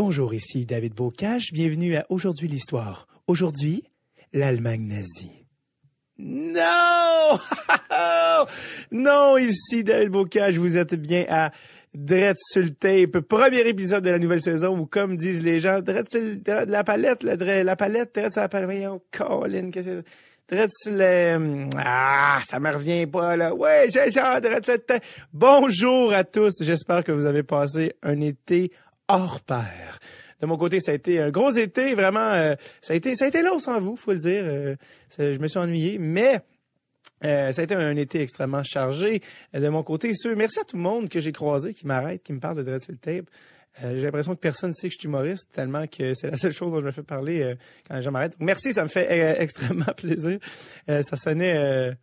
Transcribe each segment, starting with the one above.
Bonjour, ici David Bocage. Bienvenue à Aujourd'hui l'Histoire. Aujourd'hui, l'Allemagne nazie. Non! non, ici David Bocage. Vous êtes bien à le tape. Premier épisode de la nouvelle saison où, comme disent les gens, le, la palette, la, la palette, Dread sur la palette. Colin, qu'est-ce que Dread sur le... Ah, ça me revient pas, là. Ouais, j'ai ça, sur le Bonjour à tous. J'espère que vous avez passé un été hors pair. De mon côté, ça a été un gros été, vraiment. Euh, ça a été, ça a été long sans vous, faut le dire. Euh, je me suis ennuyé, mais euh, ça a été un été extrêmement chargé. De mon côté, sûr, merci à tout le monde que j'ai croisé, qui m'arrête, qui me parle de Dreadful Tape. j'ai l'impression que personne ne sait que je suis humoriste, tellement que c'est la seule chose dont je me fais parler quand les gens. Merci, ça me fait extrêmement plaisir. ça sonnait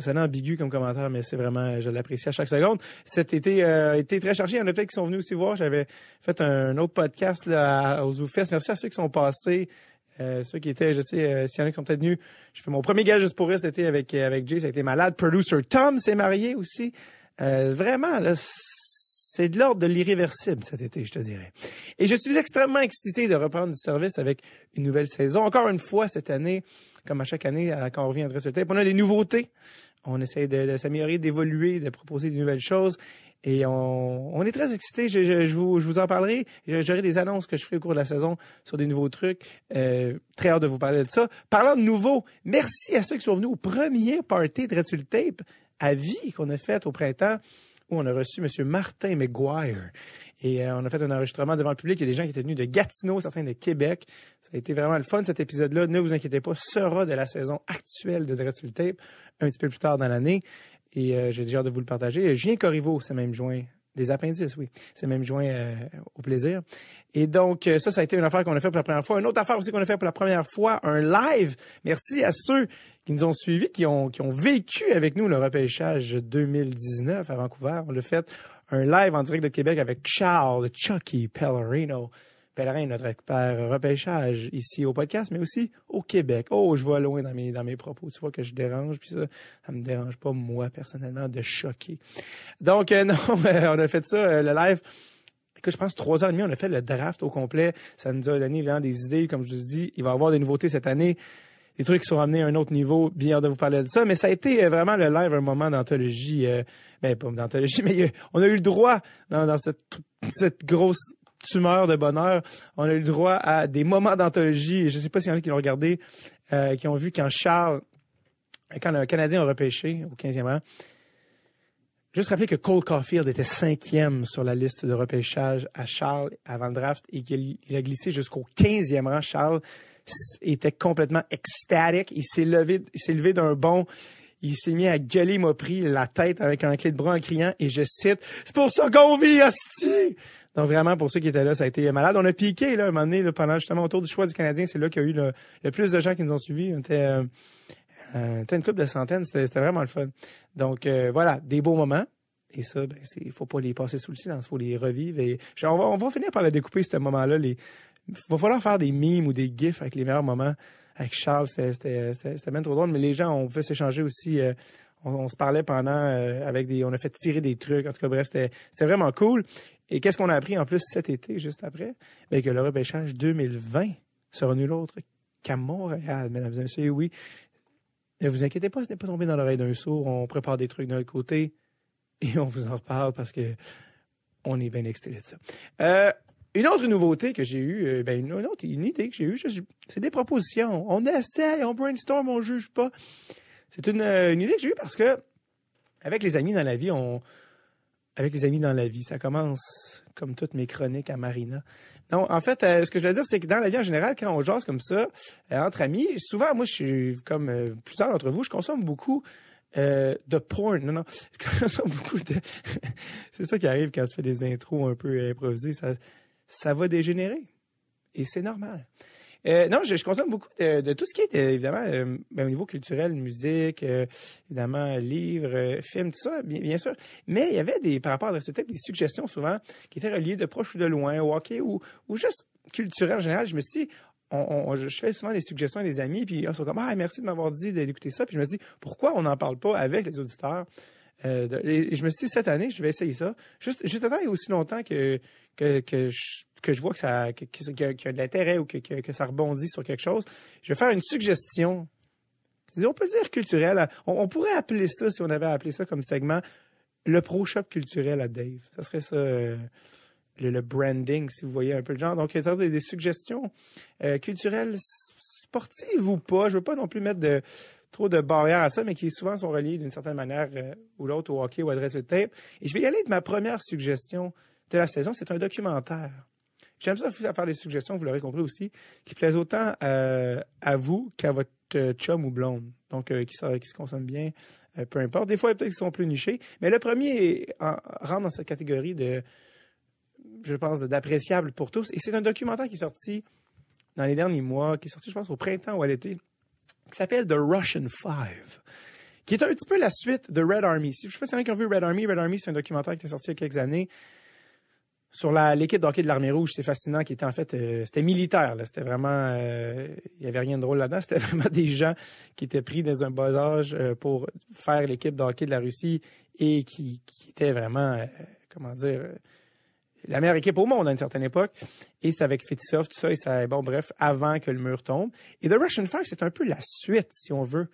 ça sonne ambigu comme commentaire, mais c'est vraiment, je l'apprécie à chaque seconde. Cet été a été très chargé. Il y en a peut-être qui sont venus aussi voir. J'avais fait un autre podcast là, aux Zoufest. Merci à ceux qui sont passés. Euh, ceux qui étaient, je sais, euh, s'il y en a qui sont peut-être venus, je fais mon premier gage juste pour rire, c'était avec avec Jay, ça a été malade. Producer Tom s'est marié aussi. Euh, vraiment, là, c'est de l'ordre de l'irréversible cet été, je te dirais. Et je suis extrêmement excité de reprendre du service avec une nouvelle saison. Encore une fois cette année, comme à chaque année, quand on revient à sur le on a des nouveautés. On essaie de, s'améliorer, d'évoluer, de proposer de nouvelles choses. Et on, est très excités. Je, vous, en parlerai. J'aurai des annonces que je ferai au cours de la saison sur des nouveaux trucs. Euh, très hâte de vous parler de ça. Parlant de nouveaux, merci à ceux qui sont venus au premier party de Retul Tape à vie qu'on a fait au printemps où on a reçu M. Martin McGuire. Et euh, on a fait un enregistrement devant le public. Il y a des gens qui étaient venus de Gatineau, certains de Québec. Ça a été vraiment le fun, cet épisode-là. Ne vous inquiétez pas, sera de la saison actuelle de Dreadful Tape, un petit peu plus tard dans l'année. Et euh, j'ai déjà hâte de vous le partager. Julien Corriveau s'est même joint. Des appendices, oui. C'est même joint euh, au plaisir. Et donc, ça, ça a été une affaire qu'on a fait pour la première fois. Une autre affaire aussi qu'on a fait pour la première fois, un live. Merci à ceux qui nous ont suivis, qui ont, qui ont vécu avec nous le repêchage 2019 à Vancouver. On l'a fait un live en direct de Québec avec Charles Chucky Pellerino. Pellerin, notre expert repêchage ici au podcast, mais aussi au Québec. Oh, je vais loin dans mes, dans mes propos. Tu vois que je dérange, puis ça, ça me dérange pas, moi, personnellement, de choquer. Donc, euh, non, on a fait ça, euh, le live. Écoute, je pense trois heures et demie, on a fait le draft au complet. Ça nous a donné évidemment des idées, comme je vous dis. Il va y avoir des nouveautés cette année des trucs qui sont ramenés à un autre niveau. Bien de vous parler de ça. Mais ça a été euh, vraiment le live, un moment d'anthologie. Euh, ben, pas d'anthologie, mais euh, on a eu le droit, dans, cette, grosse tumeur de bonheur, on a eu le droit à des moments d'anthologie. Je ne sais pas s'il y en a qui l'ont regardé, qui ont vu quand Charles, quand le Canadien a repêché au 15e rang, Juste rappeler que Cole Caulfield était cinquième sur la liste de repêchage à Charles avant le draft et qu'il a glissé jusqu'au 15e rang. Charles était complètement extatique. Il s'est levé, s'est levé d'un bond. Il s'est mis à gueuler, m'a pris la tête avec un clé de bras en criant, et je cite, c'est pour ça qu'on vit, hostie! Donc vraiment, pour ceux qui étaient là, ça a été malade. On a piqué, là, un moment donné, pendant justement autour du choix du Canadien, c'est là qu'il y a eu le, plus de gens qui nous ont suivis. On était, euh, euh une couple de centaines, c'était vraiment le fun. Donc euh, voilà, des beaux moments. Et ça, ben, il faut pas les passer sous le silence, il faut les revivre. Et on va, on va finir par la découper, ce moment-là, va falloir faire des mimes ou des gifs avec les meilleurs moments. Avec Charles, c'était bien trop drôle, mais les gens, on pouvait s'échanger aussi. Euh, on, se parlait pendant euh, avec des. On a fait tirer des trucs. En tout cas, bref, c'était vraiment cool. Et qu'est-ce qu'on a appris en plus cet été, juste après? Bien, que le repêchage 2020 sera nul autre qu'à Montréal, mesdames et messieurs. Oui. Ne vous inquiétez pas, ce n'est pas tombé dans l'oreille d'un sourd. On prépare des trucs de notre côté et on vous en reparle parce que on est bien excité de ça. Euh, une autre nouveauté que j'ai eue, euh, ben une, autre idée que j'ai eue, c'est des propositions. On essaie, on brainstorm, on juge pas. C'est une, euh, une idée que j'ai eue parce que avec les amis dans la vie, on avec les amis dans la vie, ça commence comme toutes mes chroniques à Marina. Non, en fait, euh, ce que je veux dire, c'est que dans la vie en général, quand on jase comme ça entre amis, souvent, moi, je suis comme plusieurs d'entre vous, je consomme beaucoup de porn. Non, non, je consomme beaucoup de. c'est ça qui arrive quand tu fais des intros un peu improvisées. Ça, ça va dégénérer. Et c'est normal. Euh, non, je, consomme beaucoup de, tout ce qui est, euh, évidemment, euh, ben, au niveau culturel, musique, évidemment, livres, films, tout ça, bien, sûr. Mais il y avait des, par rapport à ce type, des suggestions souvent qui étaient reliées de proche ou de loin, au ou, juste culturel en général. Je me suis dit, je fais souvent des suggestions à des amis, puis ils sont comme, ah, merci de m'avoir dit d'écouter ça. Puis je me dis, pourquoi on n'en parle pas avec les auditeurs? Et, je me suis dit, cette année, je vais essayer ça. Juste, juste aussi longtemps que, que, je, que je vois que ça qu'il y a- de l'intérêt ou que, que, ça rebondit sur quelque chose, je vais faire une suggestion. On peut dire culturelle. On, pourrait appeler ça, si on avait appelé ça comme segment, le pro shop culturel à Dave. Ça serait ça. euh, le, branding, si vous voyez un peu le genre. Donc, il des, suggestions euh, culturelles sportives ou pas. Je veux pas non plus mettre de, trop de barrières à ça, mais qui souvent sont reliées d'une certaine manière euh, ou l'autre au hockey ou à Dread sur le tape. Et je vais y aller de ma première suggestion de la saison. C'est un documentaire. J'aime ça faire des suggestions, vous l'aurez compris aussi, qui plaisent autant euh, à vous qu'à votre euh, chum ou blonde. Donc, qui, qui se consomment bien, peu importe. Des fois, peut-être qu'ils sont plus nichés. Mais le premier en- rentre dans cette catégorie de, je pense, d'appréciable pour tous. Et c'est un documentaire qui est sorti dans les derniers mois, qui est sorti, je pense, au printemps ou à l'été, qui s'appelle The Russian Five, qui est un petit peu la suite de Red Army. Si- Je ne sais pas s'il y en a qui ont vu Red Army. Red Army, c'est un documentaire qui est sorti il y a quelques années sur l'équipe de hockey de l'Armée Rouge. C'est fascinant, qui était en fait, euh, c'était militaire. C'était vraiment, euh, il y avait rien de drôle là-dedans. C'était vraiment des gens qui étaient pris dans un bas âge euh, pour faire l'équipe de hockey de la Russie et qui, qui étaient vraiment, comment dire, la meilleure équipe au monde à une certaine époque. Et c'est avec Fetisov, tout ça, et ça, bon, bref, avant que le mur tombe. Et The Russian Five, c'est un peu la suite, si on veut,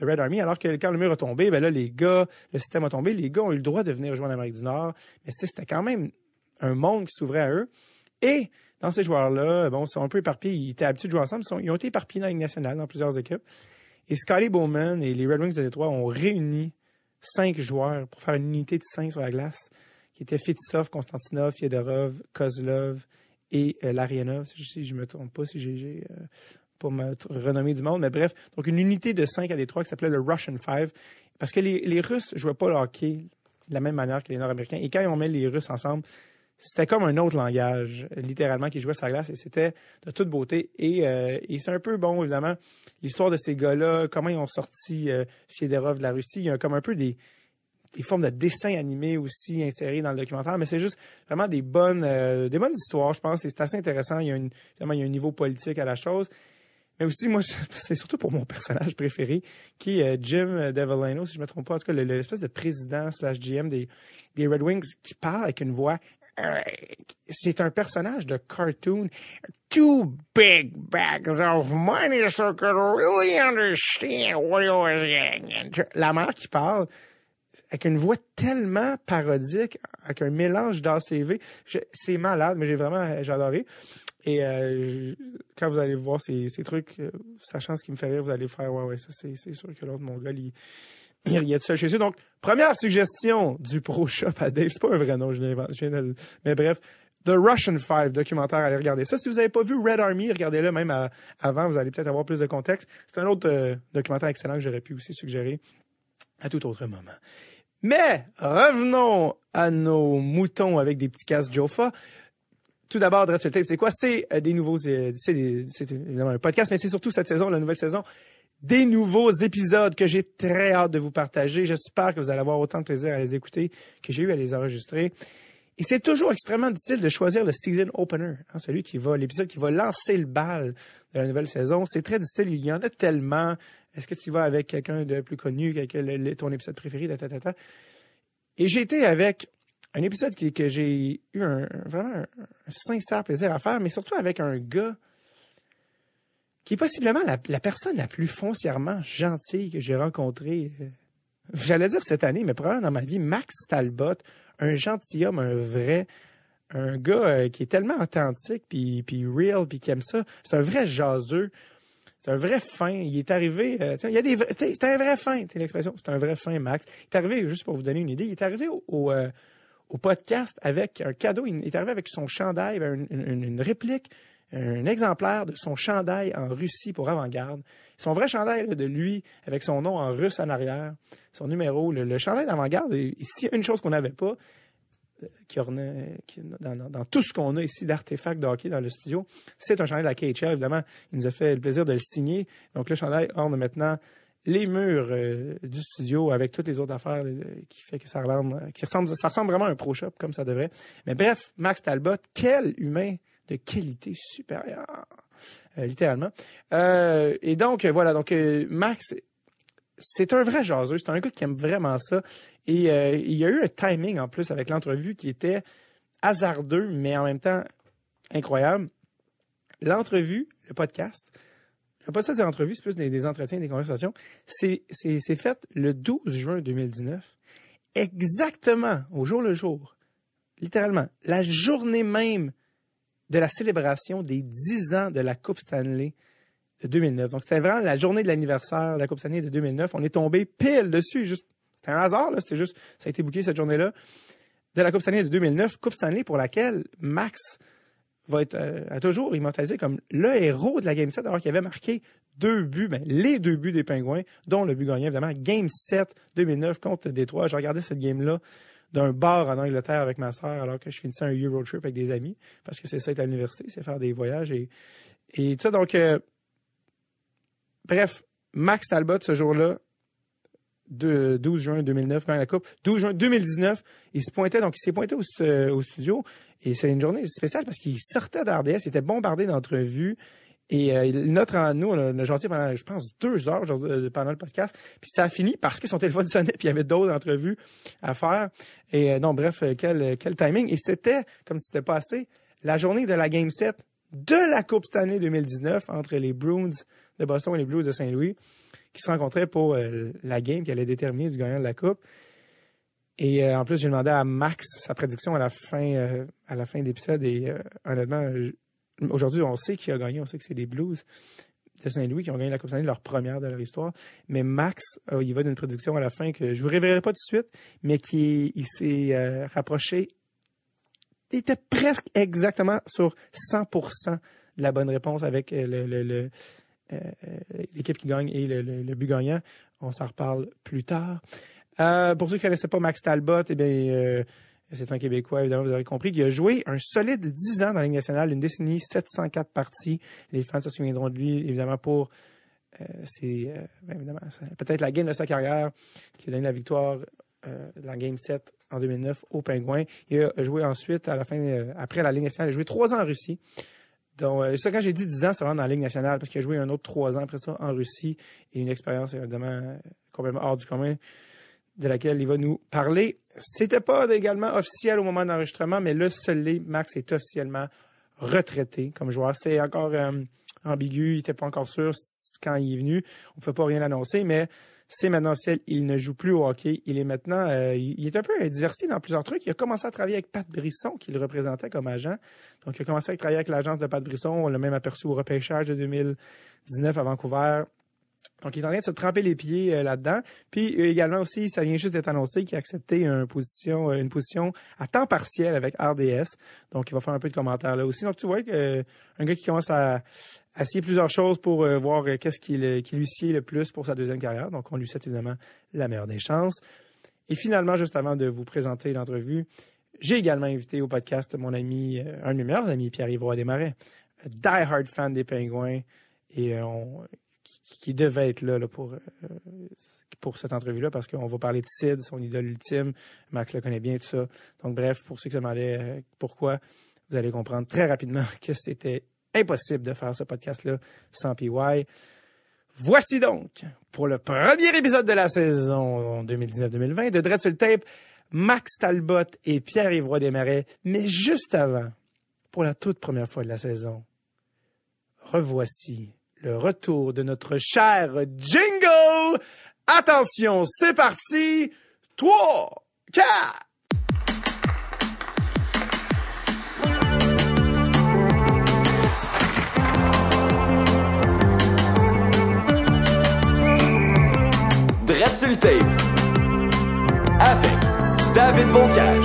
de Red Army. Alors que quand le mur a tombé, ben là, les gars, le système a tombé, les gars ont eu le droit de venir jouer en Amérique du Nord. Mais c'était quand même un monde qui s'ouvrait à eux. Et dans ces joueurs-là, bon, ils sont un peu éparpillés. Ils étaient habitués de jouer ensemble. Ils ont été éparpillés dans la Ligue nationale, dans plusieurs équipes. Et Scotty Bowman et les Red Wings de Détroit ont réuni cinq joueurs pour faire une unité de cinq sur la glace, qui étaient Fetisov, Konstantinov, Fedorov, Kozlov et euh, si je, je me trompe pas, si j'ai euh, pas me renommer du monde. Mais bref, donc une unité de cinq à Détroit qui s'appelait le Russian Five. Parce que les, Russes jouaient pas le hockey de la même manière que les Nord-Américains. Et quand on met les Russes ensemble, c'était comme un autre langage, littéralement, qui jouait la glace, et c'était de toute beauté. Et, euh, et c'est un peu, bon, évidemment, l'histoire de ces gars-là, comment ils ont sorti euh, Fedorov de la Russie. Il y a comme un peu des, des formes de dessins animés aussi insérés dans le documentaire, mais c'est juste vraiment des bonnes, euh, des bonnes histoires, je pense. C'est assez intéressant. Il y, a une, il y a un niveau politique à la chose. Mais aussi, moi, c'est surtout pour mon personnage préféré, qui est euh, Jim Devellino, si je ne me trompe pas, en tout cas, le- le- l'espèce de président slash GM des, des Red Wings qui parle avec une voix. euh, C'est un personnage de cartoon. Two big bags of money so could really understand what he was getting into. La manière qu'il parle, avec une voix tellement parodique, avec un mélange d'ACV, c'est malade, mais j'ai vraiment j'ai adoré. Et euh, quand vous allez voir ces, ces trucs, euh, sachant ce qui me fait rire, vous allez faire ouais ouais ça c'est sûr que l'autre mon gars il, il riait tout seul chez lui. Donc première suggestion du Pro Shop à Dave, c'est pas un vrai nom, je viens de mais bref. The Russian Five documentaire, allez regarder ça. Si vous n'avez pas vu Red Army, regardez-le même à- avant, vous allez peut-être avoir plus de contexte. C'est un autre euh, documentaire excellent que j'aurais pu aussi suggérer à tout autre moment. Mais revenons à nos moutons avec des petits casques Jofa. Tout d'abord, Dread sur le Tape, c'est quoi? C'est euh, des nouveaux, euh, c'est évidemment un podcast, mais c'est surtout cette saison, la nouvelle saison, des nouveaux épisodes que j'ai très hâte de vous partager. J'espère que vous allez avoir autant de plaisir à les écouter que j'ai eu à les enregistrer. Et c'est toujours extrêmement difficile de choisir le season opener, hein, celui qui va, l'épisode qui va lancer le bal de la nouvelle saison. C'est très difficile. Il y en a tellement. Est-ce que tu vas avec quelqu'un de plus connu, le- ton épisode préféré, ta, ta, ta, ta? Et j'ai été avec un épisode que j'ai eu un, vraiment un, sincère plaisir à faire, mais surtout avec un gars qui est possiblement la, la personne la plus foncièrement gentille que j'ai rencontrée. euh, J'allais dire cette année, mais probablement dans ma vie, Max Talbot, un gentilhomme, un vrai, un gars euh, qui est tellement authentique, puis, puis real, puis qui aime ça. C'est un vrai jaseux. C'est un vrai fin. Il est arrivé. euh, il y a des. C'est un vrai fin, c'est l'expression. C'est un vrai fin, Max. Il est arrivé, juste pour vous donner une idée, il est arrivé au, euh, podcast avec un cadeau. Il est arrivé avec son chandail, une, une- réplique, un exemplaire de son chandail en Russie pour avant-garde. Son vrai chandail de lui, avec son nom en russe en arrière, son numéro, le, chandail d'avant-garde. A une chose qu'on n'avait pas, qui ornait, qui- dans, tout ce qu'on a ici d'artefacts de hockey dans le studio, c'est un chandail de la KHL. Évidemment, il nous a fait le plaisir de le signer. Donc, le chandail orne maintenant les murs euh, du studio avec toutes les autres affaires euh, qui fait que ça ressemble, ça ressemble vraiment à un pro shop comme ça devrait. Mais bref, Max Talbot, quel humain de qualité supérieure, euh, littéralement. Et donc, voilà, donc Max, c'est un vrai jaseux, c'est un gars qui aime vraiment ça. Et euh, il y a eu un timing en plus avec l'entrevue qui était hasardeux, mais en même temps incroyable. L'entrevue, le podcast, je ne vais pas ça dire entrevue, c'est plus des, des, entretiens, des conversations, c'est fait le 12 juin 2019, exactement au jour le jour, littéralement, la journée même de la célébration des 10 ans de la Coupe Stanley de 2009. Donc, c'était vraiment la journée de l'anniversaire de la Coupe Stanley de 2009. On est tombé pile dessus. Juste, c'était un hasard, là. C'était juste, ça a été bouqué cette journée-là. De la Coupe Stanley de 2009. Coupe Stanley pour laquelle Max va être euh, toujours immortalisé comme le héros de la Game 7 alors qu'il avait marqué deux buts, ben, les deux buts des Pingouins, dont le but gagnant, évidemment. Game 7 2009 contre Détroit. Je regardais cette game-là d'un bar en Angleterre avec ma sœur alors que je finissais un Euro trip avec des amis parce que c'est ça être à l'université, c'est faire des voyages et et tout ça donc euh, bref, Max Talbot ce jour-là de 12 juin 2009 quand la coupe, 12 juin 2019, il se pointait donc il s'est pointé au, au, studio et c'est une journée spéciale parce qu'il sortait d'RDS, il était bombardé d'entrevues et euh, notre nous, on a, gentil pendant, je pense, deux heures euh, pendant le podcast. Puis ça a fini parce que son téléphone sonnait, puis il y avait d'autres entrevues à faire. Et euh, non, bref, quel, quel timing. Et c'était, comme si c'était passé, la journée de la Game 7 de la Coupe Stanley 2019 entre les Bruins de Boston et les Blues de Saint-Louis, qui se rencontraient pour la game qui allait déterminer du gagnant de la Coupe. Et en plus, j'ai demandé à Max sa prédiction à la fin, à la fin de l'épisode. Et honnêtement, Aujourd'hui, on sait qui a gagné, on sait que c'est les Blues de Saint-Louis qui ont gagné la Coupe Stanley, leur première de leur histoire. Mais Max, euh, il va d'une prédiction à la fin que je vous révélerai pas tout de suite, mais qui il s'est euh, rapproché. Il était presque exactement sur 100% de la bonne réponse avec euh, le, l'équipe qui gagne et le, but gagnant. On s'en reparle plus tard. pour ceux qui ne connaissaient pas Max Talbot, eh bien, c'est un Québécois, évidemment, vous avez compris, qui a joué un solide 10 ans dans la Ligue nationale, une décennie, 704 parties. Les fans se souviendront de lui, évidemment, pour euh, euh, ben, peut-être la game de sa carrière qui a donné la victoire euh, de la Game 7 en 2009 au Pingouin. Il a joué ensuite, à la fin, après la Ligue nationale, il a joué trois ans en Russie. Donc, ça, quand j'ai dit 10 ans, c'est vraiment dans la Ligue nationale, parce qu'il a joué un autre trois ans après ça en Russie et une expérience évidemment complètement hors du commun de laquelle il va nous parler. C'était pas également officiel au moment d'enregistrement, mais le seul Max est officiellement retraité comme joueur. C'était encore euh, ambigu, il n'était pas encore sûr quand il est venu. On ne peut pas rien annoncer, mais c'est maintenant officiel. Il ne joue plus au hockey. Il est maintenant, euh, il est un peu diversifié dans plusieurs trucs. Il a commencé à travailler avec Pat Brisson, qui le représentait comme agent. Donc, il a commencé à travailler avec l'agence de Pat Brisson. On l'a même aperçu au repêchage de 2019 à Vancouver. Donc, il est en train de se tremper les pieds euh, là-dedans. Puis euh, également aussi, ça vient juste d'être annoncé qu'il a accepté une position, euh, une position à temps partiel avec RDS. Donc, il va faire un peu de commentaires là aussi. Donc, tu vois que un gars qui commence à, à plusieurs choses pour voir qu'est-ce qui, lui sied le plus pour sa deuxième carrière. Donc, on lui souhaite évidemment la meilleure des chances. Et finalement, juste avant de vous présenter l'entrevue, j'ai également invité au podcast mon ami, un de mes meilleurs amis, Pierre-Yves Desmarais, die-hard fan des Pingouins. Et on, qui, devait être là, pour, euh, pour cette entrevue-là parce qu'on va parler de Sid, son idole ultime. Max le connaît bien, tout ça. Donc, bref, pour ceux qui se demandaient euh, pourquoi, vous allez comprendre très rapidement que c'était impossible de faire ce podcast-là sans PY. Voici donc, pour le premier épisode de la saison 2019-2020 de Dread sur tape, Max Talbot et Pierre-Yves Desmarais. Mais juste avant, pour la toute première fois de la saison, revoici le retour de notre cher jingle. Attention, c'est parti. 3, 4. Dread avec David Bocage.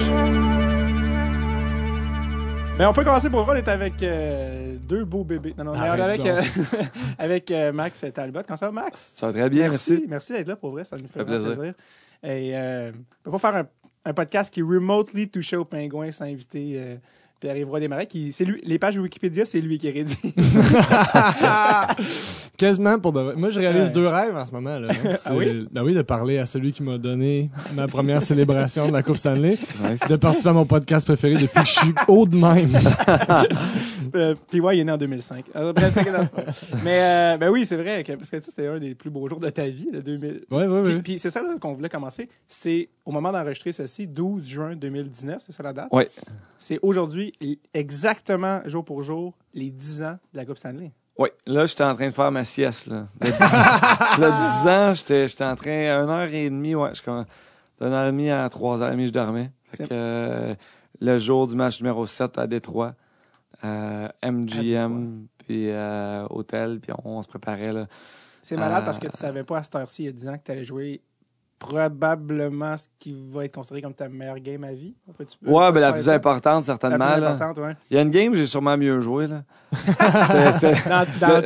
Mais on peut commencer pour vrai. On est avec euh, deux beaux bébés. Non, non, on est avec, euh, avec euh, Max Talbot. Comment ça va, Max? Ça va très bien, merci. Merci, d'être là pour vrai. Ça nous fait, plaisir. plaisir. Et on peut pas faire un, un, podcast qui remotely touchait aux pingouins sans inviter Pierre-Yves Desmarais, qui, c'est lui, les pages Wikipédia, c'est lui qui rédige. Quasiment pour de... Moi, je réalise deux rêves en ce moment. Là. Ah oui? Ben oui, de parler à celui qui m'a donné ma première célébration de la Coupe Stanley, de participer à mon podcast préféré depuis que je suis haut de même. Euh, PY il est né en 2005. Euh, bref, c'est que non, c'est pas vrai. Mais euh, ben oui, c'est vrai, que, parce que c'était un des plus beaux jours de ta vie, le 2000. Ouais, ouais, Puis, ouais. puis c'est ça là, qu'on voulait commencer. C'est au moment d'enregistrer ceci, 12 juin 2019, c'est ça la date? Oui. C'est aujourd'hui, exactement jour pour jour, les 10 ans de la Coupe Stanley. Oui, là, j'étais en train de faire ma sieste. Là, Le 10 là, 10 ans, j'étais j'étais en train, à une heure et demie, ouais, je comm- d'une heure et demie à trois heures et demie, je dormais. Fait que, euh, le jour du match numéro 7 à Détroit, euh, MGM, puis euh, hôtel, puis on, on se préparait. Là. C'est malade Euh, parce que tu savais pas à cette heure-ci, il y a 10 ans, que tu allais jouer probablement ce qui va être considéré comme ta meilleure game à vie. On peut-tu- Ouais, on peut ben, la plus ça? importante, La certainement. plus là. importante, ouais. Il y a une game, j'ai sûrement mieux joué. Là. C'était- c'était- Dans, dans,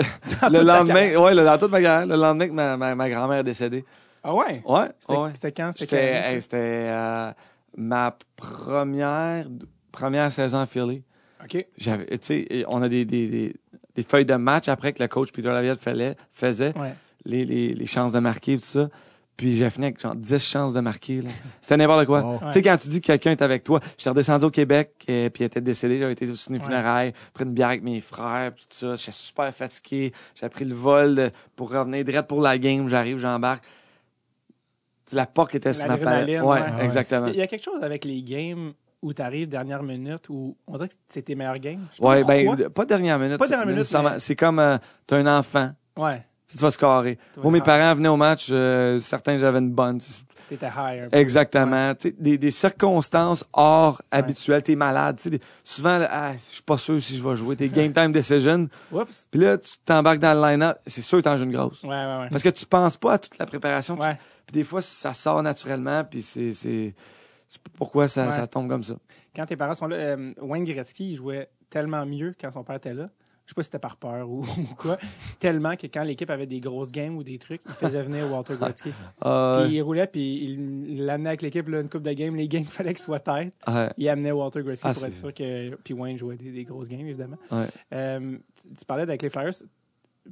dans le lendemain, ouais, le, dans toute ma carrière, le lendemain que ma, ma, ma grand-mère est décédée. Ah ouais? Ouais, C'était ouais. c'était quand? C'était hey, euh, ma première, première saison à Philly. OK. J'avais, tu sais, on a des, des, des, des feuilles de match après que le coach Peter Laviette faisait, faisait Ouais. les, les, les chances de marquer, tout ça. Puis j'ai fini avec genre 10 chances de marquer. là. C'était n'importe quoi. Tu sais, quand tu dis que quelqu'un est avec toi, j'étais redescendu au Québec, et, puis il était décédé, j'avais été Ouais. funérailles, pris une bière avec mes frères, puis tout ça. J'étais super fatigué. J'ai pris le vol de- pour revenir direct pour la game. J'arrive, j'embarque. Tu sais, la porte était sur ma palette. L'adrénaline, Ouais, ouais. exactement. Il y a quelque chose avec les games où tu arrives dernière minute où on dirait que c'est tes meilleures games. Je sais pas Ouais, pourquoi. ben, pas dernière minute. Pas dernière c'est- minute, nécessairement. mais- C'est comme, euh, t'as un enfant, Ouais. Tu vas scorer. Moi, mes parents venaient au match, euh, certains, j'avais une bonne. T'étais high. Exactement. Des, des circonstances hors habituelles. T'es malade. des- souvent, ah, je suis pas sûr si je vais jouer. T'es game time decision. Oups. Puis là, tu t'embarques dans le line-up. C'est sûr que t'en joues une grosse. Ouais, ouais, ouais. Parce que tu penses pas à toute la préparation. Ouais. Puis des fois, ça sort naturellement. Puis c'est, c'est, c'est pourquoi ça, Ouais. ça tombe comme ça. Quand tes parents sont là, euh, Wayne Gretzky, il jouait tellement mieux quand son père était là. Je sais pas si c'était par peur ou, ou quoi. Tellement que quand l'équipe avait des grosses games ou des trucs, il faisait venir Walter Gretzky. Ah, Puis il roulait, puis il l'amenait avec l'équipe là, une coupe de games. Les games, il fallait qu'ils soient tête. ouais. Il amenait Walter Gretzky Ah, pour être c'est- sûr que. Puis Wayne jouait des, des grosses games, évidemment. Ouais. Euh, tu, parlais avec les Flyers.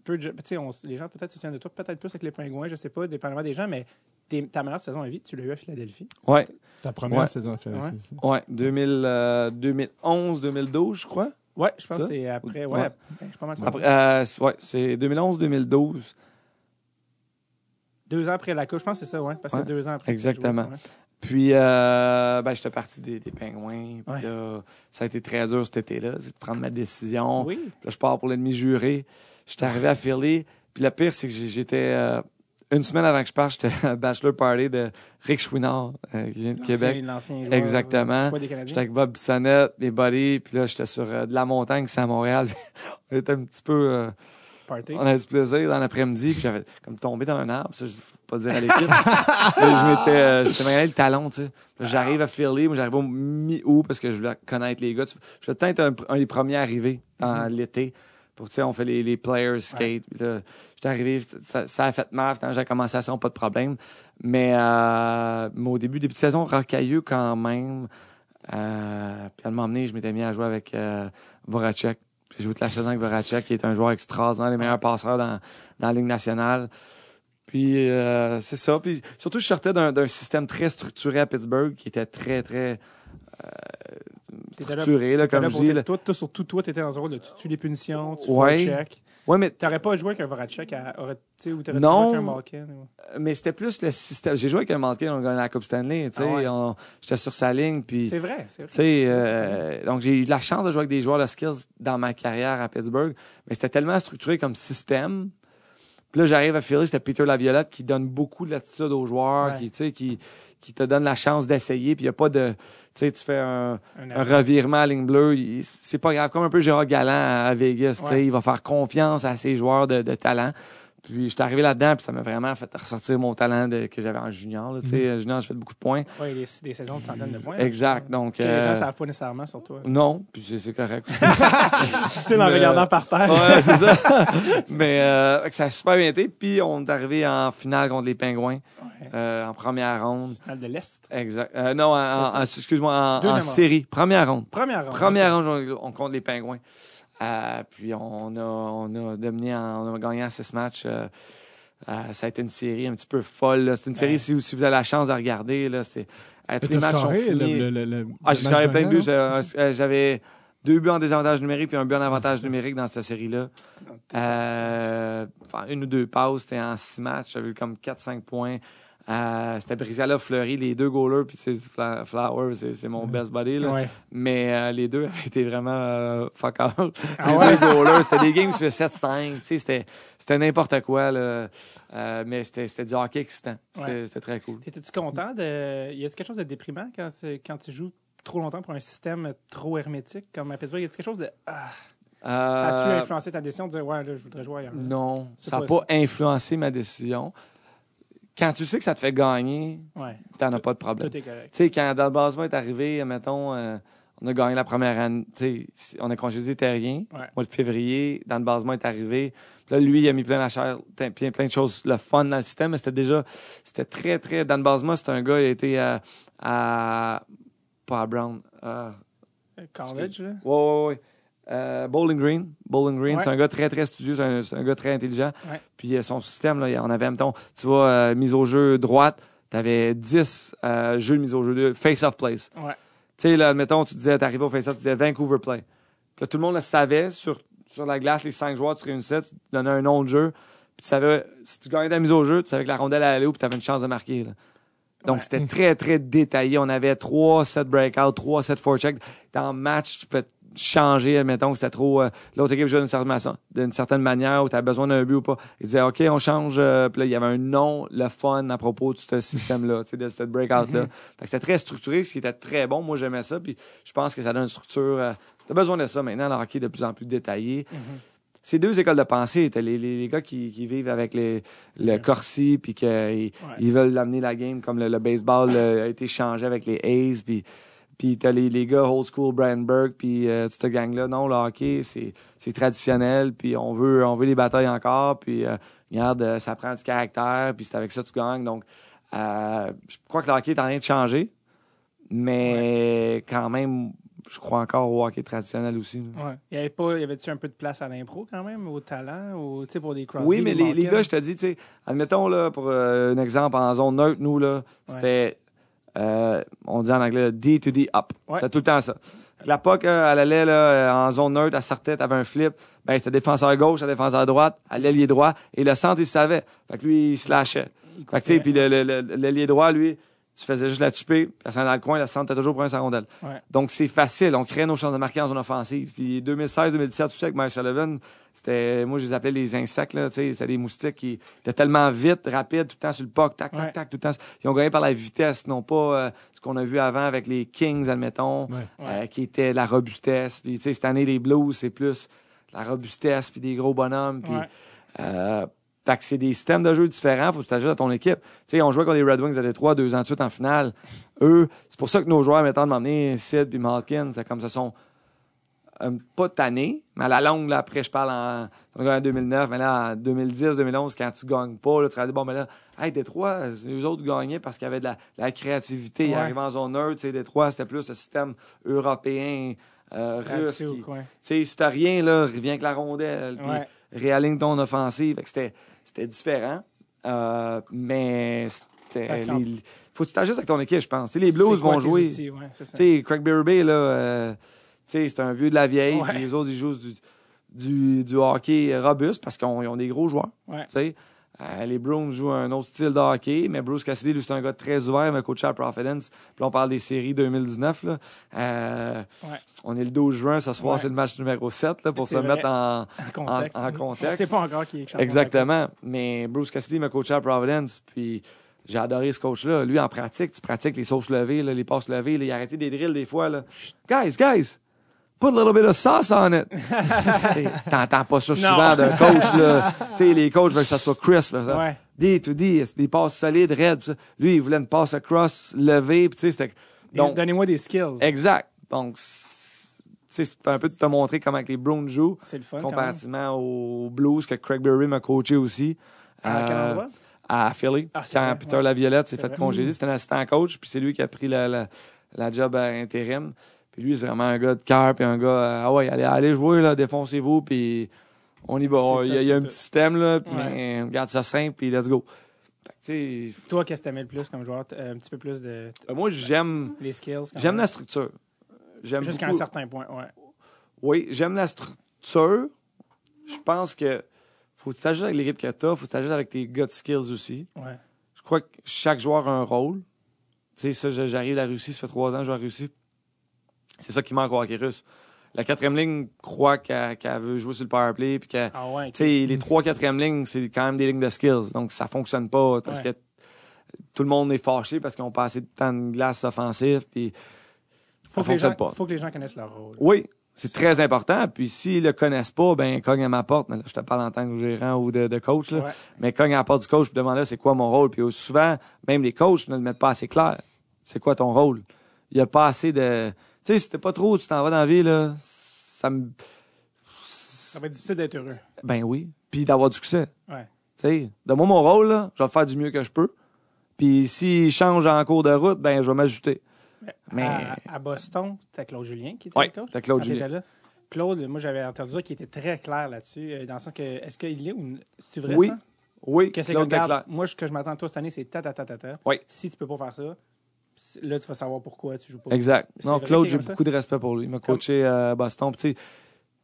Peu de gens- tu sais, on- les gens peut-être se souviennent de toi, peut-être plus avec les Pingouins, je sais pas, dépendamment des gens, mais ta meilleure saison à vie, tu l'as eu à Philadelphie. Ouais. Ta première Ouais. saison à Ouais. ça. Ouais. 2000, euh, 2011, 2012, je crois. Ouais, je pense que c'est après. Ouais, Ouais. ben, je. Après, euh, c'est- ouais, c'est 2011-2012. Deux ans après la coupe, je pense que c'est ça, ouais. Parce que Ouais, c'est deux ans après. exactement. ouais. Puis, euh, ben, j'étais parti des, des pingouins. Puis là, ça a été très dur cet été-là, c'est de prendre ma décision. Oui. Puis là, je pars pour l'ennemi juré. J'étais arrivé à Philly. Puis le pire, c'est que j'étais... euh, une semaine avant que je parte, j'étais à bachelor party de Rick Chouinard, euh, qui vient de Québec. L'ancien joueur. Exactement. euh, des. J'étais avec Bob Bissonnette, mes buddies. Puis là, j'étais sur euh, de la montagne, c'est à Montréal. On était un petit peu... euh, Party. on avait du plaisir dans l'après-midi, puis j'avais comme tombé dans un arbre, ça, je faut pas dire à l'équipe. Je m'étais, euh, j'étais magané le talon, tu sais. J'arrive à Philly, moi j'arrive au mi-août parce que je voulais connaître les gars. Je peut-être un, un des premiers arrivés dans l'été. Pour, on fait les, les players skate. Là, j'étais arrivé, ça, ça a fait mal, j'ai commencé à ça, pas de problème. Mais, euh, mais au début, début de saison, rocailleux quand même. Euh, puis à un moment donné, je m'étais mis à jouer avec euh, Voracek. J'ai joué toute la saison avec Voracek, qui est un joueur extraordinaire, les meilleurs passeurs dans, dans la Ligue nationale. Puis euh, c'est ça. Puis surtout, je sortais d'un système très structuré à Pittsburgh, qui était très, très structuré, là, comme je dis. là. Toi, toi, surtout toi, t'étais dans un rôle de tu tues les punitions, tu Ouais. fais check. Ouais, mais, T'aurais pas joué avec un Voracek tu ou t'aurais joué avec un Malkin. ou- mais c'était plus le système. J'ai joué avec un Malkin, on a gagné la Coupe Stanley. tu sais, Ah ouais. on- J'étais sur sa ligne. Puis, C'est vrai, c'est vrai. Tu sais, euh, donc j'ai eu la chance de jouer avec des joueurs de skills dans ma carrière à Pittsburgh, mais c'était tellement structuré comme système. Puis là, j'arrive à Philly, c'était Peter Laviolette qui donne beaucoup de aux joueurs, Ouais. qui, tu sais, qui, qui te donne la chance d'essayer. Puis il n'y a pas de, tu sais, tu fais un, Un un revirement à ligne bleue, c'est pas grave. Comme un peu Gérard Galland à, à Vegas, tu sais, Ouais. il va faire confiance à ses joueurs de, de talent. Puis j'étais arrivé là-dedans, puis ça m'a vraiment fait ressortir mon talent de- que j'avais en junior. là, tu sais, junior, j'ai fait beaucoup de points. Ouais, des, des saisons de centaines de points. Exact. Donc, Que les euh, gens ne savent pas nécessairement sur toi. non, puis c'est- correct. tu sais, en regardant euh, par terre. ouais, c'est ça. Mais euh, ça a super bien été. Puis on est arrivé en finale contre les Pingouins Ouais. euh, en première ronde. Finale de l'Est. Exact. Euh, non, en, en- en- excuse-moi, en, Deuxième en ronde. série. Première ronde. Première ronde. Première ronde, on, on compte les Pingouins. Euh, puis on a, on a dominé, en- on a gagné en six matchs. euh, euh, ça a été une série un petit peu folle. C'est une série, Ouais. si, vous- si vous avez la chance de regarder, là, c'était, euh, tous les matchs sont scoré le, finis. le, le, le- Ah, j'ai scoré plein de buts. J'avais deux buts en désavantage numérique puis un but en avantage numérique dans cette série-là. Une ou deux passes, c'était en six matchs. J'avais eu comme 4-5 points. Euh, c'était Brizala Fleury, les deux goalers, puis Flower, c'est mon best buddy. Là. Ouais. Mais euh, les deux avaient été vraiment euh, fuck. Ah les deux goalers, c'était des games sur 7-5. tu sais, C'était n'importe quoi. Là. Euh, mais c'était du hockey excitant. C'était Ouais. très cool. Étais-tu content de. Y a-t-il quelque chose de déprimant quand, quand tu joues trop longtemps pour un système trop hermétique comme à Pittsburgh? Y a-t-il quelque chose de. Ah, ça a-tu Euh, influencé ta décision de dire, ouais, là, je voudrais jouer ailleurs? Non, ça n'a pas pas influencé ma décision. Quand tu sais que ça te fait gagner, Ouais, t'en as pas de problème. tout est correct. Tu sais, quand Dalbasma est arrivé, mettons, euh, on a gagné la première année, tu sais, on a congédié Terrien, Ouais. mois de février, Dan Basma est arrivé. Puis là, lui, il a mis plein la chair, plein, de choses, le fun dans le système, mais c'était déjà, c'était très, très, Dan Basma, c'est un gars, il a été à, à pas à Brown, euh, College, là? Ouais, ouais, ouais. Euh, Bowling Green. Bowling Green, Ouais. c'est un gars très, très studieux, c'est un, gars très intelligent. Ouais. Puis euh, son système, là, on avait, mettons, tu vois, euh, mise au jeu droite, t'avais 10 euh, jeux de mise au jeu, de face-off plays. Ouais. Tu sais, là, admettons, tu disais, t'arrivais au face-off, tu disais Vancouver play. Puis là, tout le monde le savait, sur, sur la glace, les cinq joueurs, tu réunissais, tu donnais un nom de jeu, puis tu savais, si tu gagnais ta mise au jeu, tu savais que la rondelle allait où, puis t'avais une chance de marquer, là. Donc, Ouais. c'était très, très détaillé. On avait trois sets breakout, trois sets forecheck. Dans le match, tu peux changer, admettons que c'était trop... euh, L'autre équipe jouait d'une certaine, façon- d'une certaine manière, où tu as besoin d'un but ou pas. Ils disaient, OK, on change. euh, Puis là, il y avait un nom, le fun à propos de ce système-là, tu de ce breakout-là. Fait que c'était très structuré, ce qui était très bon. Moi, j'aimais ça. Puis je pense que ça donne une structure... euh, T'as besoin de ça maintenant, le hockey est de plus en plus détaillé. C'est deux écoles de pensée. T'as les, les, les gars qui, qui vivent avec les, le Corsi, puis qu'ils ils veulent amener la game comme le, le baseball euh, a été changé avec les A's, puis puis t'as les, les gars old school, Brian Burke, puis euh, cette gang-là. Non, le hockey, c'est, c'est traditionnel, puis on veut, on veut les batailles encore, puis euh, regarde, euh, ça prend du caractère, puis c'est avec ça que tu gagnes. Donc, euh, je crois que le hockey est en train de changer, mais quand même, je crois encore au hockey traditionnel aussi. Ouais. Y avait pas, y avait-tu un peu de place à l'impro quand même, au talent, ou tu sais pour des Crosby, Oui, mais les, les gars, je te dis, tu sais, admettons, là, pour euh, un exemple, en zone neutre, nous, là, c'était, euh, on dit en anglais, D to D up. Ouais. C'était tout le temps ça. La POC, euh, elle allait là, en zone neutre, elle sortait, t'avais un flip, ben, c'était défenseur gauche, défenseur droite, à l'ailier droit, et le centre, il savait. Fait que lui, il se lâchait. Il Fait que, tu sais, puis l'ailier droit, lui, tu faisais juste la chipper, personne dans le coin, le centre, t'as toujours pour un sa rondelle. Ouais. Donc, c'est facile. On crée nos chances de marquer en zone offensive. Puis 2016-2017, tout ça avec Mike Sullivan, c'était, moi, je les appelais les insectes, là, tu sais, c'était des moustiques qui étaient tellement vite, rapides, tout le temps sur le puck, tac, tac, Ouais. tac, tout le temps. Ils ont gagné par la vitesse, non pas euh, ce qu'on a vu avant avec les Kings, admettons, Ouais. euh, qui était la robustesse. Puis, tu sais, cette année, les Blues, c'est plus la robustesse, puis des gros bonhommes, puis... Euh, fait que c'est des systèmes de jeu différents, faut que tu t'ajustes à ton équipe. Tu sais, on jouait contre les Red Wings à Détroit deux ans de suite en finale. Eux, c'est pour ça que nos joueurs, mettons, de m'emmener Sid puis Malkin, c'est comme ça sont euh, pas tannés, mais à la longue, là, après, je parle en, on a gagné en 2009, mais là, en 2010, 2011, quand tu gagnes pas, là, tu vas dire, bon, mais là, hey, Détroit, eux autres gagnaient parce qu'il y avait de la, la créativité. Ils Ouais. arrivaient en zone neutre, tu sais, Détroit, c'était plus le système européen, euh, russe. Tu sais, si t'as rien, là, reviens avec la rondelle, puis Ouais. réaligne ton offensive. Fait que c'était, c'était différent. Euh, mais c'était. Les- faut que tu t'ajustes avec ton équipe, je pense. Les Blues vont jouer. outils? Ouais, ça. Craig là, euh, c'est un vieux de la vieille. Ouais. les autres, ils jouent du, du, du hockey robuste parce qu'ils ont, ont des gros joueurs. Ouais. Euh, les Browns jouent un autre style de hockey, mais Bruce Cassidy, lui, c'est un gars très ouvert, il m'a coaché à Providence. Puis on parle des séries 2019. Là. Euh, Ouais. On est le 12 juin, ce soir, Ouais. c'est le match numéro 7 là, pour se vrai. mettre en, En contexte. en contexte. On sait pas encore qui est. Exactement. Mais Bruce Cassidy m'a coaché à Providence, puis j'ai adoré ce coach-là. Lui, en pratique, tu pratiques les sauces levées, là, les passes levées. Là, il a arrêté des drills des fois. Là. Guys, guys, put a little bit of sauce on it. T'entends pas ça souvent d'un coach. Là. T'sais, les coachs veulent que ça soit crisp. là, ça. Ouais. D to D, c'est des passes solides, raides. ça. Lui, il voulait une passe cross levée. puis tu sais, c'était... Donnez-moi des skills. exact. Donc, c'est un peu de te montrer comment que les Browns jouent C'est le fun. comparativement aux Blues que Craig Berry m'a coaché aussi. À quel Euh, endroit? À Philly. Ah, quand vrai, Peter ouais. Laviolette s'est fait vrai. congédier, c'était un assistant coach, puis c'est lui qui a pris la, la, la job à intérim. Puis lui, c'est vraiment un gars de cœur, puis un gars, euh, ah ouais, allez, allez jouer, là, défoncez-vous, puis on y va. Il y a, y un tout. petit système, là, puis Ouais. mais on garde ça simple, puis let's go. Fait que, Toi, qu'est-ce que t'aimais le plus comme joueur? Euh, Un petit peu plus de euh, moi, j'aime, les skills. j'aime la structure. J'aime Jusqu'à un certain point, ouais. Oui, j'aime la structure. Je pense que faut que tu avec l'équipe que tu as, faut que tu avec tes gut skills aussi. Ouais. Je crois que chaque joueur a un rôle. Tu sais, ça, j'arrive à la Russie, ça fait trois ans que je joue à la Russie. C'est ça qui manque au hockey russe. La quatrième ligne croit qu'elle veut jouer sur le power play, puis qu'elle Ah ouais. les trois, quatrième lignes, c'est quand même des lignes de skills. Donc, ça fonctionne pas parce Ouais. que tout le monde est fâché parce qu'ils ont pas assez de temps de glace offensif. Puis, faut ça que, les gens, fonctionne pas. faut que les gens connaissent leur rôle. oui, c'est très important. Puis, s'ils le connaissent pas, ben, cogne à ma porte. Je te parle en tant que gérant ou de, de coach, là. Ouais. Mais cogne à la porte du coach puis demande là, c'est quoi mon rôle? Puis, souvent, même les coachs ne le mettent pas assez clair. C'est quoi ton rôle? Il y a pas assez de. Tu sais, si t'es pas trop, tu t'en vas dans la vie, là, ça me. Ça va être difficile d'être heureux. Ben oui. Puis d'avoir du succès. Ouais. Tu sais, de moi, mon rôle, là, je vais faire du mieux que je peux. Puis s'il change en cours de route, ben je vais m'ajouter. Mais- À, à Boston, c'était Claude Julien qui était Oui, le coach. Claude Julien. là. Claude, moi, j'avais entendu dire qu'il était très clair là-dessus, euh, dans le sens que, est-ce qu'il est ou c'est vrai Oui. ça? Oui, Que c'est Claude regarde, Leclerc. moi, ce que je m'attends de toi cette année, c'est ta, ta, ta, ta, ta. Oui. Si tu peux pas faire ça, là, tu vas savoir pourquoi tu joues pas. Exact. Non, Claude, j'ai beaucoup de respect pour lui. Il m'a coaché à Boston. Puis,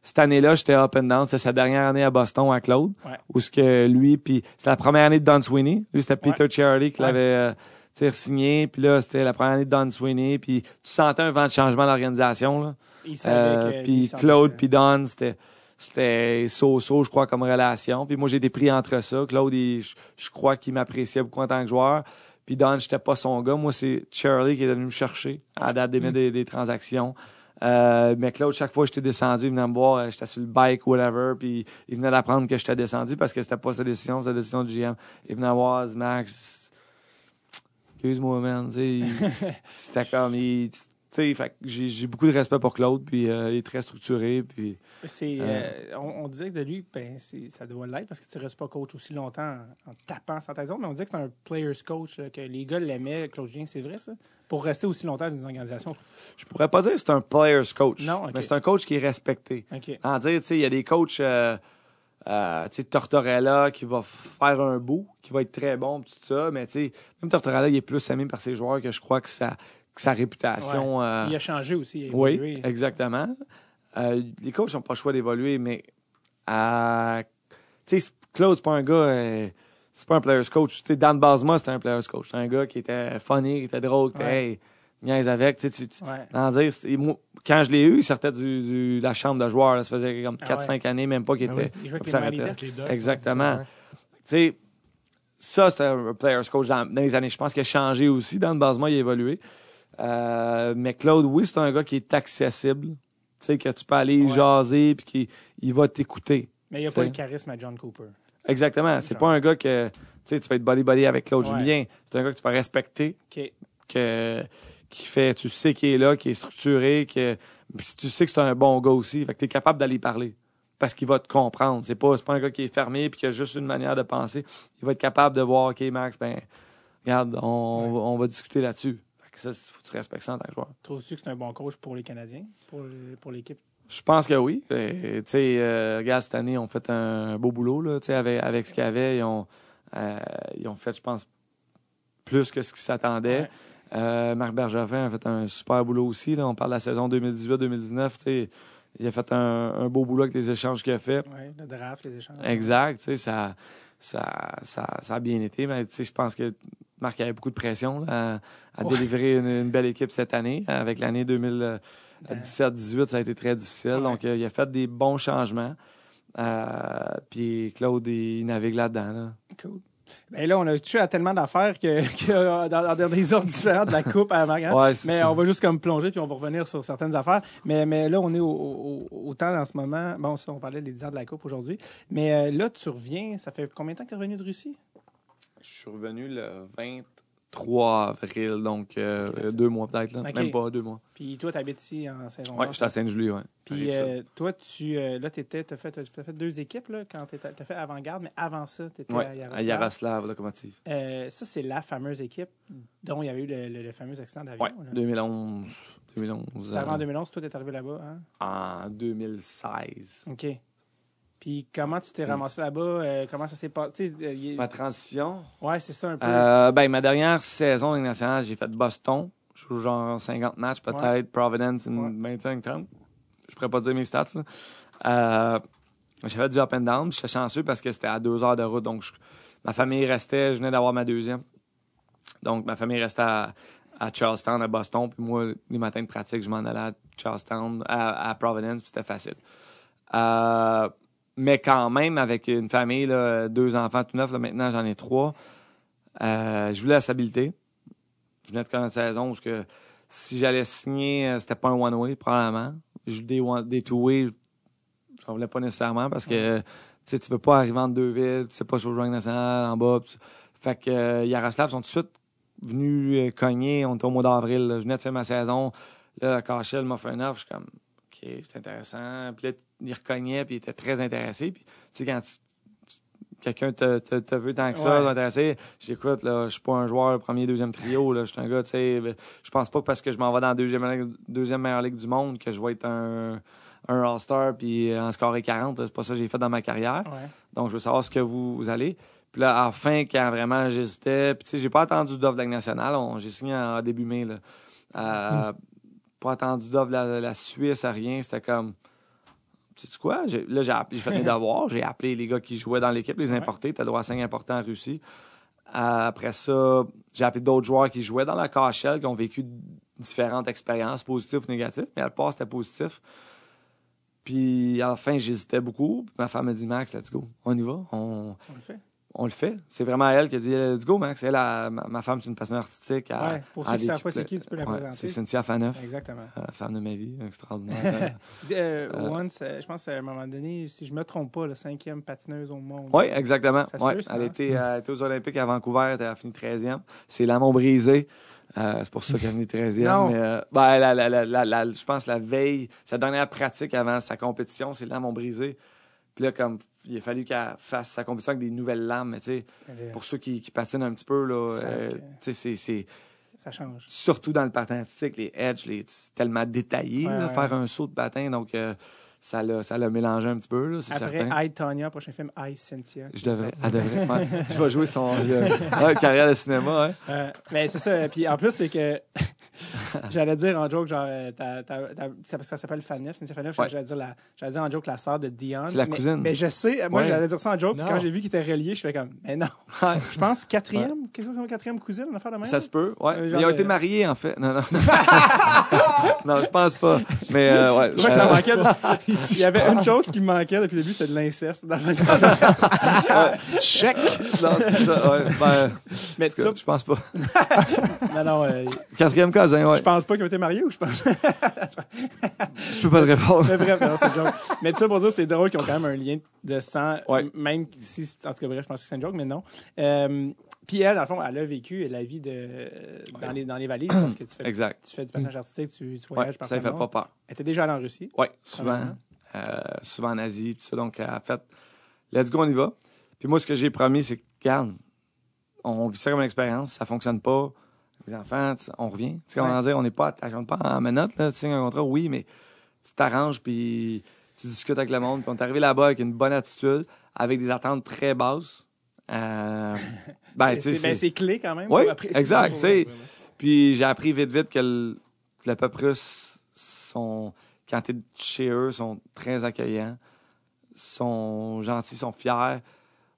cette année-là, j'étais up and down. C'est sa dernière année à Boston à Claude. Ouais. Où ce que lui, puis c'est la première année de Don Sweeney. Lui, c'était Peter Charity qui Ouais. l'avait euh, tu sais, signé. Puis là, c'était la première année de Don Sweeney. Puis tu sentais un vent de changement dans l'organisation. là. Il savait Euh, puis Claude puis Don, c'était c'était so-so, je crois, comme relation. Puis moi, j'ai été pris entre ça. Claude, il- je, je crois qu'il m'appréciait beaucoup en tant que joueur. Puis Don, j'étais pas son gars. Moi, c'est Charlie qui est venu me chercher à la date des, des, des transactions. Euh, mais Claude, chaque fois que j'étais descendu, il venait me voir, euh, j'étais sur le bike, whatever, puis il venait d'apprendre que j'étais descendu parce que c'était pas sa décision, c'était la décision du GM. Il venait voir Max, excuse-moi, man, c'était comme, il, j'ai beaucoup de respect pour Claude, puis euh, il est très structuré, puis C'est, Euh. euh, on, on disait que de lui, ben, ça doit l'être parce que tu restes pas coach aussi longtemps en, en tapant sans ta zone, mais on disait que c'est un player's coach, là, que les gars l'aimaient, Claude Julien, c'est vrai ça? Pour rester aussi longtemps dans une organisation. je pourrais pas dire que c'est un player's coach, Non, ok. mais c'est un coach qui est respecté. En dire, il y a des coachs, euh, euh, Tortorella qui va faire un bout, qui va être très bon, tout ça, mais même Tortorella, il est plus aimé par ses joueurs que je crois que que sa réputation. euh, Il a changé aussi. Il a oui, exactement. Euh, les coachs n'ont pas le choix d'évoluer, mais euh, tu sais, Claude, c'est pas un gars. euh, c'est pas un player's coach. Tu sais, Dan Basma, c'était un player's coach. C'était un gars qui était funny, qui était drôle, qui était, Ouais. hey, niaise avec. Tu sais, tu- tu- Ouais. dans dire, c'était- moi, quand je l'ai eu, il sortait de la chambre de joueur. là. ça faisait comme Ah 4-5 années, même pas qu'il Ah était. Il jouait avec les Exactement. Tu sais, ça, c'était un player's coach dans, dans les années. Je pense qu'il a changé aussi. Dans le basement, il a évolué. Euh, mais Claude, oui, c'est un gars qui est accessible. Tu sais, que tu peux aller Ouais. jaser puis qu'il il va t'écouter. Mais il n'a Tu pas le charisme à John Cooper. Exactement. C'est pas un gars que tu sais, tu vas être body-body avec Claude Ouais. Julien. C'est un gars que tu vas respecter, que, qui fait, tu sais qu'il est là, qui est structuré, que puis tu sais que c'est un bon gars aussi. Fait que tu es capable d'aller parler. Parce qu'il va te comprendre. C'est pas, pas un gars qui est fermé puis qui a juste une manière de penser. Il va être capable de voir, OK, Max, ben, regarde, on, Ouais. on va discuter là-dessus. Ça, faut que tu respectes ça en tant que joueur. Trouves-tu que c'est un bon coach pour les Canadiens, pour, l'équipe? Je pense que oui. Euh, tu sais, euh, regarde, cette année, ils ont fait un beau boulot, là, tu sais, avec, avec ce qu'il y avait. Ils ont, euh, ils ont fait, je pense, plus que ce qu'ils s'attendaient. Ouais. Euh, Marc Bergevin a fait un super boulot aussi. Là. On parle de la saison 2018-2019. tu sais, Il a fait un, un beau boulot avec les échanges qu'il a fait. Ouais, le draft, les échanges. Exact. tu sais, Ça, ça, ça, ça a bien été. Mais tu sais, je pense que Marc avait beaucoup de pression là, à, à Ouais. délivrer une, une belle équipe cette année. Avec l'année 2017-18, ça a été très difficile. Ouais. Donc, euh, il a fait des bons changements. Euh, puis Claude, il navigue là-dedans. Là. Cool. Ben là, on a touché à tellement d'affaires que, que euh, dans, dans des ordres différents de la coupe à Margaret. Ouais, c'est mais ça. on va juste comme plonger puis on va revenir sur certaines affaires. Mais, mais là, on est au, au, au temps en ce moment. Bon, ça, on parlait des 10 ans de la coupe aujourd'hui. Mais euh, là, tu reviens. Ça fait combien de temps que tu es revenu de Russie? Je suis revenu le 23 avril, donc euh, Ok. deux mois peut-être. là. Ok. Même pas deux mois. Puis toi, tu habites ici en saison Ouais, j'étais à Saint-Julie, ouais. Puis euh, toi, tu euh, là, tu as fait, t'as fait deux équipes là, quand tu as fait avant-garde, mais avant ça, tu étais Ouais, à Yaroslav. à Yaroslav, locomotive. Euh, ça, c'est la fameuse équipe dont il y avait eu le, le- le fameux accident d'avion. Là. 2011. 2011 C'était avant euh, 2011, toi, tu es arrivé là-bas. Hein? en 2016. OK. Puis comment tu t'es ramassé là-bas? Euh, comment ça s'est passé? Euh, Ma transition? Ouais, c'est ça un peu. Euh, ben, ma dernière saison de nationale, j'ai fait Boston. Je joue genre 50 matchs peut-être, Providence, une Ouais. 25 30 je pourrais pas dire mes stats. Là. J'ai fait du up and down. J'étais chanceux parce que c'était à deux heures de route. Donc, je- ma famille restait. Je venais d'avoir ma deuxième. Donc, ma famille restait à, à Charlestown, à Boston. Puis moi, les matins de pratique, je m'en allais à Charlestown, à, à Providence, puis c'était facile. Euh, mais quand même, avec une famille, là, deux enfants tout neufs, là, maintenant j'en ai trois, euh, je voulais la stabilité. Je venais de connaître saison où ce que si j'allais signer, euh, c'était pas un one-way, probablement. Je, des, one- des two-way, j'en voulais pas nécessairement parce que tu sais, tu veux pas arriver en deux villes, tu sais pas sur le joueur national en bas. pis. Fait que euh, Yaroslav sont tout de suite venus euh, cogner. On était au mois d'avril. Je venais de faire ma saison. Là, Cachel m'a fait un offre. Je suis comme, OK, c'est intéressant. Puis là, il recognaient, puis il était très intéressé. Puis, tu sais, quand tu- quelqu'un te, te, te veut tant que ça, Ouais. intéressé, j'écoute, là, je suis pas un joueur premier, deuxième trio, là, je suis un gars, tu sais, je pense pas que parce que je m'en vais dans la deuxième, deuxième meilleure ligue du monde que je vais être un, un All-Star puis en scorer 40. là. C'est pas ça que j'ai fait dans ma carrière. Ouais. Donc, je veux savoir ce que vous, vous allez. Puis là, à la fin, quand vraiment j'hésitais, puis tu sais, j'ai pas attendu d'offre de la nationale. On- J'ai signé en début mai, là. Euh, Pas attendu d'offre de la, la Suisse, à rien. C'était comme, tu sais quoi? Là, j'ai appelé- j'ai fait mes devoirs. J'ai appelé les gars qui jouaient dans l'équipe, les importés. T'as droit à 5 importants en Russie. Après ça, j'ai appelé d'autres joueurs qui jouaient dans la KHL, qui ont vécu différentes expériences, positives ou négatives. Mais à la part, c'était positif. Puis à la fin, j'hésitais beaucoup. Puis ma femme m'a dit, Max, let's go. On y va. On, On le fait. On le fait. C'est vraiment elle qui a dit Let's go, Max. Elle, ma, ma femme, c'est une passionne artistique. Elle- Ouais, pour ceux qui a savent pas c'est qui, tu peux la Ouais, présenter. C'est Cynthia Faneuf, Exactement. euh, femme de ma vie, extraordinaire. Euh, Euh, once, je pense à un moment donné, si je me trompe pas, la cinquième patineuse au monde. oui, exactement. Ça se Ouais. peut, ça, Elle hein? était, elle était aux Olympiques à Vancouver, elle a fini 13e. C'est l'amont brisé. Euh, c'est pour ça qu'elle est venue 13e. Non. Mais, euh, ben, la- la- la- la- la- je pense la veille, sa dernière pratique avant sa compétition, c'est l'amont brisé. Puis là, comme il a fallu qu'elle fasse sa compétition avec des nouvelles lames, mais tu sais, Elle est- pour ceux qui, qui patinent un petit peu, là, euh, que- c'est- c'est Ça change. surtout dans le patin artistique, les edges, les, c'est tellement détaillé, Ouais, là, ouais, faire ouais. un saut de patin, donc euh, ça l'a ça l'a mélangé un petit peu, là, Après certain. I, Tonya, prochain film I, Cynthia. Je devrais, elle devrait. ouais. je vais jouer son euh, carrière de cinéma. Euh, mais c'est ça. Puis en plus, c'est que j'allais dire en joke, genre, euh, ta- ta- ta- ça, ça s'appelle Faneuf, Cynthia Faneuf, Ouais. j'allais dire, la- j'allais dire en joke la sœur de Dion. C'est la Mais- cousine. Mais je sais, moi Ouais. j'allais dire ça en joke, puis quand j'ai vu qu'il était relié, je fais comme, mais non. Je pense quatrième, quelque chose comme quatrième cousine, une affaire de même. Ça se peut, ouais. Euh, genre Ils ont été mariés, en fait. Non, non. non, je pense pas. Mais, euh, ouais. Je crois que ça Il y avait une chose qui me manquait depuis le début, c'est de l'inceste. dans le- Check! non, c'est ça, ouais. Ben, Mais tout tout je pense pas. ça, non, non, euh, Quatrième cousin, ouais. je pense pas qu'ils ont été mariés ou je pense? Je peux pas te répondre. Mais bref, non, c'est une joke. Mais tout ça pour dire, c'est drôle qu'ils ont quand même un lien de sang, Ouais. même si, en tout cas, bref, je pense que c'est une joke, mais non. Euh, puis elle, dans le fond, elle a vécu la vie de, dans, les, dans les valises parce que tu fais, Exact. tu fais du patinage artistique, tu, tu Ouais, voyages ça ne fait pas peur. Elle était déjà allée en Russie. Oui, souvent. Euh, souvent en Asie, tout ça. Donc, elle a fait, let's go, on y va. Puis moi, ce que j'ai promis, c'est que, regarde, on vit ça comme une expérience, ça fonctionne pas. Les enfants, on revient. Tu sais comment Ouais. dire, on n'est pas, on pas en menottes, là, tu signes un contrat, oui, mais tu t'arranges, puis tu discutes avec le monde. Puis on est arrivé là-bas avec une bonne attitude, avec des attentes très basses. Euh, ben, C'est- ben, c'est- clé quand même. Oui, exact. Puis j'ai appris vite, vite que le, que le peuple russe sont, quand t'es chez eux, sont très accueillants, sont gentils, sont fiers,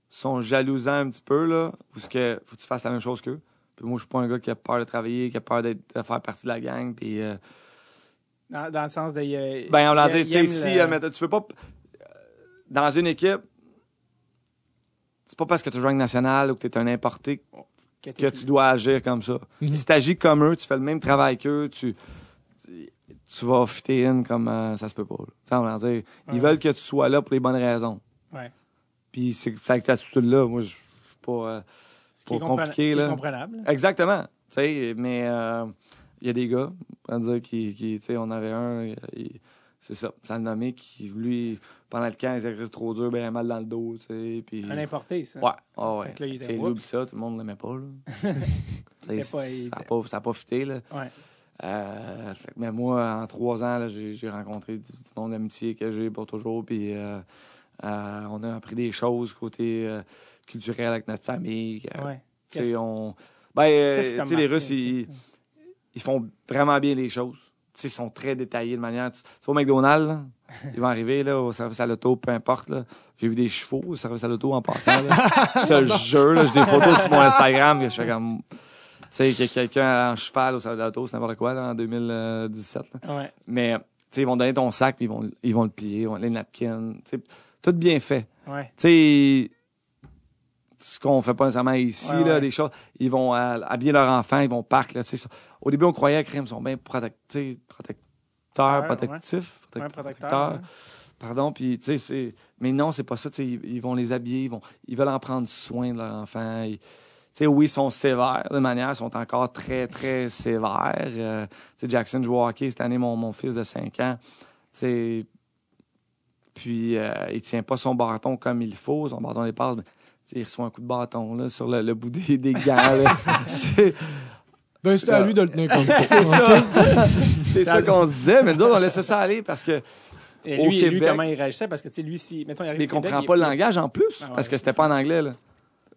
sont jalousants un petit peu, là, parce que faut que tu fasses la même chose qu'eux. Puis moi, je suis pas un gars qui a peur de travailler, qui a peur d'être- de faire partie de la gang. Puis, euh, Dans, dans le sens de. ben, on l'a dit, tu sais, si, le- mais tu veux pas. Dans une équipe, c'est pas parce que tu joues en nationale ou que tu es un importé que tu dois agir comme ça. Mhm. Si tu agis comme eux, tu fais le même travail qu'eux, tu, tu, vas fitter in comme euh, ça se peut pas. là. Dire, Ouais. Ils veulent que tu sois là pour les bonnes raisons. Ouais. Puis c'est c'est avec cette attitude-là, moi, je suis pas. euh, Ce Pas compliqué, ce qui est là. comprenable. Exactement. Tu sais, mais euh, il y a des gars, on va dire, qui, qui on avait un, il- c'est ça, sans le nommer, qui, lui, pendant le camp, il était trop dur, ben mal dans le dos, puis... Un importé, ça. Ouais, ah ouais. Sais, lui, ça, tout le monde l'aimait pas, là. Ça n'a pas, ça pas fité, là. Ouais. Euh, que- mais moi, en trois ans, j'ai, rencontré du, du monde d'amitié que j'ai pour toujours. Puis euh, euh, on a appris des choses côté culturel avec notre famille. Ouais. tu sais, Qu'est-ce- on... Ben, sais, les? Russes, ils, ils font vraiment bien les choses. sais, ils sont très détaillés de manière. Tu, vas au McDonald's, là, ils vont arriver là, au service à l'auto, peu importe. J'ai vu des chevaux au service à l'auto en passant. je te jure, j'ai des photos sur mon Instagram que je fais comme. Tu sais, quelqu'un en cheval au service à l'auto, c'est n'importe quoi, là, en 2017. là. Ouais. Mais, tu sais, ils vont donner ton sac, puis ils vont, ils vont le plier, ils vont les napkins. Tu sais, tout bien fait. Ouais. Tu sais, ce qu'on fait pas nécessairement ici, Ouais, là, ouais. des choses, ils vont euh, habiller leurs enfants, ils vont au parc, là, tu sais. Au début, on croyait que ils sont bien protect- protecteurs, protectifs, protect- protecteurs. Pardon, puis tu sais, c'est. Mais non, c'est pas ça. tu sais, Ils, ils vont les habiller, ils vont, ils veulent en prendre soin de leur enfant. Ils- tu sais, oui, ils sont sévères de manière, ils sont encore très, très sévères. Euh, tu sais, Jackson joue au hockey cette année, mon, mon fils de 5 ans. Tu sais, puis euh, il tient pas son bâton comme il faut, son bâton des passes. mais, tu sais, il reçoit un coup de bâton là, sur le, le bout des, des gants. Ben, c'était à lui de le tenir comme ça. c'est ça. c'est ça qu'on se disait, mais nous autres, on laissait ça aller parce que Et Au lui, et lui, Québec- comment il réagissait? Parce que, tu sais, lui, si. Mettons, il arrive il Québec, comprend il- pas le langage en plus, Ah ouais, parce que c'était pas en anglais. Là.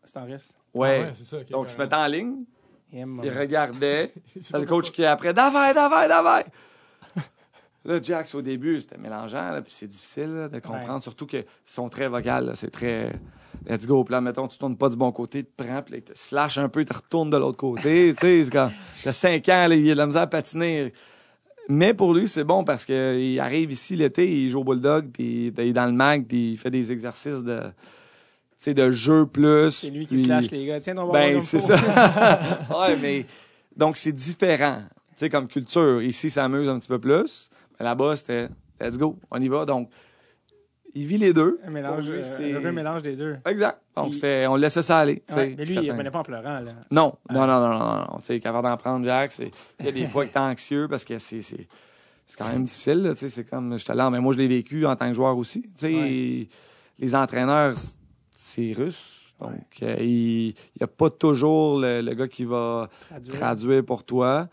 C'est en russe. Ouais. Ah ouais, c'est ça. Donc, il se mettait en ligne, Il aime, il euh, regardait. C'est le coach qui est après. Davai, davai, davai. Là, Jax, au début, c'était mélangeant, là, puis c'est difficile là, de comprendre, Ouais. surtout qu'ils sont très vocales. C'est très. Let's go. Puis là, mettons, tu tournes pas du bon côté, il te prend, puis là, te slash un peu, il te retourne de l'autre côté. tu sais, c'est comme. Il a 5 ans, là, il a de la misère à patiner. Mais pour lui, c'est bon parce qu'il arrive ici l'été, il joue au Bulldog, puis il est dans le mag, puis il fait des exercices de. Sais, de jeu plus. C'est lui qui puis- se lâche les gars. Tiens, ton ballon ben, c'est ça. ouais, mais. Donc, c'est différent. Tu sais, comme culture. Ici, ça amuse un petit peu plus. Mais là-bas, c'était let's go, on y va. Donc, il vit les deux. Un mélange, lui, euh, c'est- un vrai mélange des deux. Exact. Donc, Puis- c'était, on le laissait ça aller. Ouais, mais lui, il revenait pas en pleurant, là. Non, non, non, non, non, non, non. Tu sais, capable d'en prendre, Jack. c'est- Il y a des fois que t'es anxieux parce que c'est, c'est, c'est quand même difficile, tu sais. C'est comme, j'étais là, mais moi, je l'ai vécu en tant que joueur aussi. Tu sais, Ouais. les entraîneurs, c'est russe. Donc, euh, il n'y a pas toujours le, le gars qui va Traduire. traduire pour toi.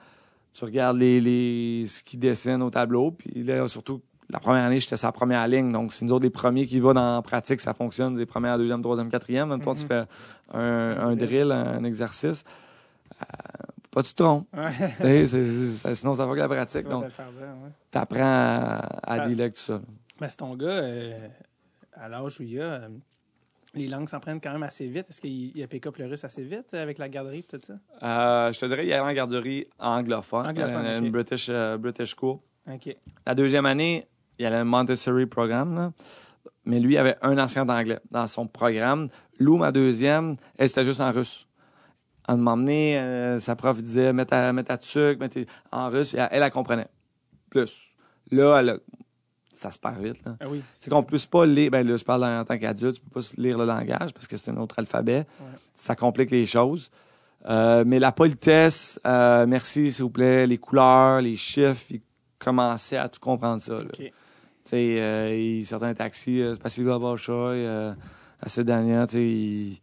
Tu regardes les, les, ce qu'ils dessinent au tableau. Puis là, surtout, la première année, j'étais sa première ligne. Donc, c'est nous autres les premiers qui vont dans la pratique, ça fonctionne. Les premières, deuxième, troisième, quatrième. Même toi, tu Mhm. fais un, un drill, un exercice. Euh, pas tu te trompes. Ouais. Sinon, ça va que la pratique. Donc, ouais. tu apprends à, à Ah. dealer avec tout ça. Mais c'est ton gars, euh, à l'âge où il a, les langues s'apprennent quand même assez vite. Est-ce qu'il il a pick up le russe assez vite euh, avec la garderie et tout ça? Euh, je te dirais, il y avait en garderie anglophone. Anglophone, une, une. British, euh, British school. La deuxième année, il y avait un Montessori programme, là. mais lui il avait un ancien d'anglais dans son programme. Lou, ma deuxième, elle, c'était juste en russe. Elle m'a emmené, euh, sa prof disait, mets ta, mets ta tuque, mets en russe, et elle, elle, elle comprenait. Plus. Là, elle a- ça se perd vite. Là. Ah oui. C'est qu'on ne peut pas lire, ben là, je parle en tant qu'adulte, tu peux pas lire le langage parce que c'est un autre alphabet. Ça complique les choses. Euh, mais la politesse, euh, merci s'il vous plaît, les couleurs, les chiffres, il commençait à tout comprendre ça. là. Euh, il sortait un taxi, euh, c'est pas si à Bolshoi, euh, à tu sais, il...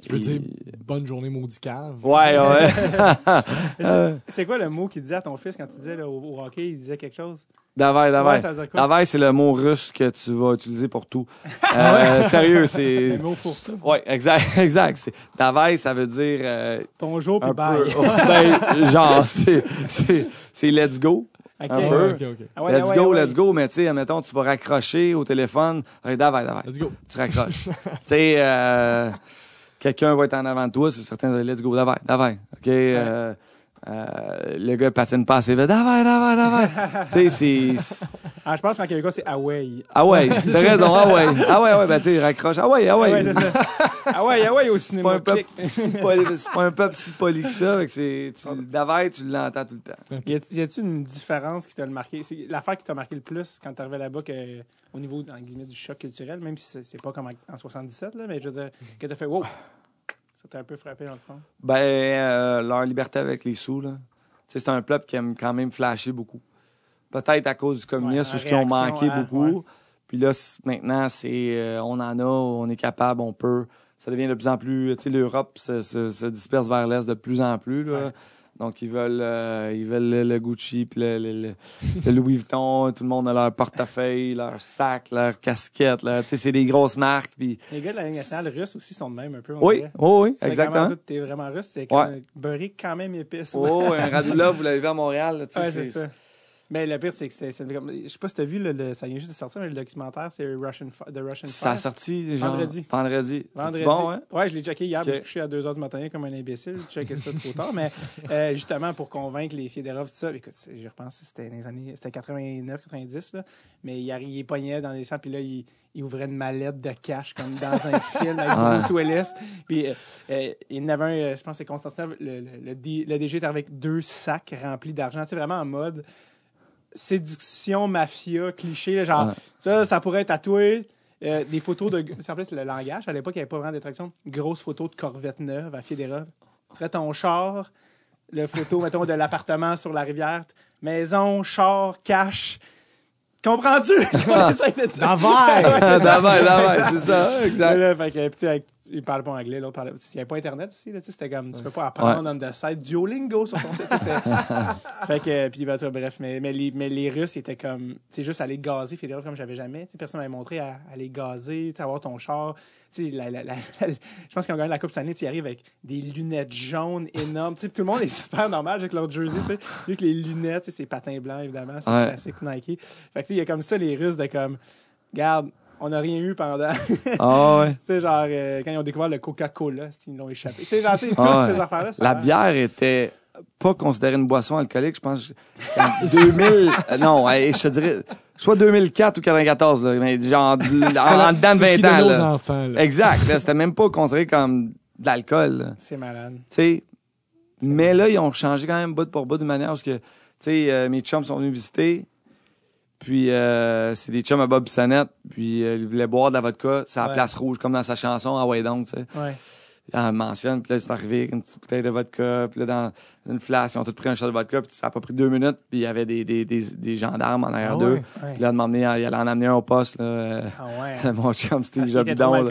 Tu peux dire bonne journée maudit cave. Ouais, ouais. C'est- C'est quoi le mot qu'il disait à ton fils quand tu disais là, au, au hockey, il disait quelque chose? Davai, Ouais, davai. quoi? Davai, c'est le mot russe que tu vas utiliser pour tout. Euh, sérieux, c'est... Le mot fourre-tout. Ouais, exact, exact. Davai, ça veut dire euh, Bonjour puis un bye. peu... ben, genre, c'est, let's go. OK. un Ouais, peu. Ah ouais, let's ouais, go, ouais. let's go. Mais tu sais, admettons, tu vas raccrocher au téléphone. Hey, davai, davai. Let's go. Tu raccroches. tu sais, euh, quelqu'un va être en avant de toi, c'est certain de let's go, davai, davai. OK? Euh, le gars patine pas assez vite. Davai, davai, davai. tu sais, c'est... Ah, je pense qu'en québécois, c'est Away. Ah ouais, t'as raison, ah ouais. Ah ouais, ouais, ben tu sais, raccroche. Ah ouais, ah Ah ouais. ouais, c'est ça. Ah ouais, ah ouais, au cinéma. c'est pas un peuple si poli que ça, fait que c'est tu Davai, tu l'entends tout le temps. Y a-tu une différence qui t'a marqué? C'est l'affaire qui t'a marqué le plus quand t'es arrivé là-bas que, au niveau en guillemets, du choc culturel, même si c'est- c'est pas comme en, en 77, là, mais je veux dire, que t'as fait wow! Ça t'a un peu frappé dans le fond? Ben euh, leur liberté avec les sous là. C'est un peuple qui aime quand même flasher beaucoup. Peut-être à cause du communisme Ouais, ou ce qu'ils ont manqué à- beaucoup. ouais. Puis là maintenant c'est euh, on en a, on est capable, on peut. Ça devient de plus en plus, tu sais l'Europe se, se, se disperse vers l'est de plus en plus là. Ouais. Donc ils veulent euh, ils veulent le, le Gucci puis le, le, le- le Louis Vuitton, tout le monde a leur portefeuille, leur sac, leur casquette là, tu sais c'est des grosses marques puis Les gars de la Ligue nationale russe aussi sont de même un peu. on oui, oui, C'est exactement. T'es vraiment russe, t'es comme Ouais. beurré quand même épice. Oh, un Radulov, vous l'avez vu à Montréal, là, Ouais, c'est- c'est ça. Mais le pire, c'est que c'était. Je sais pas si t'as vu, le, le- ça vient juste de sortir, mais le documentaire, c'est Russian, The Russian Ça a sorti genre, Vendredi. Vendredi. Vendredi. C'est bon, hein? Ouais, je l'ai checké hier, Ok. je suis couché à 2 h du matin comme un imbécile. Je checkais ça trop tard. Mais euh, justement, pour convaincre les Federov, tout ça, écoute, c'est- je repense, c'était dans les années. C'était 89, 90, là. Mais il, il pognait dans les champs, puis là, il, il ouvrait une mallette de cash, comme dans un film avec. Bruce Willis. Puis euh, euh, il y en avait un, euh, je pense que c'est Constantin, le, le, le DG était avec deux sacs remplis d'argent. Tu sais, vraiment en mode séduction, mafia, cliché. là, genre, ça, ça pourrait être tatoué. Euh, des photos de. Ça s'appelait le langage. À l'époque, il n'y avait pas vraiment d'attraction. Grosse photo de Corvette neuve à Federa. Très ton char. Le photo, mettons, de l'appartement sur la rivière. Maison, char, cash. Comprends-tu? dire? Davai! Ouais, c'est ça. Exact. Là, fait que, avec- il parle pas anglais, l'autre parlait. Il n'y avait pas Internet aussi, c'était comme, tu peux pas apprendre on the site Duolingo sur ton site. fait que, puis, ben, bref, mais, mais, les, mais les Russes, étaient comme, tu sais, juste aller gazer Fedorov comme j'avais jamais. Personne m'avait montré à aller gazer, avoir ton char. Tu sais, la- la- la- je pense qu'ils ont gagné la Coupe cette année, tu y arrives avec des lunettes jaunes énormes. Tu sais, puis tout le monde est super normal avec leur jersey, tu sais. Vu que les lunettes, c'est patins blancs, évidemment, c'est Ouais. classique Nike. Fait que, tu sais, il y a comme ça, les Russes, de comme, garde, on n'a rien eu pendant. Ah ouais. Tu sais, genre, euh, quand ils ont découvert le Coca-Cola, s'ils l'ont échappé. Tu sais, genre, toutes Ah ouais. ces affaires-là. La bière était pas considérée une boisson alcoolique, je pense. En 2000, euh, non, ouais, je te dirais, soit 2004 ou 94, là, mais genre, en, en dedans de C'est ce qu'ils 20 ans, enfants. là. Exact, c'était même pas considéré comme de l'alcool. C'est malade. tu sais. Mais là, ils ont changé quand même bout pour bout d'une manière parce que, tu sais, euh, mes chums sont venus visiter. Puis, euh, c'est des chums à Bob Bissonnette. Puis, euh, ils voulaient boire de la vodka. C'est la Ouais. place rouge, comme dans sa chanson, Ah ouais donc, tu sais. Ouais. Elle mentionne, puis là, c'est arrivé avec une petite bouteille de vodka. Puis là, dans une flash, ils ont tous pris un shot de vodka. Puis ça a pas pris deux minutes. Puis il y avait des, des, des, des gendarmes en arrière Ah d'eux. ouais? Puis là, de m'emmener, il allait en amener un au poste, là. euh, Ah ouais. Mon chum, Steve Jobidon.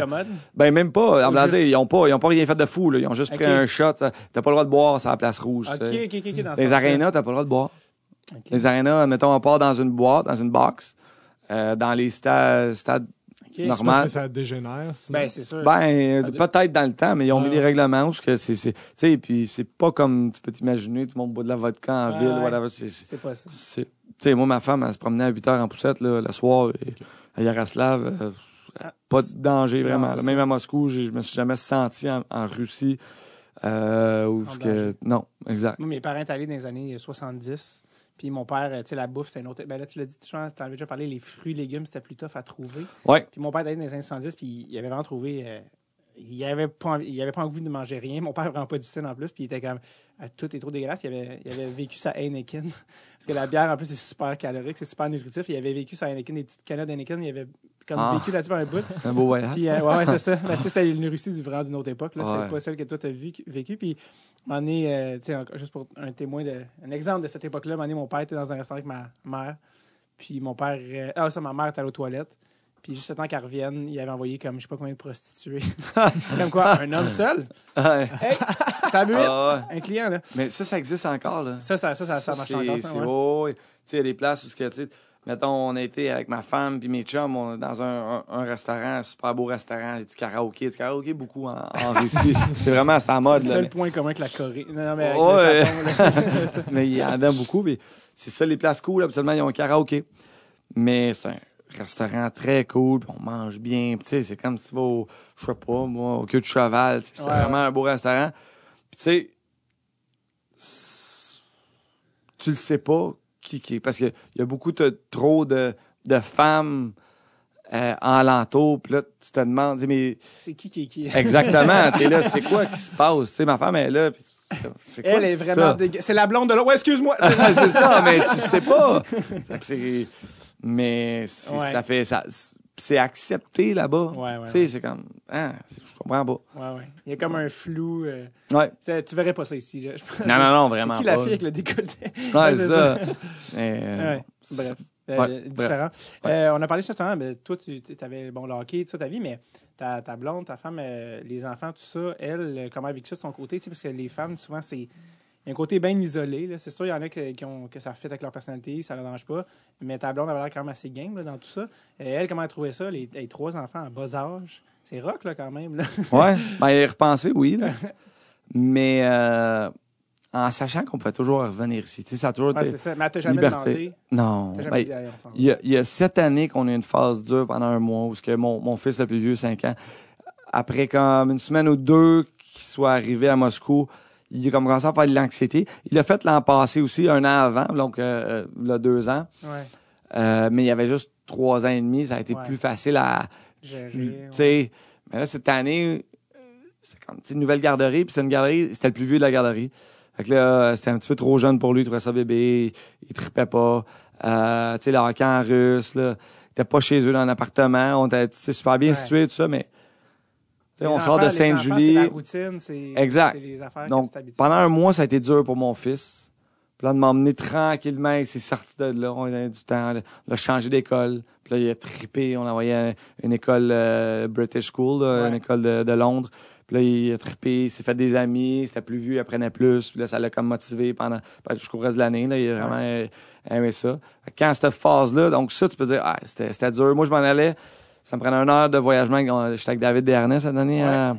Ben, même pas. En juste- Ils ont pas, ils ont pas rien fait de fou, là. Ils ont juste pris un shot. T'as pas le droit de boire, c'est la place rouge. Ok, tu sais. ok. Dans Les arénas, t'as pas le droit de boire. Les arénas, mettons, on part dans une boîte, dans une box. Euh, dans les sta- stades Ok. C'est parce normales. que ça dégénère. Ben, c'est sûr. Ben, Ça peut-être dans le temps, mais ils ont Ouais, mis des ouais. règlements où ce que c'est, c'est, tu sais, puis c'est pas comme tu peux t'imaginer, tout le monde boit de la vodka en Ouais, ville, ouais. whatever. C'est, pas ça. tu sais, moi, ma femme, elle se promenait à 8 heures en poussette, là, le soir, et, à Yaroslav. euh, Ah. pas de danger, vraiment. ça. Même à Moscou, je me suis jamais senti en, en Russie, euh, où En ce que, non, exact. Moi, mes parents étaient allés dans les années 70. Puis mon père, euh, tu sais, la bouffe, c'était une autre. Ben là, tu l'as dit, tu en avais déjà parlé, les fruits, légumes, c'était plus tough à trouver. Ouais. Puis mon père était dans les années 70, puis il avait vraiment trouvé. euh, il avait pas envie, il avait pas envie de manger rien. Mon père vraiment pas difficile en plus, puis il était comme ah, tout est trop dégueulasse. Il avait, il avait vécu sa Heineken parce que la bière en plus c'est super calorique, c'est super nutritif. Il avait vécu sa Heineken, des petites canettes d'Heineken. Il avait comme Ah. vécu là-dessus un bout. Un beau voyage. Puis, euh, ouais, ouais, c'est ça. Sais, c'était une Russie du vraiment d'une autre époque. Là. Ouais. C'est pas celle que toi, tu as vécu. Puis, donné, euh, tu sais, encore- juste pour un témoin, de, un exemple de cette époque-là, donné, mon père était dans un restaurant avec ma mère. Puis, mon père. euh, ah, ça, ma mère était allée aux toilettes. Puis, juste le temps qu'elle revienne, il avait envoyé comme je sais pas combien de prostituées. comme quoi, un homme seul? Ouais. Hey, t'as bu Ah, ouais. Un client, là. Mais ça, ça existe encore, là. Ça, ça, ça, ça, ça marche encore. Ça, c'est- ouais. oh. Tu sais, il y a des places où, tu sais, mettons, on a été avec ma femme puis mes chums on dans un, un, un restaurant, un super beau restaurant, du karaoké. Du karaoké beaucoup en, en Russie. c'est vraiment, c'est en mode, le là. seul mais- point commun avec la Corée. Non, non, mais avec Ouais. le Japon, là. mais il y en a beaucoup. Mais c'est ça, les places cool, absolument, ils ont un karaoké. Mais c'est un restaurant très cool, on mange bien. Tu sais, c'est comme si tu vas au, je sais pas, moi, au queue de cheval. C'est Ouais, vraiment un beau restaurant. Puis, tu sais, c'est- tu le sais pas parce qu'il y a beaucoup de, trop de, de femmes euh, en alentour. Puis là, tu te demandes, mais C'est qui qui est qui? exactement, t'es là, c'est quoi qui se passe? Tu sais, ma femme est là, quoi Elle est vraiment dégueu. C'est la blonde de l'autre. Ouais, excuse-moi. c'est ça, mais tu sais pas. Mais Ouais. ça fait ça c'est accepté là-bas. Ouais, ouais, tu sais, ouais. c'est comme ah, je comprends pas. Ouais, ouais. Il y a comme un flou. euh, Ouais. tu verrais pas ça ici. Là. Je pense. Non non non, vraiment qui pas. la fille avec le décolleté? Ouais, c'est ça. Mais, euh, Bref. Euh, différent. Euh, on a parlé justement, ben, toi, tu avais bon, le hockey, tout ça, ta vie, mais ta, ta blonde, ta femme, euh, les enfants, tout ça, elle, comment elle vécu ça de son côté? Tu sais, parce que les femmes, souvent, c'est. Il y a un côté bien isolé. C'est sûr, il y en a que, qui ont, que ça fait avec leur personnalité, ça ne dérange pas. Mais ta blonde avait l'air quand même assez game là, dans tout ça. Et elle, comment elle trouvait ça? Les, les trois enfants en bas âge? C'est rock, là, quand même. Là. Ouais, ben y repenser oui là. Mais euh, en sachant qu'on peut toujours revenir ici. Tu sais, ça a toujours été c'est ça. Mais elle t'a jamais liberté. demandé? Non. Ben, il y, y a sept années qu'on a eu une phase dure pendant un mois où ce que mon, mon fils le plus vieux, 5 ans, après comme une semaine ou deux qu'il soit arrivé à Moscou, il a commencé à faire de l'anxiété. Il l'a fait l'an passé aussi, un an avant, donc euh, là, deux ans. Ouais. Euh, mais il y avait juste trois ans et demi, ça a été Ouais. plus facile à... Gérer, tu ouais. sais, Mais là, cette année, euh, c'était comme tu sais, une nouvelle garderie, puis c'est une garderie, c'était le plus vieux de la garderie. Fait que là, c'était un petit peu trop jeune pour lui, il trouvait ça bébé, il tripait pas. Euh, tu sais, le hockey en russe, là, il était pas chez eux dans un appartement, on était super bien situé, tout ça, mais... on sort de Sainte-Julie. C'est la routine, c'est Exact. les affaires Donc, pendant un mois, ça a été dur pour mon fils. Puis là, de m'emmener tranquillement, il s'est sorti de là, on a eu du temps, on a changé d'école. Puis là, il a trippé, on à une école euh, British School, là, Ouais. une école de, de Londres. Puis là, il a trippé, il s'est fait des amis, c'était plus vieux, il apprenait plus. Puis là, ça l'a comme motivé pendant jusqu'au reste de l'année. Là, il a vraiment aimé ça. Quand cette phase-là, donc ça, tu peux dire, ah, c'était c'était dur. Moi, je m'en allais, ça me prenait une heure de voyagement. J'étais avec David Desharnais cette année à,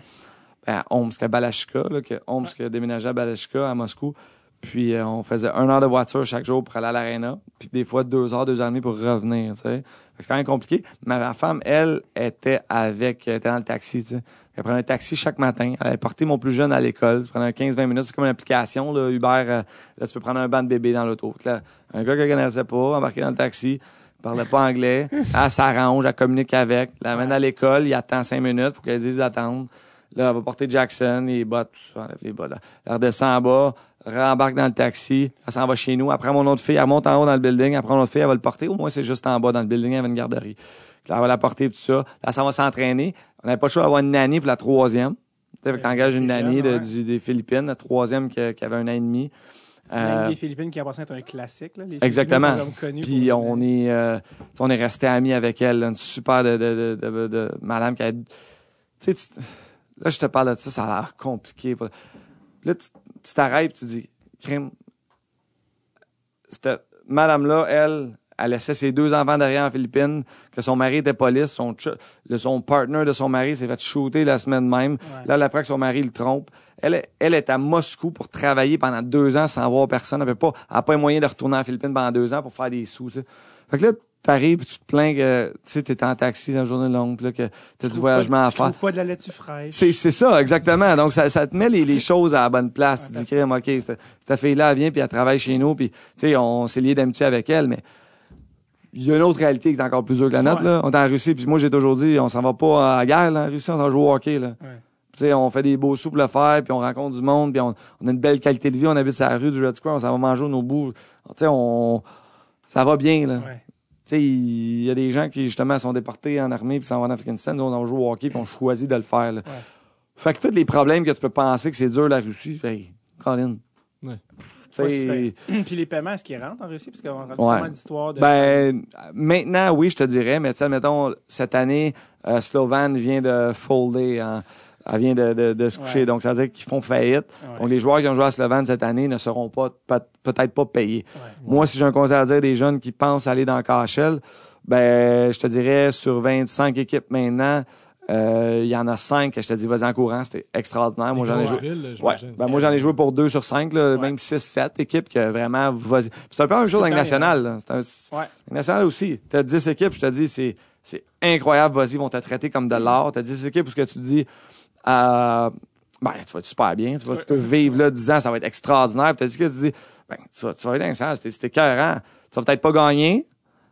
à Omsk, à Balashika, là, que Omsk a déménagé à Balashika, à Moscou. Puis euh, on faisait une heure de voiture chaque jour pour aller à l'aréna. Puis des fois deux heures, deux heures et demie pour revenir, tu sais. Fait que C'est quand même compliqué. Mais ma femme, elle, était avec, elle était dans le taxi, tu sais. Elle prenait un taxi chaque matin. Elle porter mon plus jeune à l'école. Ça prenait 15-20 minutes. C'est comme une application, là, Uber. euh, là, tu peux prendre un banc de bébé dans l'auto. Que un gars qu'elle connaissait pas, embarqué dans le taxi, parlait pas anglais. Elle s'arrange, elle communique avec. Elle l'amène à l'école, il attend 5 minutes, faut qu'elle dise d'attendre. Là, elle va porter Jackson, les bottes, tout ça, enlève les bottes. Là. Elle redescend en bas, rembarque dans le taxi, elle s'en va chez nous. Après, mon autre fille, elle monte en haut dans le building. Après, mon autre fille, elle va le porter. Au moins, c'est juste en bas dans le building, elle a une garderie. Là, elle va la porter, tout ça. Là, ça va s'entraîner. On n'avait pas le choix d'avoir une nanny pour la troisième. Tu sais, t'engages une Des nanny jeunes, de- ouais. du- des Philippines, la troisième qui, qui avait un an et demi. Même Euh, les Philippines qui a passé être un classique. Là. Les Exactement. Puis pour- on est, euh, on est resté amis avec elle, là, une super de, de, de, de, madame qui a, tu sais, là je te parle de ça, ça a l'air compliqué. Là tu t'arrêtes, puis tu dis, crime, cette madame là, elle, elle laissait ses deux enfants derrière en Philippines, que son mari était police, son le, son partner de son mari s'est fait shooter la semaine même. Ouais. Là, elle apprend que son mari le trompe. Elle, est- elle est à Moscou pour travailler pendant deux ans sans voir personne. Elle n'a pas, elle a pas les moyens de retourner en Philippines pendant deux ans pour faire des sous. tu. Fait que là, t'arrives et tu te plains que tu sais, t'es en taxi dans une journée longue, puis là, que t'as du voyagement à faire. trouve pas de la laitue fraîche. C'est, c'est ça, exactement. Donc, ça, ça te met les, les choses à la bonne place. Tu dis, crème, OK, cette, cette fille-là, elle vient, puis elle travaille chez nous, puis, tu sais, on s'est lié d'amitié avec elle, mais il y a une autre réalité qui est encore plus dure que la nôtre, Ouais. là. On est en Russie, puis moi, j'ai toujours dit, on s'en va pas à la guerre, là, en Russie, on s'en va jouer au hockey, là. Ouais. Tu sais, on fait des beaux sous pour le faire, puis on rencontre du monde, puis on, on a une belle qualité de vie, on habite sur la rue du Red Square, on s'en va manger nos bouts. Tu sais, on, ça va bien, là. Ouais. Tu sais, il y a des gens qui, justement, sont déportés en armée puis s'en vont en Afghanistan. Nous, on joue au hockey puis on choisit de le faire. Là. Ouais. Fait que tous les problèmes que tu peux penser que c'est dur, la Russie, ben, Colin. Puis les paiements, est-ce qu'ils rentrent en Russie? Parce qu'on rentre Ouais. tellement d'histoires de... ben, maintenant, oui, je te dirais, mais tu sais, mettons, cette année, euh, Slovan vient de folder, elle vient de, de, de se coucher. Ouais. Donc, ça veut dire qu'ils font faillite. Ouais. Donc, les joueurs qui ont joué à Slovan cette année ne seront pas, peut- peut-être pas payés. Moi, si j'ai un conseil à dire des jeunes qui pensent aller dans KHL, ben, je te dirais, sur 25 équipes maintenant, il y en a 5 que je te dis, vas-y en courant, c'était extraordinaire. Moi, j'en ai joué. Ouais. Ben, moi, j'en ai joué pour 2 sur 5, là, même 6, 7 équipes que vraiment, vas-y. C'est un peu la même chose dans le national. là. C'est un, national aussi. T'as 10 équipes, je te dis, c'est, c'est incroyable, vas-y, ils vont te traiter comme de l'or. T'as 10 équipes où ce que tu dis, euh, ben, tu vas être super bien, tu, vas, tu peux vivre là 10 ans, ça va être extraordinaire. Puis t'as dit que tu dis, ben, tu vas, tu vas être c'était, c'était écœurant. Tu vas peut-être pas gagner,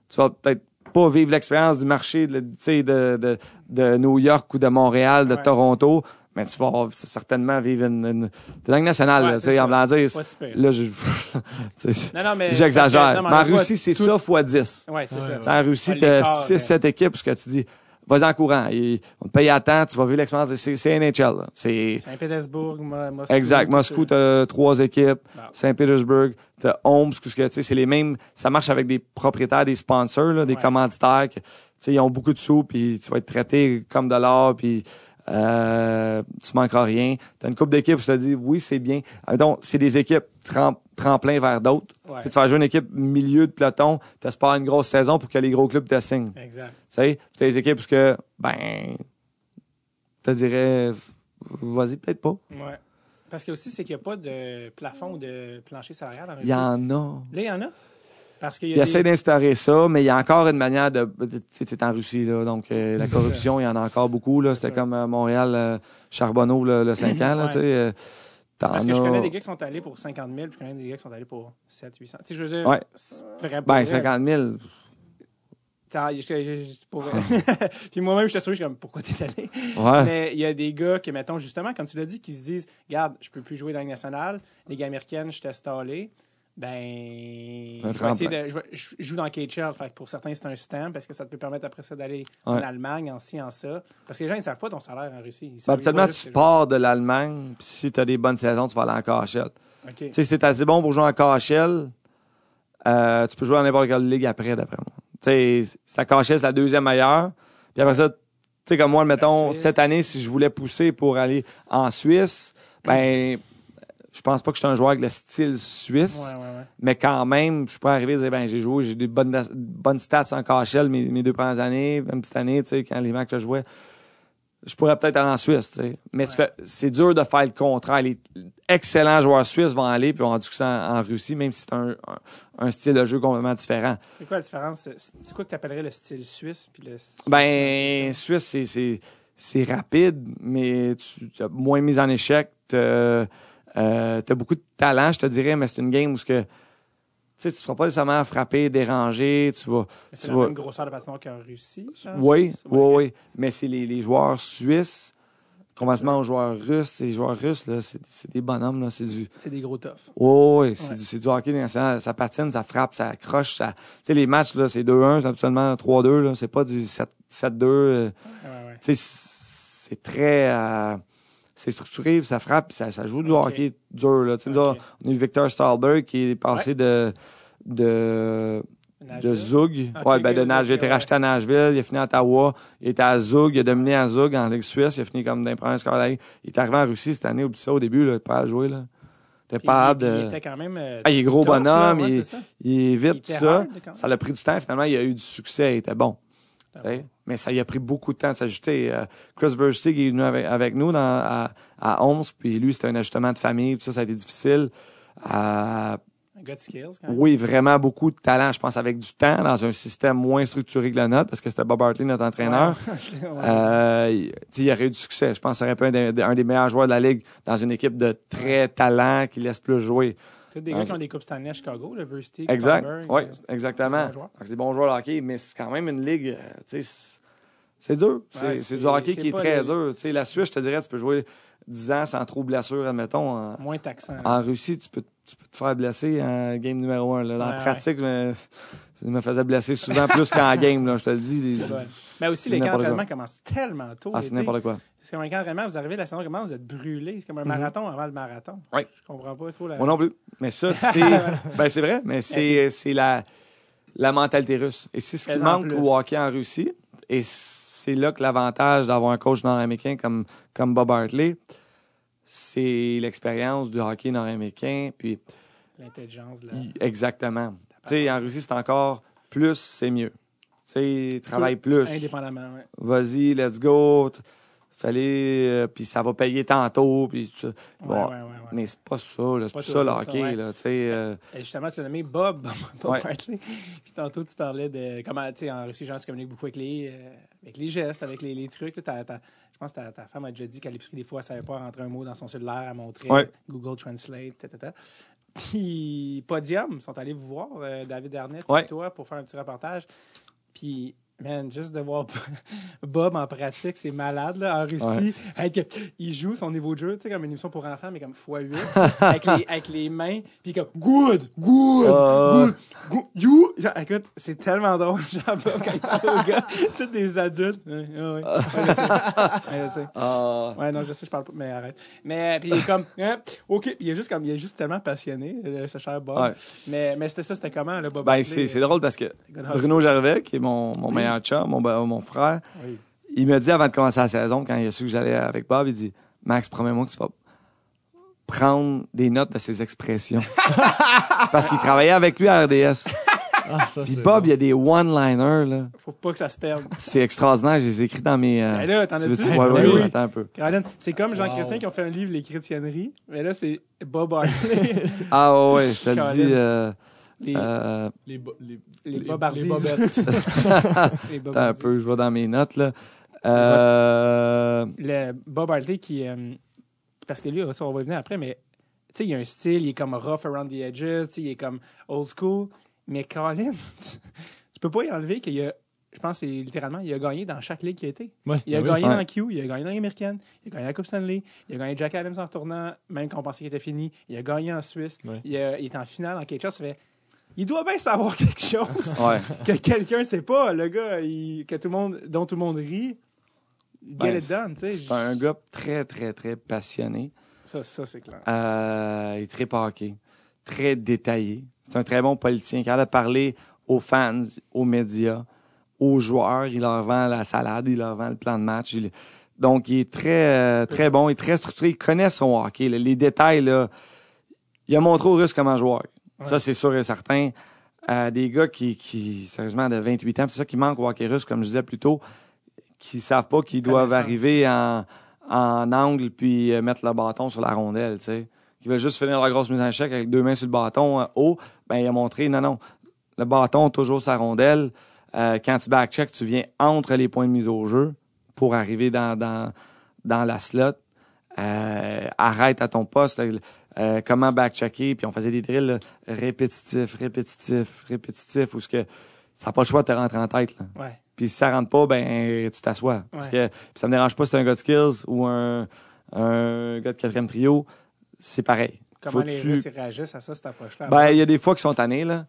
tu vas peut-être pas vivre l'expérience du marché de, tu sais, de, de, de New York ou de Montréal, de Ouais. Toronto, mais tu vas certainement vivre une, une t'es dans le national, Ouais, là, tu sais, en voulant dire, Pas super. là, je, Non, non, mais... j'exagère. Mais en Russie, c'est tout- ça fois 10. Ouais, c'est Ouais, ça. En Russie, Ouais, t'as l'écart, 6, mais- 7 équipes, parce que tu dis, vas-y en courant. Et on te paye à temps, tu vas vivre l'expérience. C'est, c'est NHL. C'est, Saint-Pétersbourg, Mo- Moscou... exact. Moscou, ça. t'as trois équipes. Wow. Saint-Pétersbourg, t'as Omsk, ce que, tu sais, c'est les mêmes, ça marche avec des propriétaires, des sponsors, là, des Ouais. commanditaires, que, tu sais, ils ont beaucoup de sous, puis tu vas être traité comme de l'or, puis euh, tu manqueras rien. T'as une coupe d'équipes où tu te dis, oui, c'est bien. Donc, c'est des équipes trem- tremplin vers d'autres. Ouais. Tu Tu vas jouer une équipe milieu de peloton, t'espères une grosse saison pour que les gros clubs te signent. Exact. Tu sais, tu as des équipes où que, ben, te dirais, vas-y, peut-être pas. Ouais. Parce que aussi, c'est qu'il n'y a pas de plafond ou de plancher salarial en. Il y en a. Là, il y en a? Parce qu'il des- essaie d'instaurer ça, mais il y a encore une manière de. Tu sais, en Russie, là, donc euh, la corruption, il y en a encore beaucoup. là. C'était comme euh, Montréal, euh, Charbonneau, le, le 5 ans. Là, Ouais. sais, Parce que je connais des gars qui sont allés pour 50 000, puis je connais des gars qui sont allés pour 7 800. Tu sais, je veux dire, Ouais. Ben, vrai. 50 000. T'as- je- je- je- pour vrai. puis moi-même, je suis comme, pourquoi t'es allé? Ouais. Mais il y a des gars qui, mettons, justement, comme tu l'as dit, qui se disent, regarde, je peux plus jouer dans la nationale, Ligue américaine, je t'ai installé. Ben, je, vais essayer de- je, vais- je joue dans KHL. Fait que pour certains, c'est un stamp parce que ça te peut permettre après ça d'aller en. Allemagne, en ci, en ça. Parce que les gens, ils savent pas ton salaire en Russie. Ils Ben, habituellement, tu pars de l'Allemagne, puis si t'as des bonnes saisons, tu vas aller en KHL. OK. Tu sais, si t'es assez bon pour jouer en KHL, euh, tu peux jouer dans n'importe quelle ligue après, d'après moi. Tu sais, c'est la KHL, c'est la deuxième meilleure. Puis après ça, tu sais, comme moi, mettons, cette année, si je voulais pousser pour aller en Suisse, ben, je pense pas que je suis un joueur avec le style suisse. Ouais, ouais, ouais. Mais quand même, je suis pas arrivé à dire, ben, j'ai joué, j'ai des bonnes, bonnes stats en KHL mes, mes deux premières années, même cette année, tu sais, quand les matchs que je jouais. Je pourrais peut-être aller en Suisse, tu sais. Mais tu Ouais. fais- c'est dur de faire le contraire. Les excellents joueurs suisses vont aller puis vont du en, en Russie, même si c'est un, un, un style de jeu complètement différent. C'est quoi la différence? C'est quoi que tu appellerais le style suisse? Puis le Ben, Suisse, c'est, c'est, c'est rapide, mais tu as moins mis en échec. Tu as beaucoup de talent, je te dirais, mais c'est une game où ce que, tu ne seras pas nécessairement frappé, dérangé, tu vas... C'est la vas- même grosseur de patinoire qu'en Russie? en Oui, Suisse? oui, oui. Mais c'est les, les joueurs suisses, complètement aux joueurs russes. Les joueurs russes, là, c'est, c'est des bonhommes, là. C'est du... C'est des gros toughs. Oui, oui, c'est, du, c'est du hockey national. Ça patine, ça frappe, ça accroche. Ça... Tu sais, les matchs, là, c'est 2-1, c'est absolument 3-2, là. C'est pas du 7- 7-2. euh, Ouais, ouais. tu sais, c'est très... euh, c'est structuré, puis ça frappe, puis ça, ça joue du hockey dur, là. Nous on a eu Victor Stahlberg qui est passé de... de de Nashville? Zug. Ouais, ben de Nashville. Il a été racheté à Nashville. Il a fini à Ottawa. Il était à Zug. Il a dominé à Zug en Ligue suisse. Il a fini comme d'un premier score de. Il est arrivé en Russie cette année. Oublie ça au début, là. Pas à jouer, là. T'es pas puis Il de. était quand même. euh, Ah, il est gros là, bonhomme, ouais, il- est vite, tout ça. hard. Ça l'a pris du temps. Finalement, il a eu du succès. Il était bon. Ouais. Mais ça lui a pris beaucoup de temps de s'ajuster. Euh, Chris Versteeg est venu avec, avec nous dans, à, à Homs. Puis lui, c'était un ajustement de famille. Puis ça, ça a été difficile. Euh, skills, quand même. oui, vraiment beaucoup de talent, je pense, avec du temps, dans un système moins structuré que le nôtre, parce que c'était Bob Hartley, notre entraîneur. Ouais. Euh, il- aurait eu du succès. Je pense que ça aurait pu être un, un des meilleurs joueurs de la Ligue dans une équipe de très talent qui laisse plus jouer. Tous des gars qui ont des coupes Stanley à Chicago, le Versteeg, Exact. Oui, euh, exactement. Donc, des bons joueurs de hockey, mais c'est quand même une ligue, euh, tu sais, c'est- dur. C'est Ouais, du hockey qui est très les- dur. Tu sais, la Suisse, je te dirais, tu peux jouer 10 ans sans trop blessure, admettons. En, Moins taxant. en Russie, tu peux, tu peux te faire blesser en game numéro 1. Dans la Ouais, pratique, je je me faisais blesser souvent plus qu'en game, là, je te le dis. Mais aussi, les camps d'entraînement commencent tellement tôt. Ah, c'est n'importe quoi. C'est comme un camp d'entraînement, vous arrivez, la saison commence, vous êtes brûlé. C'est comme un marathon avant le marathon. Mhm. Ouais. Je comprends pas trop la. Moi non plus. Mais ça, c'est. ben, c'est vrai, mais c'est, la, la mentalité russe. Et c'est ce qui manque plus. au hockey en Russie. Et c'est là que l'avantage d'avoir un coach nord-américain comme, comme Bob Hartley, c'est l'expérience du hockey nord-américain. Puis, L'intelligence. là. il- exactement. Sais, en Russie, c'est encore plus, c'est mieux. Tu sais, travaille plus. Indépendamment, ouais. Vas-y, let's go. Fallait. euh, puis ça va payer tantôt. Puis. Bon, Ouais. Mais c'est pas ça, là. C'est Pas ça le hockey, là. Tu sais. euh, justement, tu as nommé Bob, Bob. Puis tantôt, tu parlais de comment, tu sais, en Russie, les gens se communiquent beaucoup avec les, euh, avec les gestes, avec les, les trucs. là. Je pense que ta, ta femme a déjà dit qu'à l'épicerie, des fois, elle savait pas rentrer un mot dans son cellulaire, montrait Ouais. Google Translate. Puis Podium sont allés vous voir, euh, David Arnett Ouais. et toi, pour faire un petit reportage. Puis, man, juste de voir Bob en pratique, c'est malade, là, en Russie. Avec- il joue son niveau de jeu, tu sais, comme une émission pour enfants, mais comme x8, avec, les, avec les mains, puis comme good, good, good, good, you. Genre, écoute, c'est tellement drôle, genre, Bob, quand il parle aux gars, tous des adultes. Ouais, ouais, ouais. Ouais, je sais. Ouais, je sais. ah, Ouais, non, je sais, je parle pas, mais arrête. Mais, puis il est comme, hein, OK, il est juste comme, il est juste tellement passionné, euh, ce cher Bob. Ouais. Mais, mais c'était ça, c'était comment, le Bob? Ben, Hartley? c'est, drôle parce que. Bruno Gervais, qui est mon, mon meilleur chum, mon, mon frère, Oui. il m'a dit avant de commencer la saison, quand il a su que j'allais avec Bob, il dit Max, promets-moi que tu vas prendre des notes de ses expressions. parce qu'il travaillait avec lui à RDS. Ah, ça, Puis Bob, bon. il y a des one-liners, là. Faut pas que ça se perde. C'est extraordinaire. Je les ai écrits dans mes. euh, Ben là, t'en tu as-tu? veux-tu- Ben Ouais, ouais, oui. ouais, attends un peu. Caroline, c'est comme Jean Wow. Chrétien qui ont fait un livre, Les chrétienneries. Mais là, c'est Bob Hartley. Ah, ouais, je te le dis. euh, les, euh, Les, bo- les, les, Bobardies. les bobettes. les Bob attends un peu, je vais dans mes notes, là. Euh, Le Bob Hartley qui. euh, parce que lui, ça, on va y venir après, mais tu sais, il a un style, il est comme rough around the edges, tu sais, il est comme old school. Mais Colin, tu peux pas y enlever qu'il a. Je pense que c'est littéralement, il a gagné dans chaque ligue qu'il a été. Ouais, Il a ben oui. gagné Ouais. dans Q, il a gagné dans l'américaine, il a gagné la Coupe Stanley, il a gagné Jack Adams en tournant, même quand on pensait qu'il était fini. Il a gagné en Suisse. Ouais. Il, a- il est en finale en quelque chose. Ça fait, il doit bien savoir quelque chose ouais. que quelqu'un sait pas. Le gars, il- que tout le monde, dont tout le monde rit. Get Ben, it done. C'est un gars très, très, très passionné. Ça, ça c'est clair. Euh, il est très parqué, très détaillé. C'est un très bon politicien. Quand il a parlé aux fans, aux médias, aux joueurs, il leur vend la salade, il leur vend le plan de match. Il- Donc, il est très, euh, très bon, il est très structuré. Il connaît son hockey. là. Les détails, là, il a montré aux Russes comment jouer. Ça, c'est sûr et certain. Euh, des gars qui, qui, sérieusement, de 28 ans, c'est ça qui manque au hockey russe, comme je disais plus tôt, qui savent pas qu'ils doivent arriver en, en angle puis euh, mettre le bâton sur la rondelle, tu sais. Qui veulent juste finir la grosse mise en échec avec deux mains sur le bâton euh, haut, ben il a montré, non, non, le bâton toujours sa rondelle. Euh, quand tu backcheck, tu viens entre les points de mise au jeu pour arriver dans, dans, dans la slot. Euh, arrête à ton poste. Euh, comment backchecker, puis on faisait des drills là, répétitifs, répétitifs, répétitifs, où ce que ça n'a pas le choix de te rentrer en tête. Là. Ouais. Puis si ça rentre pas, ben tu t'assois. Parce Ouais. que puis ça me dérange pas si c'est un gars de skills ou un, un gars de quatrième trio, c'est pareil. Comment Faut les tu- réagissent à ça, cette approche-là? Ben, il y a des fois qui sont tannés, là.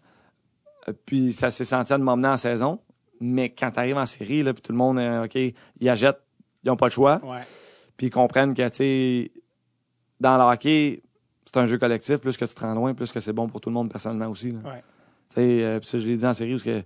Euh, Puis ça s'est senti à de m'emmener en saison. Mais quand tu arrives en série, là, puis tout le monde, euh, OK, ils achètent, ils n'ont pas le choix. Ouais. Puis ils comprennent que, tu sais, dans le hockey, c'est un jeu collectif. Plus que tu te rends loin, plus que c'est bon pour tout le monde personnellement aussi. là. Ouais. Tu sais, euh, ça, je l'ai dit en série, parce que,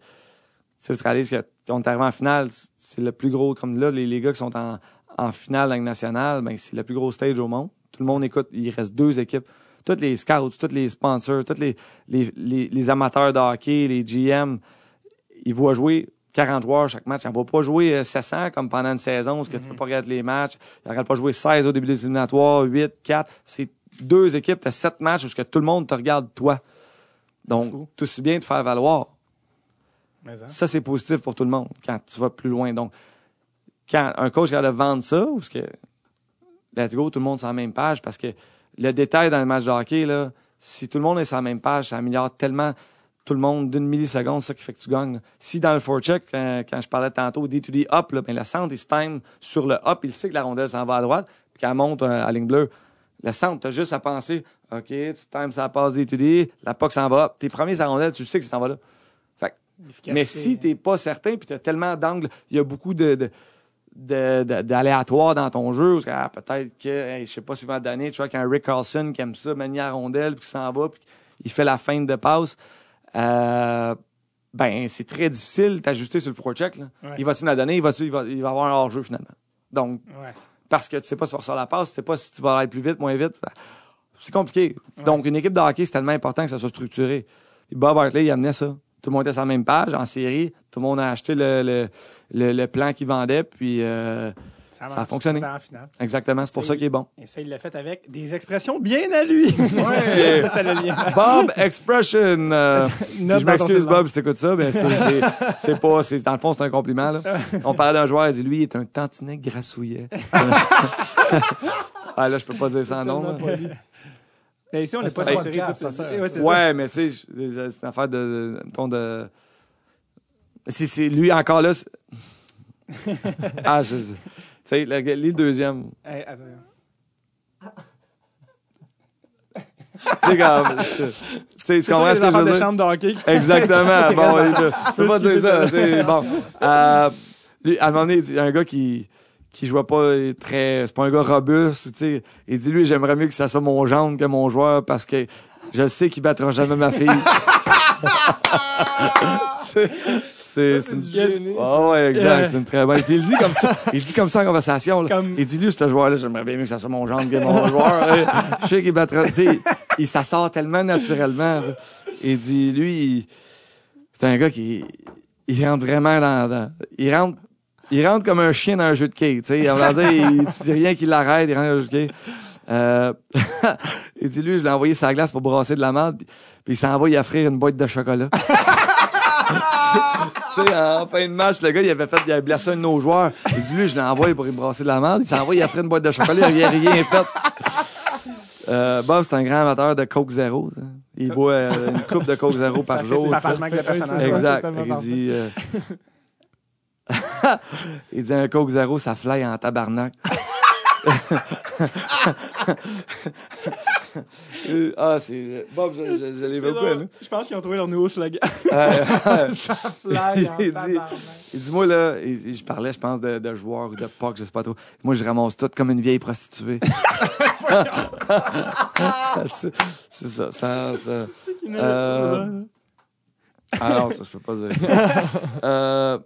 tu réalises que quand on est arrivé en finale, c'est le plus gros, comme là, les, les gars qui sont en, en finale Ligue nationale, ben, c'est le plus gros stage au monde. Tout le monde écoute. Il reste deux équipes. Tous les scouts, tous les sponsors, tous les, les, les, les amateurs de hockey, les GM, ils voient jouer 40 joueurs chaque match. Ils ne voient pas jouer euh, 700 comme pendant une saison, parce que tu peux pas regarder les matchs. Ils ne pas jouer 16 au début des éliminatoires, 8, 4. C'est deux équipes, tu as 7 matchs où tout le monde te regarde toi. Donc, tout aussi bien de faire valoir. Mais hein. Ça, c'est positif pour tout le monde quand tu vas plus loin. Donc, quand un coach a de vendre ça, ou ce que let's go, tout le monde est sur la même page, parce que le détail dans le match de hockey, là, si tout le monde est sur la même page, ça améliore tellement tout le monde d'une milliseconde, c'est ça qui fait que tu gagnes. là. Si dans le forecheck, quand, quand je parlais tantôt, D2D up, là, ben, le centre, il se time sur le up, il sait que la rondelle s'en va à droite, puis qu'elle monte euh, à ligne bleue. Le centre, tu as juste à penser, OK, tu times ça passe D2D, la puck s'en va. T'es premier sur la rondelle, tu sais que ça s'en va là. Fait que mais si t'es pas certain, puis t'as tellement d'angles, il y a beaucoup de, de, d'aléatoires dans ton jeu, parce que, ah, peut-être que, hey, je sais pas si va donner, tu vois qu'un Rick Carlson qui aime ça, manier à rondelle, puis qui s'en va, puis il fait la feinte de passe, euh, ben, c'est très difficile d'ajuster sur le là. Ouais. Il va-tu me la donner, il va, il va, il va avoir un hors-jeu, finalement. Donc, Ouais. Parce que tu sais pas si tu vas ressortir la passe, tu sais pas si tu vas aller plus vite, moins vite. C'est compliqué. Donc, une équipe de hockey, c'est tellement important que ça soit structuré. Bob Hartley, il amenait ça. Tout le monde était sur la même page, en série. Tout le monde a acheté le, le, le, le plan qu'il vendait, puis euh, Ça a marche. fonctionné. En finale. exactement, c'est pour ça qu'il est bon. Et ça, il l'a fait avec des expressions bien à lui. Ouais. Ça. Bob Expression. euh, je ton m'excuse. Bob, si t'écoutes ça, mais c'est, c'est, c'est pas, c'est, dans le fond, c'est un compliment, là. On parlait d'un joueur, il dit, lui, il est un tantinet grassouillet. ah, là, je peux pas dire sans nom, Tellement là. poli. Mais ici, on n'est pas censuré tout ça Ouais, ça. ça. Mais tu sais, c'est une affaire de, mettons, de... C'est, c'est lui encore là. c'est- ah, je sais. Tu sais, le deuxième. Hey, attends. Tu sais, comme. Tu sais, comprends ce que je veux de dire? chambre de hockey. Exactement. bon, tu peux pas dire ça. Bon. Euh, lui, à un moment donné, il y a un gars qui qui jouait pas très c'est pas un gars robuste tu sais il dit lui j'aimerais mieux que ça soit mon gendre que mon joueur parce que je sais qu'il battra jamais ma fille c'est une génie, Ah ouais exact Yeah. c'est une très bonne puis il dit comme ça il dit comme ça en conversation là. Comme- il dit lui ce joueur là j'aimerais bien mieux que ça soit mon gendre que mon joueur je sais qu'il battra il ça sort tellement naturellement là. il dit lui il- C'est un gars qui il rentre vraiment dans, dans- il rentre il rentre comme un chien dans un jeu de quai, tu sais. On va dire, il, tu dis rien qui l'arrête, il rentre dans un jeu de quai. Euh, il dit lui, je l'ai envoyé sa glace pour brasser de la merde, puis, il s'en va y offrir une boîte de chocolat. tu sais, en fin de match, le gars, il avait fait, il avait blessé un de nos joueurs. Il dit lui, je l'ai envoyé pour y brasser de la merde, il s'en va y offrir une boîte de chocolat, il a rien fait. Euh, Bob, c'est un grand amateur de Coke Zéro. ça. Il boit euh, une coupe de Coke Zéro Ça par jour. c'est. Exact. Il dit, euh, il dit un Coke Zéro, ça fly en tabarnak. Euh, ah, c'est. Bob, C'est beaucoup. Je pense qu'ils ont trouvé leur nouveau slogan. Euh, Fly en Il dit- il dit, moi, là, il- je parlais, je pense, de, de joueurs ou de POC, je sais pas trop. Moi, je ramasse tout comme une vieille prostituée. c'est c'est ça. ça, ça. Euh, Ah non, ça, je peux pas dire. Euh,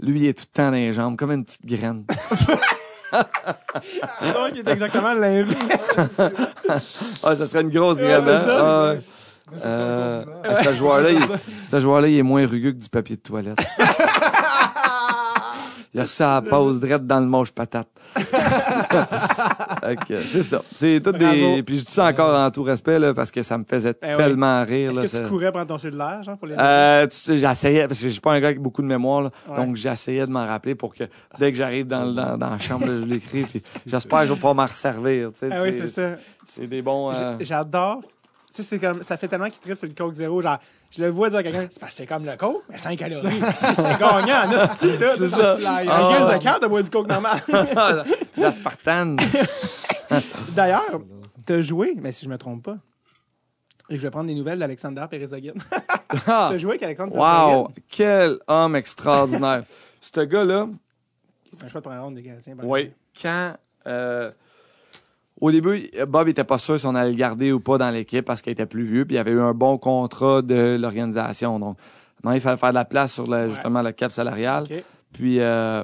lui, il est tout le temps dans les jambes, comme une petite graine. Donc, il est exactement l'inverse. Ah, ça serait une grosse Ouais, graine, c'est hein? ça. Ah, ouais. Mais Euh, joueur-là, il, ce joueur-là, il est moins rugueux que du papier de toilette. Il a reçu à la pause drette dans le moche patate. C'est ça. C'est tout des. Puis je dis ça encore en tout respect, là, parce que ça me faisait Ben oui. tellement rire. Est-ce que tu ça- courais prendre ton cellulaire, genre, pour les Euh, tu sais, j'essayais, parce que je suis pas un gars avec beaucoup de mémoire, là, Ouais. donc j'essayais de m'en rappeler pour que dès que j'arrive dans, dans, dans la chambre, là, je l'écris, puis j'espère que je vais pouvoir m'en resservir. tu sais, Ah oui, c'est ça. C'est des bons. euh, J'adore. Sais, c'est comme, ça fait tellement qu'il tripe sur le Coke Zéro. Genre, je le vois dire à quelqu'un, c'est parce que c'est comme le Coke, mais 5 calories. c'est gagnant, en hostie, là. C'est ça. Un Ah. 15 de carte de boire du Coke normal. L'aspartame. D'ailleurs, t'as joué, mais si je me trompe pas. Et je vais prendre des nouvelles d'Alexander Perezoguin. Ah, t'as joué avec Alexandre wow, quel homme extraordinaire. Ce gars-là, Un choix de première ronde des Canadiens. oui, quand. euh, au début, Bob était pas sûr si on allait le garder ou pas dans l'équipe parce qu'il était plus vieux, puis il avait eu un bon contrat de l'organisation. Donc, maintenant, il fallait faire de la place sur le, Ouais. justement le cap salarial. Puis euh,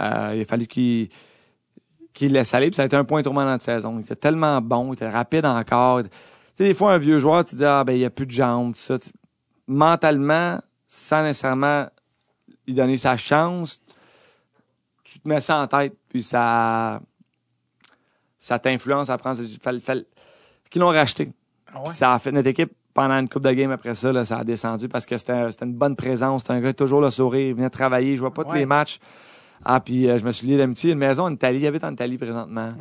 euh, il a fallu qu'il qu'il laisse aller. Puis ça a été un point tournant dans la saison. Il était tellement bon, il était rapide encore. Tu sais, des fois, un vieux joueur, tu dis, ah, ben, il n'y a plus de jambes, tout ça. Mentalement, sans nécessairement lui donner sa chance, tu te mets ça en tête, puis ça, ça t'influence à prendre. Fallait, fallait, qu'ils l'ont racheté. Ah ouais? Ça a fait notre équipe pendant une coupe de game après ça, là, ça a descendu parce que c'était c'était une bonne présence. C'était un gars toujours le sourire, il venait travailler, je vois pas tous les matchs. Ah, puis euh, je me suis lié d'amitié. Une maison en Italie, il habite en Italie présentement.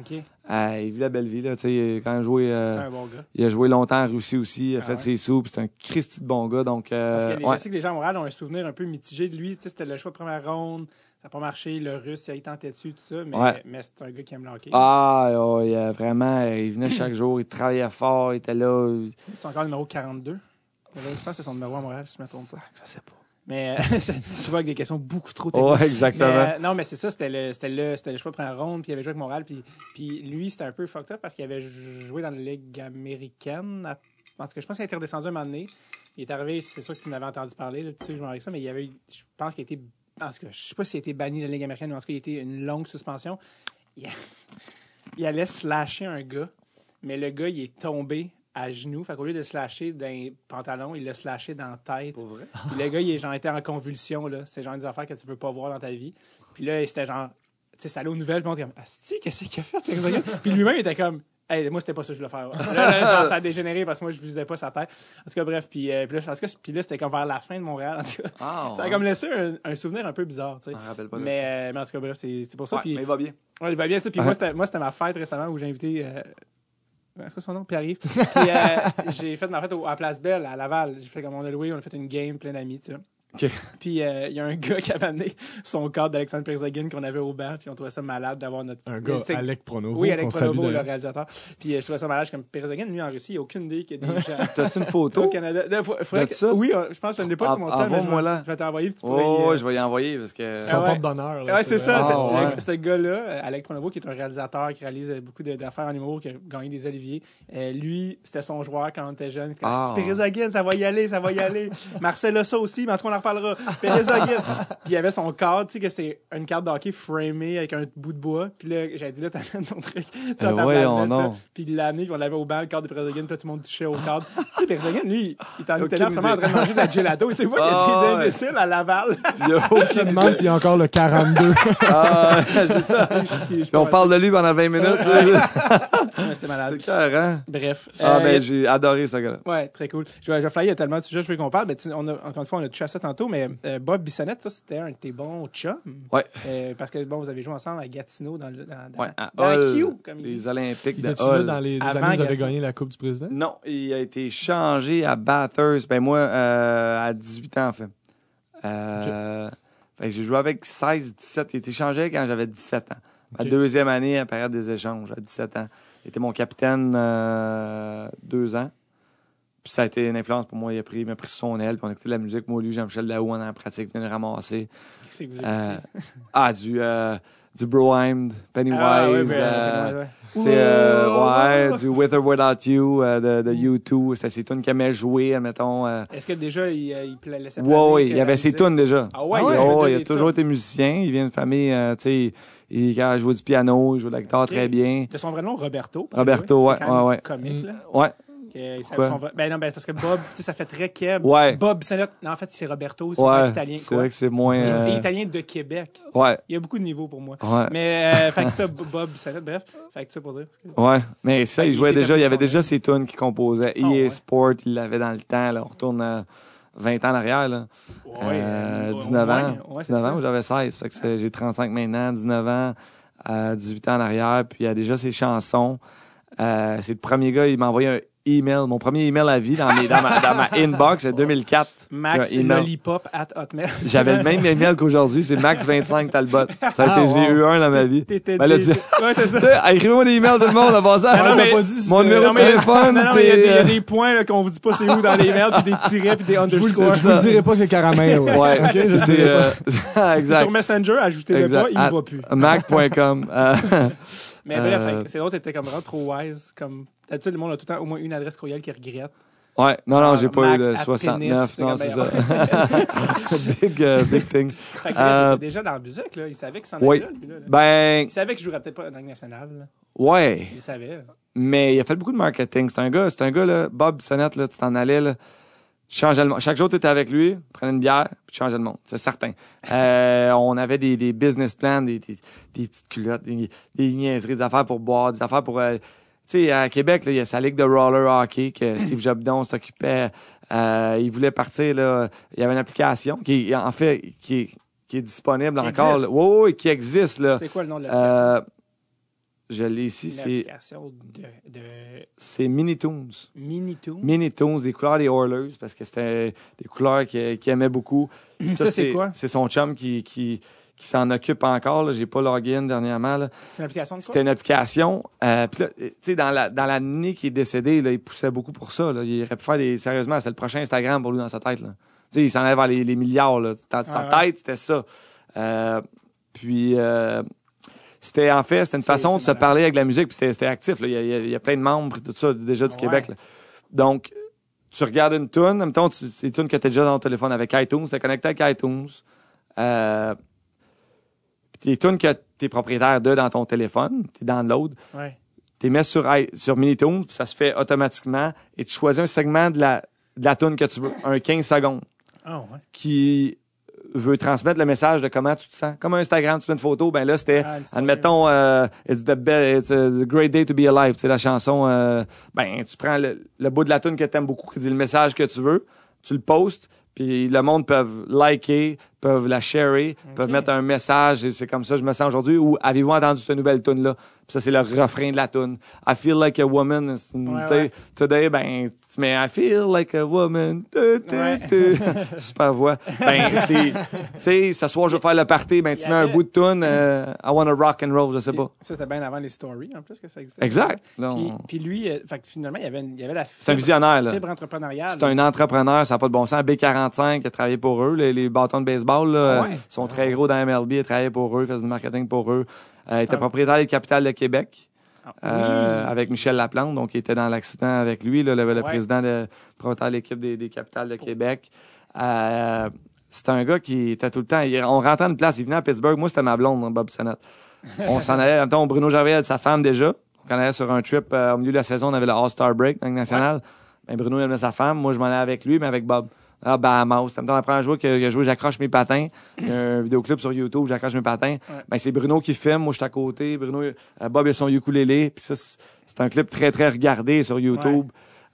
Euh, il vit la belle vie, là, quand il a joué, euh, C'est un bon gars. il a joué longtemps en Russie aussi, il a Ah fait ouais. ses sous, c'est un Christy de bon gars, donc, Parce que les- ouais. je sais que les gens à Montréal ont un souvenir un peu mitigé de lui. C'était le choix de première ronde. N'a pas marché. Le russe, il tentait dessus, tout ça. Mais, Ouais. mais c'est un gars qui aime le hockey. Ah, oh, il a vraiment, il venait chaque jour, il travaillait fort, il était là, C'est encore le numéro 42. Je pense que c'est son numéro à Montréal, si je ne me trompe pas. je sais pas. Mais c'est c'est pas avec des questions beaucoup trop techniques. Ouais, exactement. Mais, euh, non, mais c'est ça, c'était le, c'était le, c'était le choix de première ronde, puis il avait joué avec Montréal, puis, puis lui, c'était un peu fucked up parce qu'il avait joué dans la Ligue américaine. à- En tout cas, je pense qu'il a été redescendu un moment donné. Il est arrivé, c'est sûr que tu m'avais entendu parler, là, tu sais, je m'en ça, mais il y avait, je pense qu'il a été, en tout cas, je sais pas s'il a été banni de la Ligue américaine, mais en tout cas, il a été une longue suspension. Il, il allait slasher un gars, mais le gars, il est tombé à genoux. Fait qu'au lieu de slasher dans les pantalons, il l'a slashé dans la tête. Pour vrai? Puis le gars, il est genre été en convulsion, là. C'est genre des affaires que tu veux pas voir dans ta vie. Puis là, c'était genre, tu sais, c'était allé aux nouvelles, puis on était comme, Asti, qu'est-ce qu'il a fait? Puis lui-même, il était comme, hey, moi, c'était pas ça que je voulais faire. Là, là, genre, ça a dégénéré parce que moi, je visais pas sa tête. En tout cas, bref, puis, euh, puis là, en tout cas, puis là, c'était comme vers la fin de Montréal. En tout cas, Ah, ça a comme laissé un, un souvenir un peu bizarre, tu sais. Rappelle pas Mais, euh, mais en tout cas, bref, c'est c'est pour ça. puis, mais il va bien. Ouais, il va bien ça. Puis Ouais. moi, c'était, ma fête récemment où j'ai invité. Euh... Est-ce que son nom? Pierre-Yves. Puis euh, j'ai fait ma fête au- à Place Belle, à Laval. J'ai fait comme on a loué, on a fait une game plein d'amis, tu sais. OK. Puis euh, il y a un gars qui avait amené son cadre d'Alexandre Perzagin qu'on avait au banc. Puis on trouvait ça malade d'avoir notre. Un gars, C'est- Alec Pronovo, Oui, Alec Pronovo, le réalisateur. Puis euh, je trouvais ça malade. Je suis comme Perzagin, lui en Russie, il n'y a aucune idée qu'il y a des gens. T'as-tu une Au photo? Canada? De- faut- faudrait T'as que- ça? Oui, je pense que je ne l'ai pas Ah, sur mon mais je vais- envoie-moi-la. Je vais t'envoyer. puis tu pourrais Oh, euh, je vais y envoyer parce que. Son Ah ouais. porte-bonheur. là, Ouais, c'est ça. Ah. Ce gars-là, Alec Pronovo, qui est un réalisateur qui réalise beaucoup d'affaires en humour, qui a gagné des Oliviers, euh, lui, c'était son joueur quand on était jeune. Ah. Ah. Hagen, ça va y aller, ça va y aller. Marcel ça aussi, mais en tout cas, parlera. Aguirre. Puis il y avait son cadre, tu sais, que c'était une carte de hockey framée avec un bout de bois. Puis là, j'avais dit, là, t'amènes ton truc. Tu sais, donc. Puis il l'a amené, puis on l'avait au banc, le cadre de Pérez Aguirre, puis là, tout le monde touchait au cadre. tu sais, Pérez Aguirre, lui, il était en Italie en ce moment en train de manger de la gelato. Il sait pas qu'il y a Ah, des ouais. imbéciles à Laval. Il On se demande s'il y a encore le 42. Ah, c'est ça. On parle de lui pendant 20 minutes. C'était malade. C'est clair, hein? Bref. Ah, Euh, ben, j'ai adoré ce gars-là. Ouais, très cool. Je vais, je vais flyer, il y a tellement de sujets que je veux qu'on parle. Mais tu- on a, encore une fois, on a touché à ça tantôt, mais euh, Bob Bissonnette, ça, c'était un de tes bons chums. Ouais. Euh, parce que, bon, vous avez joué ensemble à Gatineau dans le dans, dans, Ouais, à dans la Q, comme ils les. Olympiques de là dans les, années où vous avez gagné la Coupe du Président? Non, il a été changé à Bathurst. Ben moi, euh, à 18 ans, en fait. Euh, fait j'ai joué avec 16, 17. Il a été changé quand j'avais 17 ans. Ma deuxième année, à la période des échanges, à 17 ans. Il était mon capitaine euh, deux ans. Puis ça a été une influence pour moi. Il a pris, il m'a pris sous son aile. Puis on écoutait de la musique. Moi, lui, Jean-Michel Daou, en pratique, venait le ramasser. Qu'est-ce que vous Euh, écoutez? ah, du, euh, du Broheim, Pennywise. Ah, ouais, ben, euh, Pennywise, ouais. euh, ouais, du With or Without You euh, de, de U2. C'était ses tunes qu'il aimait jouer, admettons. Euh, Est-ce que déjà, il, euh, il laissait ouais, planer ouais, il la avait ses tunes déjà. Ah ouais, Oh, il avait déjà il a des toujours tunes. été musicien. Il vient d'une famille, euh, tu sais, il, il a joué du piano, il joue de la guitare très bien. De son vrai nom, Roberto. Roberto, ouais, ouais, ouais. comique, Mm. là. Ouais, Que son Ben non, ben parce que Bob, tu sais, ça fait très Keb. Ouais. Bob Bissonnette, non, en fait, c'est Roberto, c'est ouais. italien, C'est vrai que c'est moins. Euh, italien de Québec. ouais, Il y a beaucoup de niveaux pour moi. ouais. Mais, euh, fait que ça, Bob Bissonnette, bref. Fait que ça pour dire. Ouais, mais ça, il qu'il jouait déjà, il y avait déjà ses tunes qu'il composait. Ah, EA. Sport, il l'avait dans le temps, là. On retourne euh, 20 ans en arrière, là. Euh, euh, au 19 moins, ans. ouais, c'est 19 ans, ça. où j'avais 16. Fait que j'ai 35 maintenant, 19 ans, euh, 18 ans en arrière. Puis il y a déjà ses chansons. Euh, c'est le premier gars, il m'a envoyé un email, mon premier email à vie dans, mes, dans, ma, dans ma inbox, c'est 2004. Max. Lollipop at Hotmail. J'avais le même email qu'aujourd'hui, c'est Max25 Talbot. Ça a été, Ah, wow. eu un dans ma vie. T'étais Ben Ouais, c'est ça. Écrivez-moi des emails tout le monde avant ça. non, Ouais, mais- t'as pas dit si Mon numéro Non, de téléphone, mais il y a des- il y, a c'est. euh, des points qu'on vous dit pas c'est où dans les mails, puis des tirets, puis des underscores. je vous le dirai pas que c'est caramel. Ouais. Ouais, je c'est. euh, Sur exact. Messenger, ajoutez-le pas, il ne va plus. Mac.com. Mais bref, Euh, c'est l'autre était comme vraiment trop wise. Comme, d'habitude, le monde a tout le temps au moins une adresse courriel qu'il regrette. ouais, non, non, j'ai pas eu de at 69. pénis, Non, c'est comme, ça. big, euh, big thing. Fait que Euh, là, il était déjà dans la musique, là. Il savait qu'il s'en Oui. allait là, lui, là, là. Ben, Il savait qu'il jouerait peut-être pas dans la nationale. là. ouais. Il le savait. Mais il a fait beaucoup de marketing. C'est un gars, c'est un gars, là, Bob Sonnette, là, tu t'en allais, là. Tu changeais le monde. Chaque jour, tu étais avec lui, prenais une bière, puis tu changeais le monde. C'est certain. Euh, on avait des, des business plans, des, des, des petites culottes, des, des niaiseries, des affaires pour boire, des affaires pour. euh, sais, à Québec, là, il y a sa ligue de roller hockey que Steve Jobdon s'occupait. Euh, il voulait partir, là. Il y avait une application qui, est- en fait, qui est, qui est disponible Qui encore. existe? là. Oui, oui, qui existe, là. C'est quoi le nom de l'application? Euh, je l'ai ici, c'est, L'application de, de c'est Minitoons. Minitoon. Minitoons, des couleurs des Oilers, parce que c'était des couleurs qu'il aimait beaucoup. Ça, c'est quoi? C'est son chum qui, qui, qui s'en occupe encore. là. J'ai pas login dernièrement. là. C'est une application de? C'était une application. Euh, puis là, tu sais, dans la, dans l'année qui est décédé, là, il poussait beaucoup pour ça. Là. Il aurait pu faire des. Sérieusement, c'est le prochain Instagram pour lui dans sa tête. Là. Tu sais, il s'en allait vers les, les milliards. Là. Dans sa Ah ouais. tête, c'était ça. Euh, puis. euh, c'était en fait, c'était une façon de se parler avec la musique, puis c'était c'était actif. Là. Il, y a, il y a- plein de membres, tout ça, déjà du Ouais. Québec. là. Donc, tu regardes une tune, en même temps, tu- c'est une tune que tu as déjà dans ton téléphone avec iTunes, tu es connecté avec iTunes. Euh, puis les tunes que tu es propriétaire de dans ton téléphone, tu download, Ouais. tu les mets sur, sur Minitunes, puis ça se fait automatiquement, et tu choisis un segment de la, de la tune que tu veux, un 15 secondes, Ah, ouais. qui veut transmettre le message de comment tu te sens. Comme un Instagram, tu mets une photo, ben là, c'était, Ah, admettons, euh, it's, the it's a great day to be alive, sais, la chanson, euh, ben, tu prends le, le bout de la tune que tu aimes beaucoup, qui dit le message que tu veux, tu le postes, puis le monde peut liker, peuvent la sharer, peuvent mettre un message, et c'est comme ça, je me sens aujourd'hui, ou avez-vous entendu cette nouvelle tune là? Puis ça, c'est le refrain de la tune. I feel like a woman. Ouais, ouais. Today, ben, tu mets I feel like a woman. Super voix. Ben, c'est, tu sais, ce soir, je vais faire le party, ben, tu mets un bout de tune, euh, I wanna rock and roll, je sais pas. Ça, c'était bien avant les stories, en plus, que ça existait. Exact. Puis, puis lui, euh, fait que finalement, il y avait, une- il y avait la C'est un fibre- visionnaire, là. fibre entrepreneuriale. C'est un entrepreneur, ça n'a pas de bon sens. B45, il a travaillé pour eux. Les, les bâtons de baseball là, Ah ouais? euh, sont très gros dans MLB. Il a travaillé pour eux, il faisait du marketing pour eux. Euh, il était propriétaire des capitales de Québec Ah, euh, oui. avec Michel Laplante, donc il était dans l'accident avec lui, là, le, le Ouais. président de propriétaire de l'équipe des, des capitales de Québec. Euh, c'était un gars qui était tout le temps. il- on rentrait une place, il venait à Pittsburgh. Moi, c'était ma blonde, hein, Bob Sennett. On s'en allait. En même temps, Bruno Gervais, sa femme déjà. Donc, on allait sur un trip euh, au milieu de la saison. On avait le All-Star Break dans Ligue nationale. Ben, Bruno il aimait sa femme. Moi, je m'en allais avec lui, mais avec Bob. Ah, Bahamas. Même temps la première fois que, que jouais J'accroche mes patins. Il y a un vidéoclip sur YouTube où J'accroche mes patins. Ben, c'est Bruno qui filme. Moi, je suis à côté. Bruno, euh, Bob, il a son ukulélé. Puis ça, c'est un clip très, très regardé sur YouTube.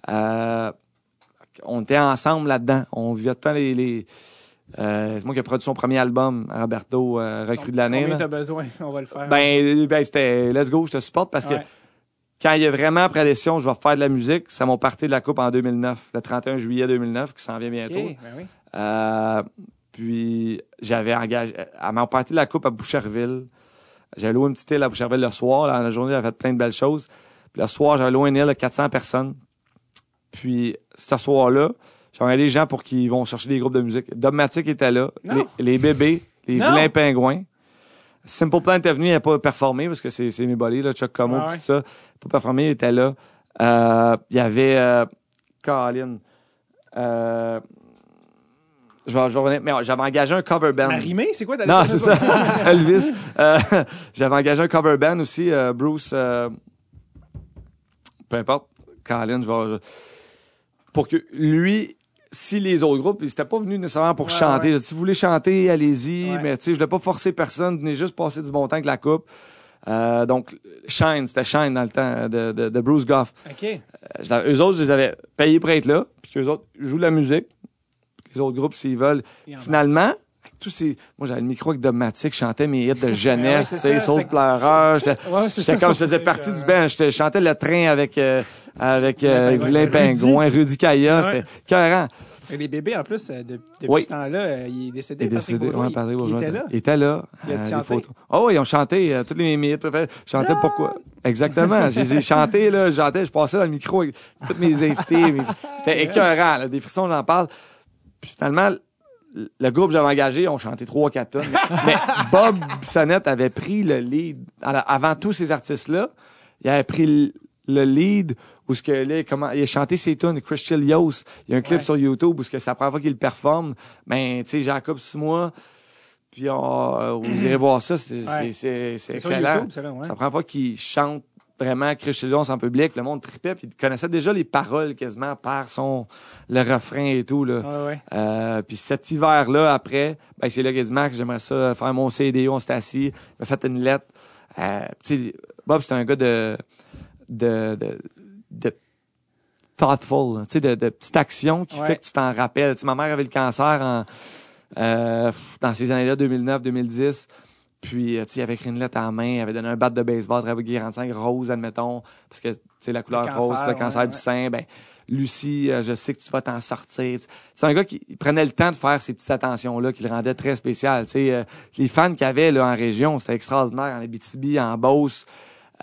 Euh, on était ensemble là-dedans. On vivait tout le temps les... les euh, c'est moi qui ai produit son premier album, Roberto, euh, recrue de l'année. Combien t'as besoin? On va le faire. Ben, ben c'était let's go, je te supporte parce que. Quand il y a vraiment pris la décision, je vais faire de la musique, c'est mon parti de la coupe en 2009, le 31 juillet 2009, qui s'en vient bientôt. ben oui. Euh, puis j'avais engagé à mon parti de la coupe à Boucherville. J'avais loué une petite île à Boucherville le soir. Là, la journée, j'avais fait plein de belles choses. Puis le soir, j'avais loué une île de 400 personnes. Puis ce soir-là, j'avais envoyé les gens pour qu'ils vont chercher des groupes de musique. Dogmatic était là, les bébés, les Non. vilains pingouins. Simple Plan était venu, il n'a pas performé parce que c'est c'est mes bolés, là, Chuck Como, Ah ouais. tout ça. Il n'a pas performé, il était là. Euh, Il y avait euh, Colin. Euh, je vais, je vais revenir. Mais j'avais engagé un cover band. Marimé, c'est quoi? Non, c'est ça. Elvis. Euh, j'avais engagé un cover band aussi, euh, Bruce. euh, peu importe. Colin, je vais. je- pour que lui, si les autres groupes, ils n'étaient pas venus nécessairement pour Ouais, chanter. ouais. Si vous voulez chanter, allez-y. Ouais. Mais tu sais, je voulais pas forcer personne. Venez juste passer du bon temps avec la coupe. Euh, donc, Shine, c'était Shine dans le temps de, de, de Bruce Goff. OK. Euh, eux autres, je les avais payés pour être là. Puis eux autres jouent de la musique. Les autres groupes, s'ils veulent. Finalement, tous ces. Moi, j'avais le micro avec Dogmatic, je chantais mes hits de jeunesse, c'est tu sais. Saut de pleureur. J'étais comme, je faisais partie euh, du band. Je chantais le train avec, euh, avec euh, Vilain Vilain Pingouin. Rudy Kaya. C'était carrément. Et les bébés, en plus, euh, de- depuis Oui. ce temps-là, euh, il est décédé. Il est Patrick décédé. Ouais, Patrick il- Bourgeois. Il était là. Il était là. Il a euh, chanté? les photos. Oh, ils ont chanté euh, toutes les mes hits préférés. Je chantais pourquoi. Exactement. J'ai chanté, là, je chantais, je passais dans le micro avec tous mes invités. C'était écœurant, là, des frissons, j'en parle. Puis finalement, le- groupe que j'avais engagé, on chantait trois, quatre tonnes. Mais, Bob Bissonnette avait pris le lead. Alors, avant tous ces artistes-là, il avait pris le, le lead où ce que là, comment, il a chanté ses tunes, Chris Chilios. Il y a un clip Ouais. sur YouTube où ce que c'est la première fois qu'il le performe. Ben, tu sais, Jacob Simois. Puis on, euh, vous irez voir ça, c'est Ouais. excellent. YouTube, c'est là, ouais. C'est la première fois qu'il chante vraiment Chris Chilios en public. Le monde tripait, puis il connaissait déjà les paroles quasiment par son le refrain et tout. Là. Ouais. Euh, puis cet hiver-là, après, ben, c'est là qu'il a dit, Marc, j'aimerais ça faire mon CD, on s'est assis, il m'a fait une lettre. Euh, Bob, c'est un gars de, de, de, de thoughtful, là, tu sais, de, de petites actions qui Ouais. fait que tu t'en rappelles. Ma mère avait le cancer en, euh, dans ces années-là, 2009-2010. Puis, euh, tu sais, il avait écrit une lettre en main, il avait donné un bat de baseball, travaillé 45 rose, admettons, parce que, tu sais, la couleur Le rose, cancer, le cancer ouais, du ouais. sein, ben, Lucie, euh, je sais que tu vas t'en sortir. C'est un gars qui prenait le temps de faire ces petites attentions-là, qui le rendait très spécial. Tu sais, euh, les fans qu'il y avait là, en région, c'était extraordinaire, en Abitibi, en Beauce,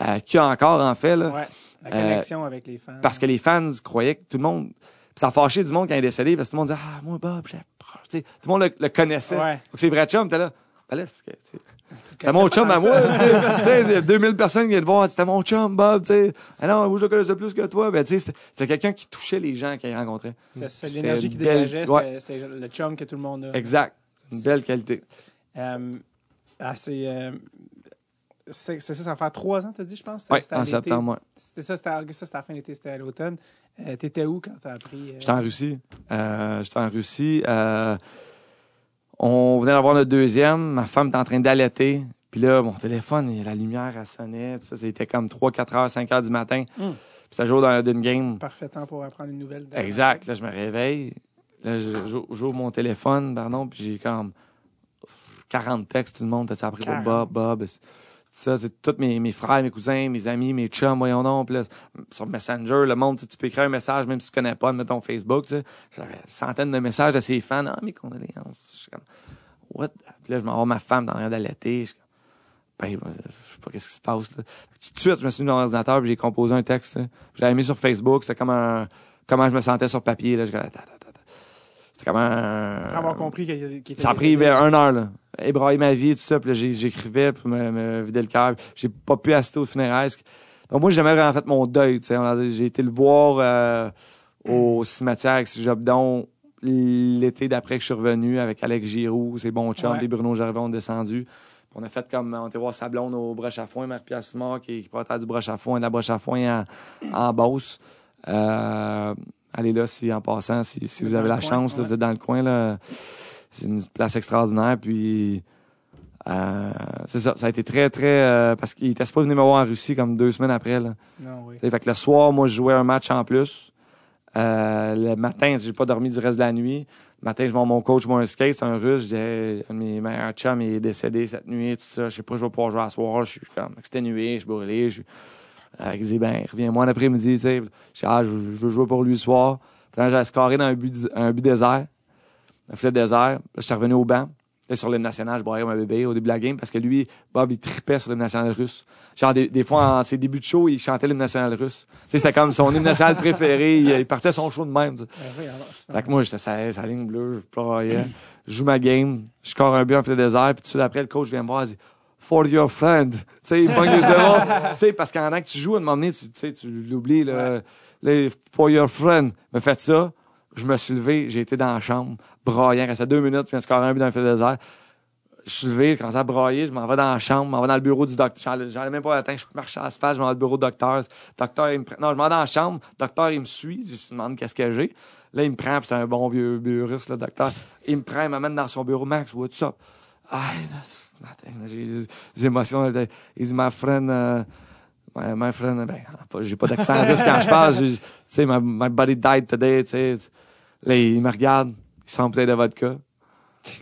euh, y a encore en fait. Là, Ouais. La connexion avec les fans. Parce que les fans croyaient que tout le monde... Puis ça a fâché du monde quand il est décédé, parce que tout le monde disait « Ah, moi, Bob, j'ai... » Tu sais, Tout le monde le, le connaissait. Ouais. Donc c'est vrai chum, t'es là. Là, c'est parce que... tu sais, C'était mon chum à moi. tu sais, 2000 personnes qui viennent te voir, c'était mon chum, Bob, tu sais. Ah non, moi, je le connaissais plus que toi. Ben, tu sais, c'était- quelqu'un qui touchait les gens qu'il rencontrait. C'est- c'est l'énergie qui belle- dégageait, ouais. c'était le chum que tout le monde a. Exact. Une belle qualité. Euh, ah, c'est euh, c'est c'est ça, ça faire trois ans, t'as dit, je pense? Oui, à en septembre, ouais. C'était ça, c'était à- ça, c'était à la fin de l'été, c'était à l'automne. Euh, T'étais où quand t'as appris? euh, J'étais en Russie. Euh, J'étais en Russie. On venait d'avoir notre deuxième. Ma femme était en train d'allaiter. Puis là, mon téléphone, la lumière, elle sonnait. Puis ça, c'était comme 3, 4 heures, 5 heures du matin. Mm. Puis ça joue dans d'une game. Parfait temps pour apprendre une nouvelle. Exact. Là, je me réveille. Là, j'ouvre mon téléphone, pardon, puis j'ai comme 40 textes, tout le monde. T'as appris pour 40. Bob, Bob. Ça, c'est tous mes, mes frères, mes cousins, mes amis, mes chums, voyons donc. Là, sur Messenger, le monde, tu peux écrire un message, même si tu connais pas, mettons Facebook. J'avais centaines de messages de ses fans. Ah, mes condoléances. Je comme, what? Puis là, je m'en vais ma femme dans l'air d'allaiter. Je ben, je sais pas qu'est-ce qui se passe, là. Tout de suite, je me suis mis dans l'ordinateur, j'ai composé un texte, l'avais mis sur Facebook. C'était comme un, comment je me sentais sur papier, là. C'était comme un... Après avoir compris qu'il était Ça a pris ben, une heure, là. Ébrailler ma vie, tout ça. Puis j'écrivais pour me, me vider le cœur. J'ai pas pu assister aux funérailles. Donc, moi, j'ai jamais vraiment fait mon deuil, tu sais. On a- J'ai été le voir euh, au cimetière avec ses Jobdon l'été d'après que je suis revenu avec Alex Giroux, ses bons chums, Ouais. les Bruno Gervais ont descendu. Puis On a fait comme, on était voir Sablon au broche à foin, Marie-Pierre Simard qui, qui portait du broche à foin, de la broche à foin en, en Beauce. Euh, allez là, si en passant, si, si vous avez la coin, chance, là, ouais. vous êtes dans le coin, là, c'est une place extraordinaire. Puis, euh, c'est ça, ça a été très, très, euh, parce qu'il était pas venu me voir en Russie comme deux semaines après, là. Non, oui. T'sais, Fait que le soir, moi, je jouais un match en plus. Euh, le matin, j'ai pas dormi du reste de la nuit. Le matin, je vois mon coach, moi, un skate, c'est un russe. Je disais, un de mes meilleurs chums il est décédé cette nuit, tout ça. Je sais pas, je vais pouvoir jouer à soir. Je suis comme exténué, je suis brûlé. Je suis... Euh, il dit, ben, reviens-moi l'après-midi, tu sais. Je ah, je, veux- je veux jouer pour lui le soir. J'ai scoré dans un but, un but désert. Un filet désert. Là, j'étais revenu au banc. Là, sur l'hymne national, je broyais mon bébé au début de la game parce que lui, Bob, il tripait sur l'hymne national russe. Genre, des, des fois, en ses débuts de show, il chantait l'hymne national russe. Tu sais, c'était comme son hymne national préféré. Il, il partait son show de même. tu sais. C'est- Fait que moi, j'étais sa, sa ligne bleue, je broyais. Je joue ma game, je score un but en filet désert, puis tout de suite après, le coach vient me voir, il dit For your friend. Tu sais, il pogne tu sais, parce qu'en que tu joues, à un moment donné, tu, sais, tu l'oublies, là. Là, For your friend. Me fait ça. Je me suis levé, j'ai été dans la chambre, broyant. Restait deux minutes, je viens de scorer un but dans le filet désert. Je suis levé, je commence à broyer, je m'en vais dans la chambre, je m'en vais dans le bureau du docteur. J'en ai même pas atteint, je marche à l'asphalte, je m'en vais dans le bureau du docteur. Docteur, il me prend. Non, je m'en vais dans la chambre, docteur, il me suit, je lui demande qu'est-ce que j'ai. Là, il me prend, puis c'est un bon vieux, russe, le docteur. Il me prend, il m'amène dans son bureau. Max, what's up? Ah, nothing. J'ai des- émotions. Il dit, my friend, euh, my, my friend, ben, j'ai pas d'accent russe quand je parle. Tu sais, my, my buddy died today, tu sais. Là, il me regarde, il sent peut-être de vodka.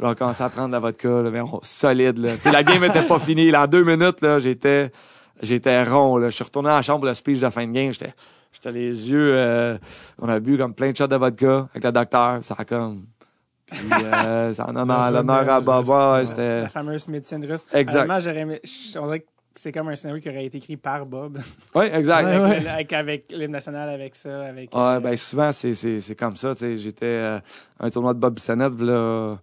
Là, on commence à prendre de la vodka, là, mais on- solide, là. Tu sais, la game était pas finie. Là, en deux minutes, là, j'étais, j'étais rond, là. Je suis retourné dans la chambre pour le speech de fin de game. J'étais, j'étais les yeux, euh, on a bu comme plein de shots de vodka avec le docteur. Ça a comme, puis, euh, ça en a l'honneur à russe, Ouais, c'était, La fameuse médecine russe. Exact. Aimé- on dirait que c'est comme un scénario qui aurait été écrit par Bob. oui, exact. Avec, ouais. avec, avec l'hymne national, avec ça, avec... Ouais, euh, ben souvent c'est c'est c'est comme ça, j'étais euh, un tournoi de Bob Bissonnette là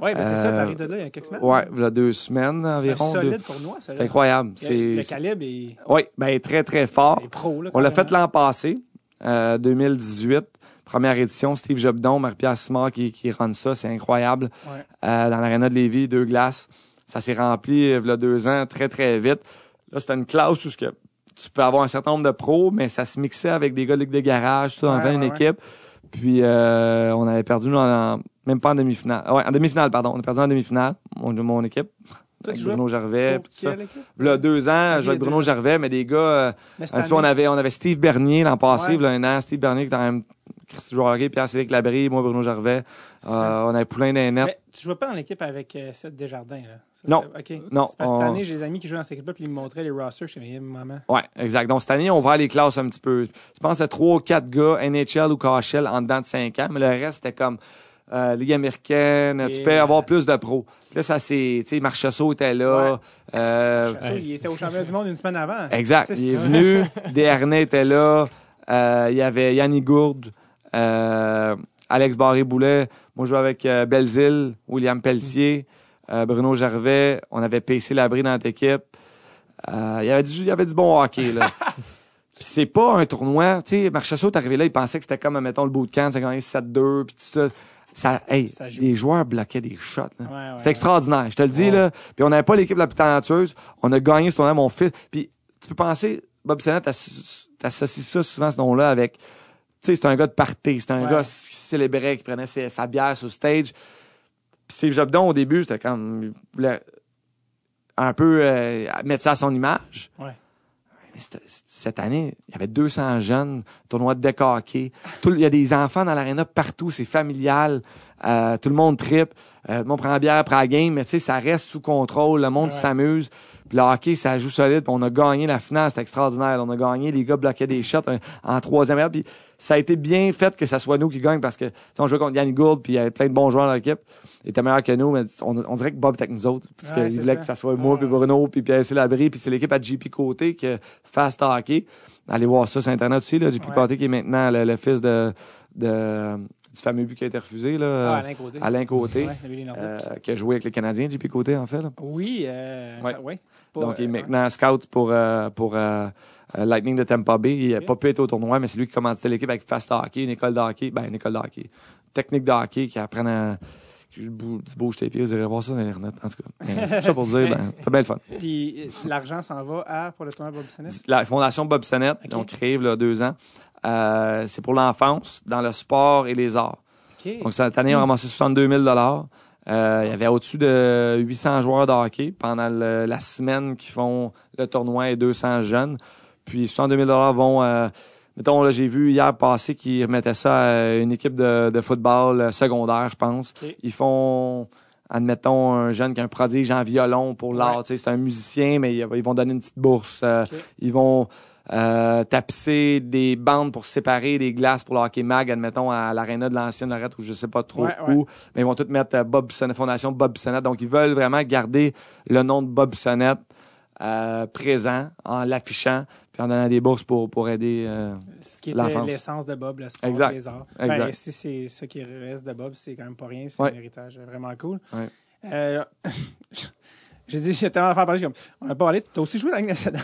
ouais, ben c'est ça, euh, t'arrives de là il y a quelques semaines. ouais, là deux semaines c'est un environ. deux- solide tournoi, ça. C'est là. incroyable, Le- c'est calibre est, Oui, ben très très fort. est pro. Là, On l'a fait l'an passé, euh, 2018, première édition, Steve Jobdon, Marie-Pierre Simard qui qui run ça, c'est incroyable. Ouais. Euh, dans l'aréna de Lévis, deux glaces. Ça s'est rempli euh, il y a deux ans très très vite. Là, c'était une classe où ce que tu peux avoir un certain nombre de pros, mais ça se mixait avec des gars de ligue de garage, tout on Ouais, une équipe. Puis euh, on avait perdu nous, en, même pas en demi-finale. Ouais, en demi-finale, pardon. On a perdu en demi-finale, mon, mon équipe. Avec Bruno Gervais, puis tout ça. Là, deux ans, jouais avec Bruno. Gervais, mais des gars, euh, Mais un petit peu, on avait, on avait Steve Bernier l'an passé, Ouais. là, un an, Steve Bernier qui était quand même Christy Joiré, Pierre-Cédric Labrie, moi, Bruno Gervais. Euh, on avait Poulain. Mais tu jouais pas dans l'équipe avec euh, Seth Desjardins, là? Ça, Non. OK. Non, C'est parce que on- cette année, j'ai des amis qui jouent dans cette équipe-là, puis ils me montraient les rosters. Je suis comme, maman. Ouais, exact. Donc, cette année, on va les classes un petit peu. Je pense à trois ou quatre gars, NHL ou KHL, en dedans de cinq ans, mais le reste, c'était comme euh, Ligue américaine. Et tu peux euh, avoir plus de pros. Là, ça, c'est, tu sais, Marchessault était là. Ouais. Euh, Chassot, il était au championnat du monde une semaine avant. Exact. Il est ça. venu. Desharnais était là. Euh, il y avait Yannick Gourde, euh, Alex Barré-Boulet. Moi, je jouais avec euh, Belzile, William Pelletier, euh, Bruno Gervais. On avait PC Labri dans notre équipe. Euh, il, y avait du, il y avait du bon hockey, là. Puis c'est pas un tournoi. Tu sais, Marchessault est arrivé là, il pensait que c'était comme, mettons, le bootcamp, c'est gagné 7-2, puis tout ça. Ça, hey, Ça les joueurs bloquaient des shots. Ouais, ouais, c'est ouais. extraordinaire, je te le dis. là. Puis on n'avait pas l'équipe la plus talentueuse. On a gagné ce tournoi, mon fils. Puis tu peux penser, Bob Sennett, t'associes ça souvent, ce nom-là, avec... Sais, c'est un gars de party. C'est un Ouais. gars qui célébrait, qui prenait ses- sa bière sur stage. Puis Steve Jobdon, au début, c'était comme... Il voulait un peu euh, mettre ça à son image. Ouais. Mais cette, année, il y avait 200 jeunes, tournoi de deck hockey. Tout- Il y a des enfants dans l'aréna partout, c'est familial. Euh, tout le monde tripe. Euh, tout le monde prend la bière après la game, mais tu sais, ça reste sous contrôle. Le monde Ouais. Puis le hockey, ça joue solide. Puis on a gagné la finale, c'était extraordinaire. On a gagné, les gars bloquaient des shots euh, en troisième heure. Puis ça a été bien fait que ça soit nous qui gagnent parce que on jouait contre Yannick Gould, puis il y avait plein de bons joueurs dans l'équipe. Il était meilleur que nous, mais on, on dirait que Bob était avec nous autres. Parce Ouais, qu'il voulait ça. que ça soit moi, puis Bruno, puis Pierre Labrie, puis c'est l'équipe à JP Côté que Fast Hockey. Allez voir ça sur Internet aussi, là. JP Ouais. Côté qui est maintenant le, le fils de, de, du fameux but qui a été refusé, là. Ah, Alain Côté. Alain. Ouais, euh, qui a joué avec les Canadiens, JP Côté, en fait. là. Oui, euh, Ouais. ça- ouais. Pour, Donc, il est euh, maintenant scout pour, pour Lightning de Tampa Bay. Il n'a Ok. pas pu être au tournoi, mais c'est lui qui commandait l'équipe avec Fast Hockey, une école de hockey. Ben, une école de hockey. techniques de hockey, qui apprennent à. qui bou- Tu bouges tes pieds, vous irez voir ça dans notes. En tout cas, ça pour dire, ben, c'était bien le fun. Puis l'argent s'en va à pour le tournoi Bob Bissonnette? La Fondation Bob Sonnette, Ok. ils ont créé il y a deux ans. Euh, c'est pour l'enfance, dans le sport et les arts. Donc, cette année, on a ramassé 62 000 euh, Il y avait au-dessus de 800 joueurs de hockey pendant le- la semaine qui font le tournoi et 200 jeunes. Puis 62 000 vont... euh, mettons, là, j'ai vu hier passé qu'ils remettaient ça à une équipe de, de football euh, secondaire, je pense. Ils font... Admettons un jeune qui a un prodige en violon pour l'art. Ouais. C'est un musicien, mais ils vont donner une petite bourse. Ils vont euh, tapisser des bandes pour séparer des glaces pour le hockey mag, admettons, à l'aréna de l'ancienne Lorette ou je sais pas trop Ouais, ouais. où. Mais ils vont tout mettre euh, Bob Bissonnette, Fondation Bob Bissonnette. Donc, ils veulent vraiment garder le nom de Bob Bissonnette euh, présent en l'affichant puis en donnant des bourses pour, pour aider. euh, Ce qui était l'essence de Bob, le sport, Exact. les arts. Exact. Ben, si c'est ce qui reste de Bob, c'est quand même pas rien. C'est Ouais. un héritage vraiment cool. Euh, j'ai dit, j'ai tellement à faire parler. Comme, on n'a pas parlé. T'as aussi joué dans la Ligue nationale.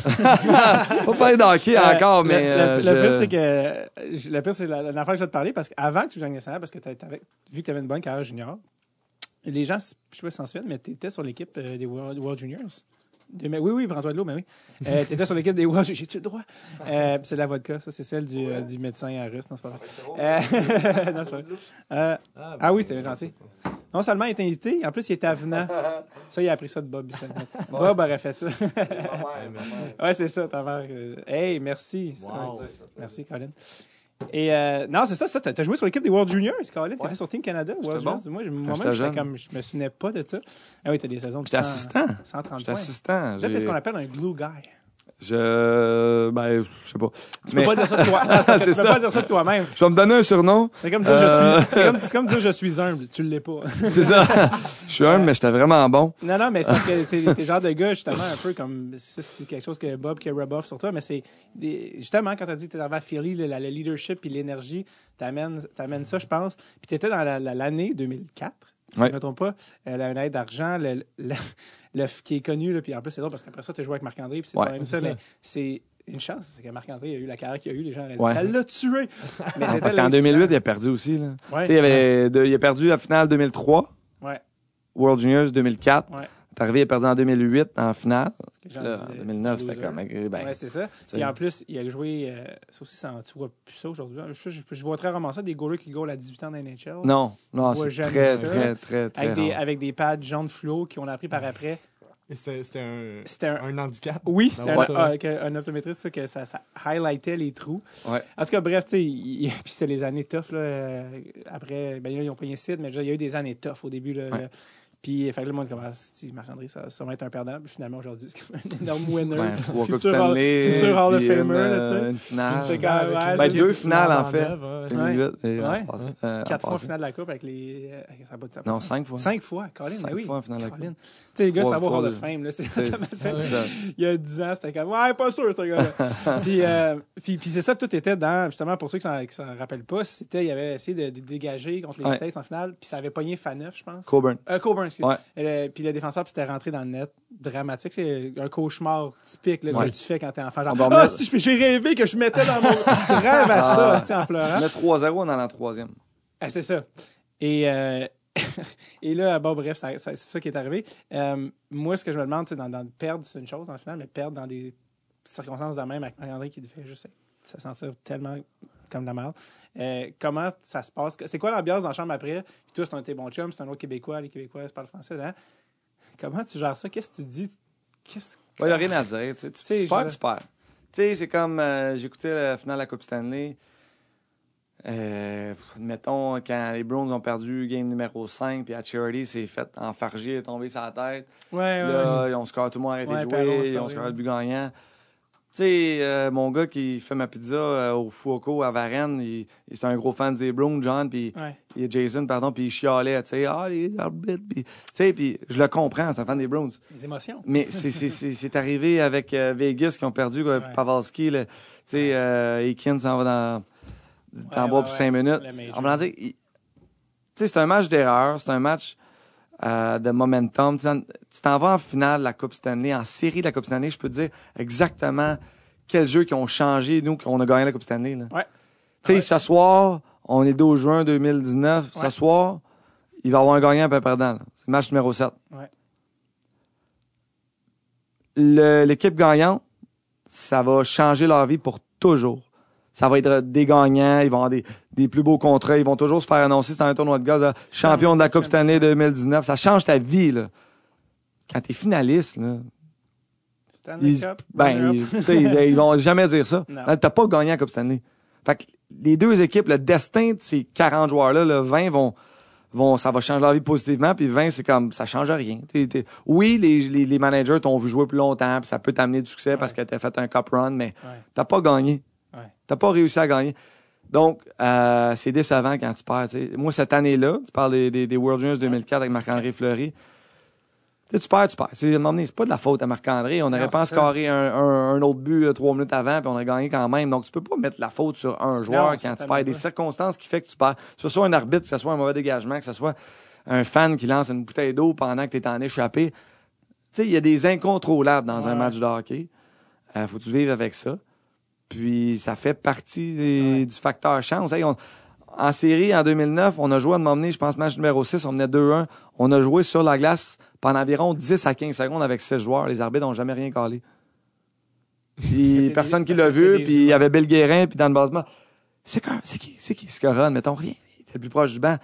pas parler d'hockey Euh, encore, mais. Le, euh, le je- pire, c'est que. Le pire, c'est la, la affaire que je vais te parler parce qu'avant que tu joues dans la Ligue nationale, parce que t'avais- vu que tu avais une bonne carrière junior, les gens, je sais pas si s'en souviennent, mais tu étais sur l'équipe euh, des World, World Juniors. Oui, oui, prends-toi de l'eau, mais oui. Euh, tu étais sur l'équipe des World J'ai-tu le droit? Euh, c'est de la vodka, ça, c'est celle du, euh, du médecin à russe. Non, c'est pas vrai. Non, c'est pas vrai. Ah oui, t'es gentil. Non seulement il était invité, en plus, il était avenant. Ça, il a appris ça de Bob Bissonnette. Bob aurait fait ça. ouais, c'est ça, ta mère. euh, Hey, merci. Merci, Colin. Et euh, non, c'est ça, ça. T'as joué sur l'équipe des World Juniors, Colin. T'étais sur Team Canada, World bon. Juniors. Moi, je- moi-même, j'étais jeune. comme, je me souvenais pas de ça. Ah oui, t'as des saisons de J'étais 100 assistant. 130 J'étais points. assistant. Là, t'es ce qu'on appelle un glue guy. Je. Ben, je sais pas. Tu peux pas dire ça de toi. tu C'est peux ça. pas dire ça de toi-même. Je vais me donner un surnom. C'est comme dire Euh. je suis. C'est comme, c'est comme dire je suis humble. Tu l'es pas. C'est ça. Je suis humble, mais j'étais vraiment bon. Non, non, mais c'est parce que t'es, le genre de gars, justement, un peu comme. Ça, c'est quelque chose que Bob qui rub off sur toi, mais c'est. justement, quand t'as dit que t'es arrivé à Philly, le, le leadership puis l'énergie, t'amènes, t'amènes ça, je pense. Puis t'étais dans la- la- l'année 2004, si je ne me trompe pas, euh, la médaille d'argent, le, le- le- qui est connu, là, puis en plus, c'est drôle parce qu'après ça, t'as joué avec Marc-André, puis c'est Ouais, ça, ça. mais c'est. Une chance, c'est que Marc-André a eu la carrière qu'il a eu, les gens auraient dit Ouais. ça l'a tué. Mais c'était Parce qu'en l'incident. 2008, il a perdu aussi. Là. Ouais. Tu Il, avait de- il a perdu la finale 2003, Ouais. World Juniors 2004. T'es arrivé, il a perdu en 2008 en finale. Là, en c'est 2009, un c'était comme. euh, Ben, ouais, c'est ça. Puis en plus, il a joué. euh, ça aussi, ça, tu vois plus ça aujourd'hui. Je, je, je vois très rarement ça, des goalers qui goalent à 18 ans dans la NHL. non, non, Je vois c'est jamais très, ça. très, très, très, Avec des, avec des pads jaunes fluo qu'on a appris par après. C'était c'était un, C'était un. un handicap. Oui, c'était Ouais. un, que- un optométriste, ça, que ça, ça highlightait les trous. Ouais. En tout cas, bref, tu sais, puis c'était les années tough, là. euh, Après, ben, là, ils ont pogné Sid, mais déjà, il y a eu des années tough au début, là. Ouais. là. Puis, fait que le monde commence, si Marc-André, ça, ça va être un perdant. Puis finalement, aujourd'hui, c'est comme un énorme winner. Ouais, trois Coupes Futur Hall- Stanley. futur Hall of Famer, une, là, tu sais. euh, Une finale. C'est quand même- ouais, Ben, deux finales, en fait. Lambev, ouais. 2008 et en Ouais. euh, Quatre fois en finale de la Coupe avec les. euh, ça pas Non, cinq fois. Cinq fois, Colin, Cinq oui. fois en finale de la. Coupe. Tu sais, les gars, ça va au Hall of Fame. Là. Il y a 10 ans, c'était comme, ouais, pas sûr, ce gars-là. puis, euh, puis, c'est ça, tout était dans, justement, pour ceux qui ne s'en rappellent pas, c'était, il avait essayé de, dégager contre les. States en finale, puis ça avait pogné Faneuf, je pense. Coburn. Euh, Coburn, excuse. Ouais. Puis le défenseur, puis c'était rentré dans le net. Dramatique. C'est un cauchemar typique là, Ouais. que tu fais quand t'es enfant. Genre, ah, si, j'ai rêvé que je mettais dans mon. tu rêves à ça, Ah. en pleurant. A 3-0 dans la troisième. Ah, c'est ça. Et, euh, et là, bon, bref, c'est ça qui est arrivé. Euh, moi, ce que je me demande, c'est dans, dans perdre, c'est une chose en final, mais perdre dans des circonstances de même avec André qui fait juste se sentir tellement comme de la merde. Euh, comment ça se passe? C'est quoi l'ambiance dans la chambre après? Puis toi, c'est un de tes bons chums, c'est un autre Québécois, les Québécois parlent français. Là. Comment tu gères ça? Qu'est-ce que tu dis? Qu'est-ce Il n'y a rien à dire. Tu, sais, tu, tu perds, je- tu perds. Tu sais, c'est comme euh, j'écoutais la finale de la Coupe Stanley. Euh, mettons, quand les Browns ont perdu game numéro 5, puis à Charity s'est fait enfarger, est tombé sur la tête. Ouais, ouais. Là, ils ont score, tout le monde a arrêté Ouais, de jouer, ils ont scoré ouais. le but gagnant. Tu sais, euh, mon gars qui fait ma pizza euh, au Fuoco à Varennes, il, il- c'est un gros fan des Browns, John, puis Ouais. il Jason, pardon, puis il chialait, tu sais, ah, les arbitres, puis, tu sais, puis je le comprends, c'est un fan des Browns. Les émotions. Mais c'est- c'est c'est- c'est arrivé avec euh, Vegas qui ont perdu, quoi, Ouais. Pavelski, tu sais, euh, Aiken s'en va dans, dans Ouais, bois ouais, pour ouais. cinq minutes. En dire, tu sais, c'est un match d'erreur, c'est un match euh, de momentum. Tu t'en- tu t'en vas en finale de la Coupe Stanley, en série de la Coupe Stanley, je peux te dire exactement quels jeux qui ont changé, nous, qu'on a gagné la Coupe Stanley. Là. Ouais. Tu sais, Ouais. ce soir, On est 12 juin 2019. Ouais. Ce soir, il va y avoir un gagnant et un perdant. C'est le match numéro 7. Ouais. Le- L'équipe gagnante, ça va changer leur vie pour toujours. Ça va être des gagnants, ils vont avoir des, des plus beaux contrats, ils vont toujours se faire annoncer c'est un tournoi de gaz, là, champion de la Coupe Stanley 2019. Ça change ta vie, là. Quand t'es finaliste, là, Stanley ils, Cup. ben, ils, ils, ils vont jamais dire ça. Hein, T'as pas gagné la Coupe Stanley. Fait que les deux équipes, le destin de ces 40 joueurs-là, le 20 vont, vont, ça va changer leur vie positivement, puis 20, c'est comme, ça change rien. T'es- t'es- oui, les, les, les managers t'ont vu jouer plus longtemps, puis ça peut t'amener du succès parce que t'as fait un cup run, mais Ouais. t'as pas gagné. T'as pas réussi à gagner. Donc, euh, c'est décevant quand tu perds. Moi, cette année-là, tu parles des, des, des World Juniors 2004 avec Marc-André Fleury. Tu perds, tu perds. C'est, c'est pas de la faute à Marc-André. On n'aurait pas scoré un, un, un autre but euh, trois minutes avant, puis on a gagné quand même. Donc, tu peux pas mettre la faute sur un joueur quand tu perds. Des circonstances qui fait que tu perds. Que ce soit un arbitre, que ce soit un mauvais dégagement, que ce soit un fan qui lance une bouteille d'eau pendant que tu es en échappé. Tu sais, il y a des incontrôlables dans un match de hockey. Euh, faut que tu vives avec ça? Puis ça fait partie des- du facteur chance. Hey, on- en série, en 2009, on a joué à m'emmener, je pense, match numéro 6, on menait 2-1. On a joué sur la glace pendant environ 10 à 15 secondes avec 6 joueurs. Les arbitres n'ont jamais rien calé. Puis c'est personne des- qui l'a c'est vu, puis il y avait Bill Guérin, puis dans le basement. C'est quoi? C'est qui? C'est qui? C'est Coron, mettons rien. Était le plus proche du banc.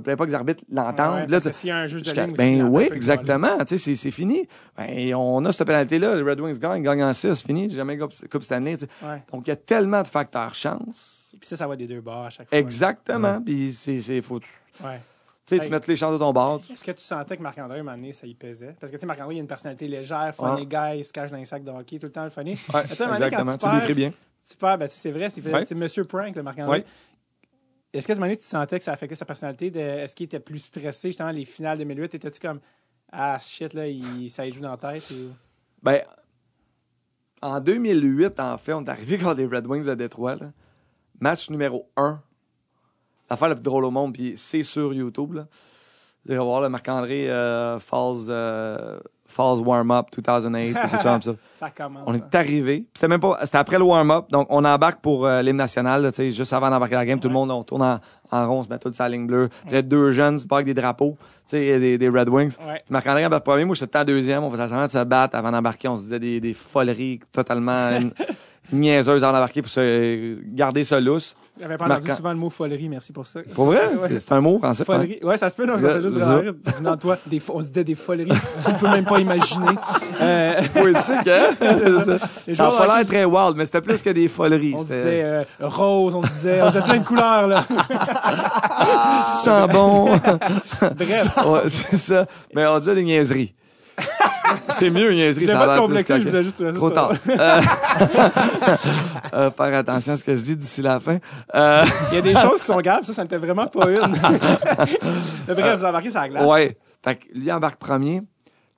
Tu peux pas que les arbitres l'entendent. Ouais, là, s'il y a un juge de ligne ben oui, exactement. Tu sais, c'est, fini. Ben, on a cette pénalité-là. Les Red Wings gagnent, gagnent en 6, fini. Jamais Coupe, coupe cette année. Ouais. Donc, il y a tellement de facteurs chance. Puis ça, ça va des deux bords à chaque fois. Exactement. Puis c'est, faut, tu Ouais. sais, Hey. tu mets les chances de ton bord. Est-ce que tu sentais que Marc-André, un moment donné, ça y pesait? Parce que, tu sais, Marc-André, il a une personnalité légère, funny Ouais. guy, il se cache dans les sacs de hockey tout le temps, le funny. Ouais, Attends, un exactement. quand Tu tu décris perds, bien. tu perds, ben, c'est vrai, c'est Ouais. Monsieur Prank, le Marc-André. Ouais. Est-ce que, à moment donné, tu sentais que ça affectait sa personnalité? De, est-ce qu'il était plus stressé, justement, les finales 2008? Étais-tu comme, ah, shit, là, il, ça y joue dans la tête? Ou... Ben, en 2008, en fait, on est arrivé contre les Red Wings de Détroit. là. Match numéro 1. L'affaire la plus drôle au monde, puis c'est sur YouTube. Là. Vous allez voir Marc-André euh, Falls, euh, Falls Warm-Up 2008, ou quelque chose comme ça. Ça commence. On hein. est arrivé. puis C'était même pas. C'était après le warm-up. Donc, on embarque pour euh, l'hymne national. tu sais, juste avant d'embarquer la game, tout le monde, on tourne en, en rond, on se met tous sur la ligne bleue. Puis là, deux jeunes, c'est pas avec des drapeaux, tu sais, des, des Red Wings. Ouais. Marc-André embarque premier. Moi, j'étais tout temps deuxième. On faisait semblant de se battre avant d'embarquer. On se disait des, des foleries totalement niaiseuses avant d'embarquer pour se garder ça lousse. J'avais pas entendu Marquant. souvent le mot folerie, merci pour ça. Pour vrai? Ouais. C'est- C'est un mot français. hein? Folerie. Ouais, ça se peut, non, ça fait juste rire. De toi, des, on se disait des foleries. tu ne peux même pas imaginer. Euh, Poétique, hein? C'est ça. Ça a pas l'air très wild, mais c'était plus que des foleries. on disait euh, rose, on disait, on disait plein de couleurs, là. Tu sens bon. Bref. Ouais, c'est ça. Mais on disait des niaiseries. c'est mieux, une niaiserie. Ça a l'air plus je voulais juste. Trop tard. Euh, euh, faire attention à ce que je dis d'ici la fin. Euh, Il y a des choses qui sont graves, ça, ça n'était vraiment pas une. Bref, vous embarquez sur la glace. ouais. Fait que lui embarque premier.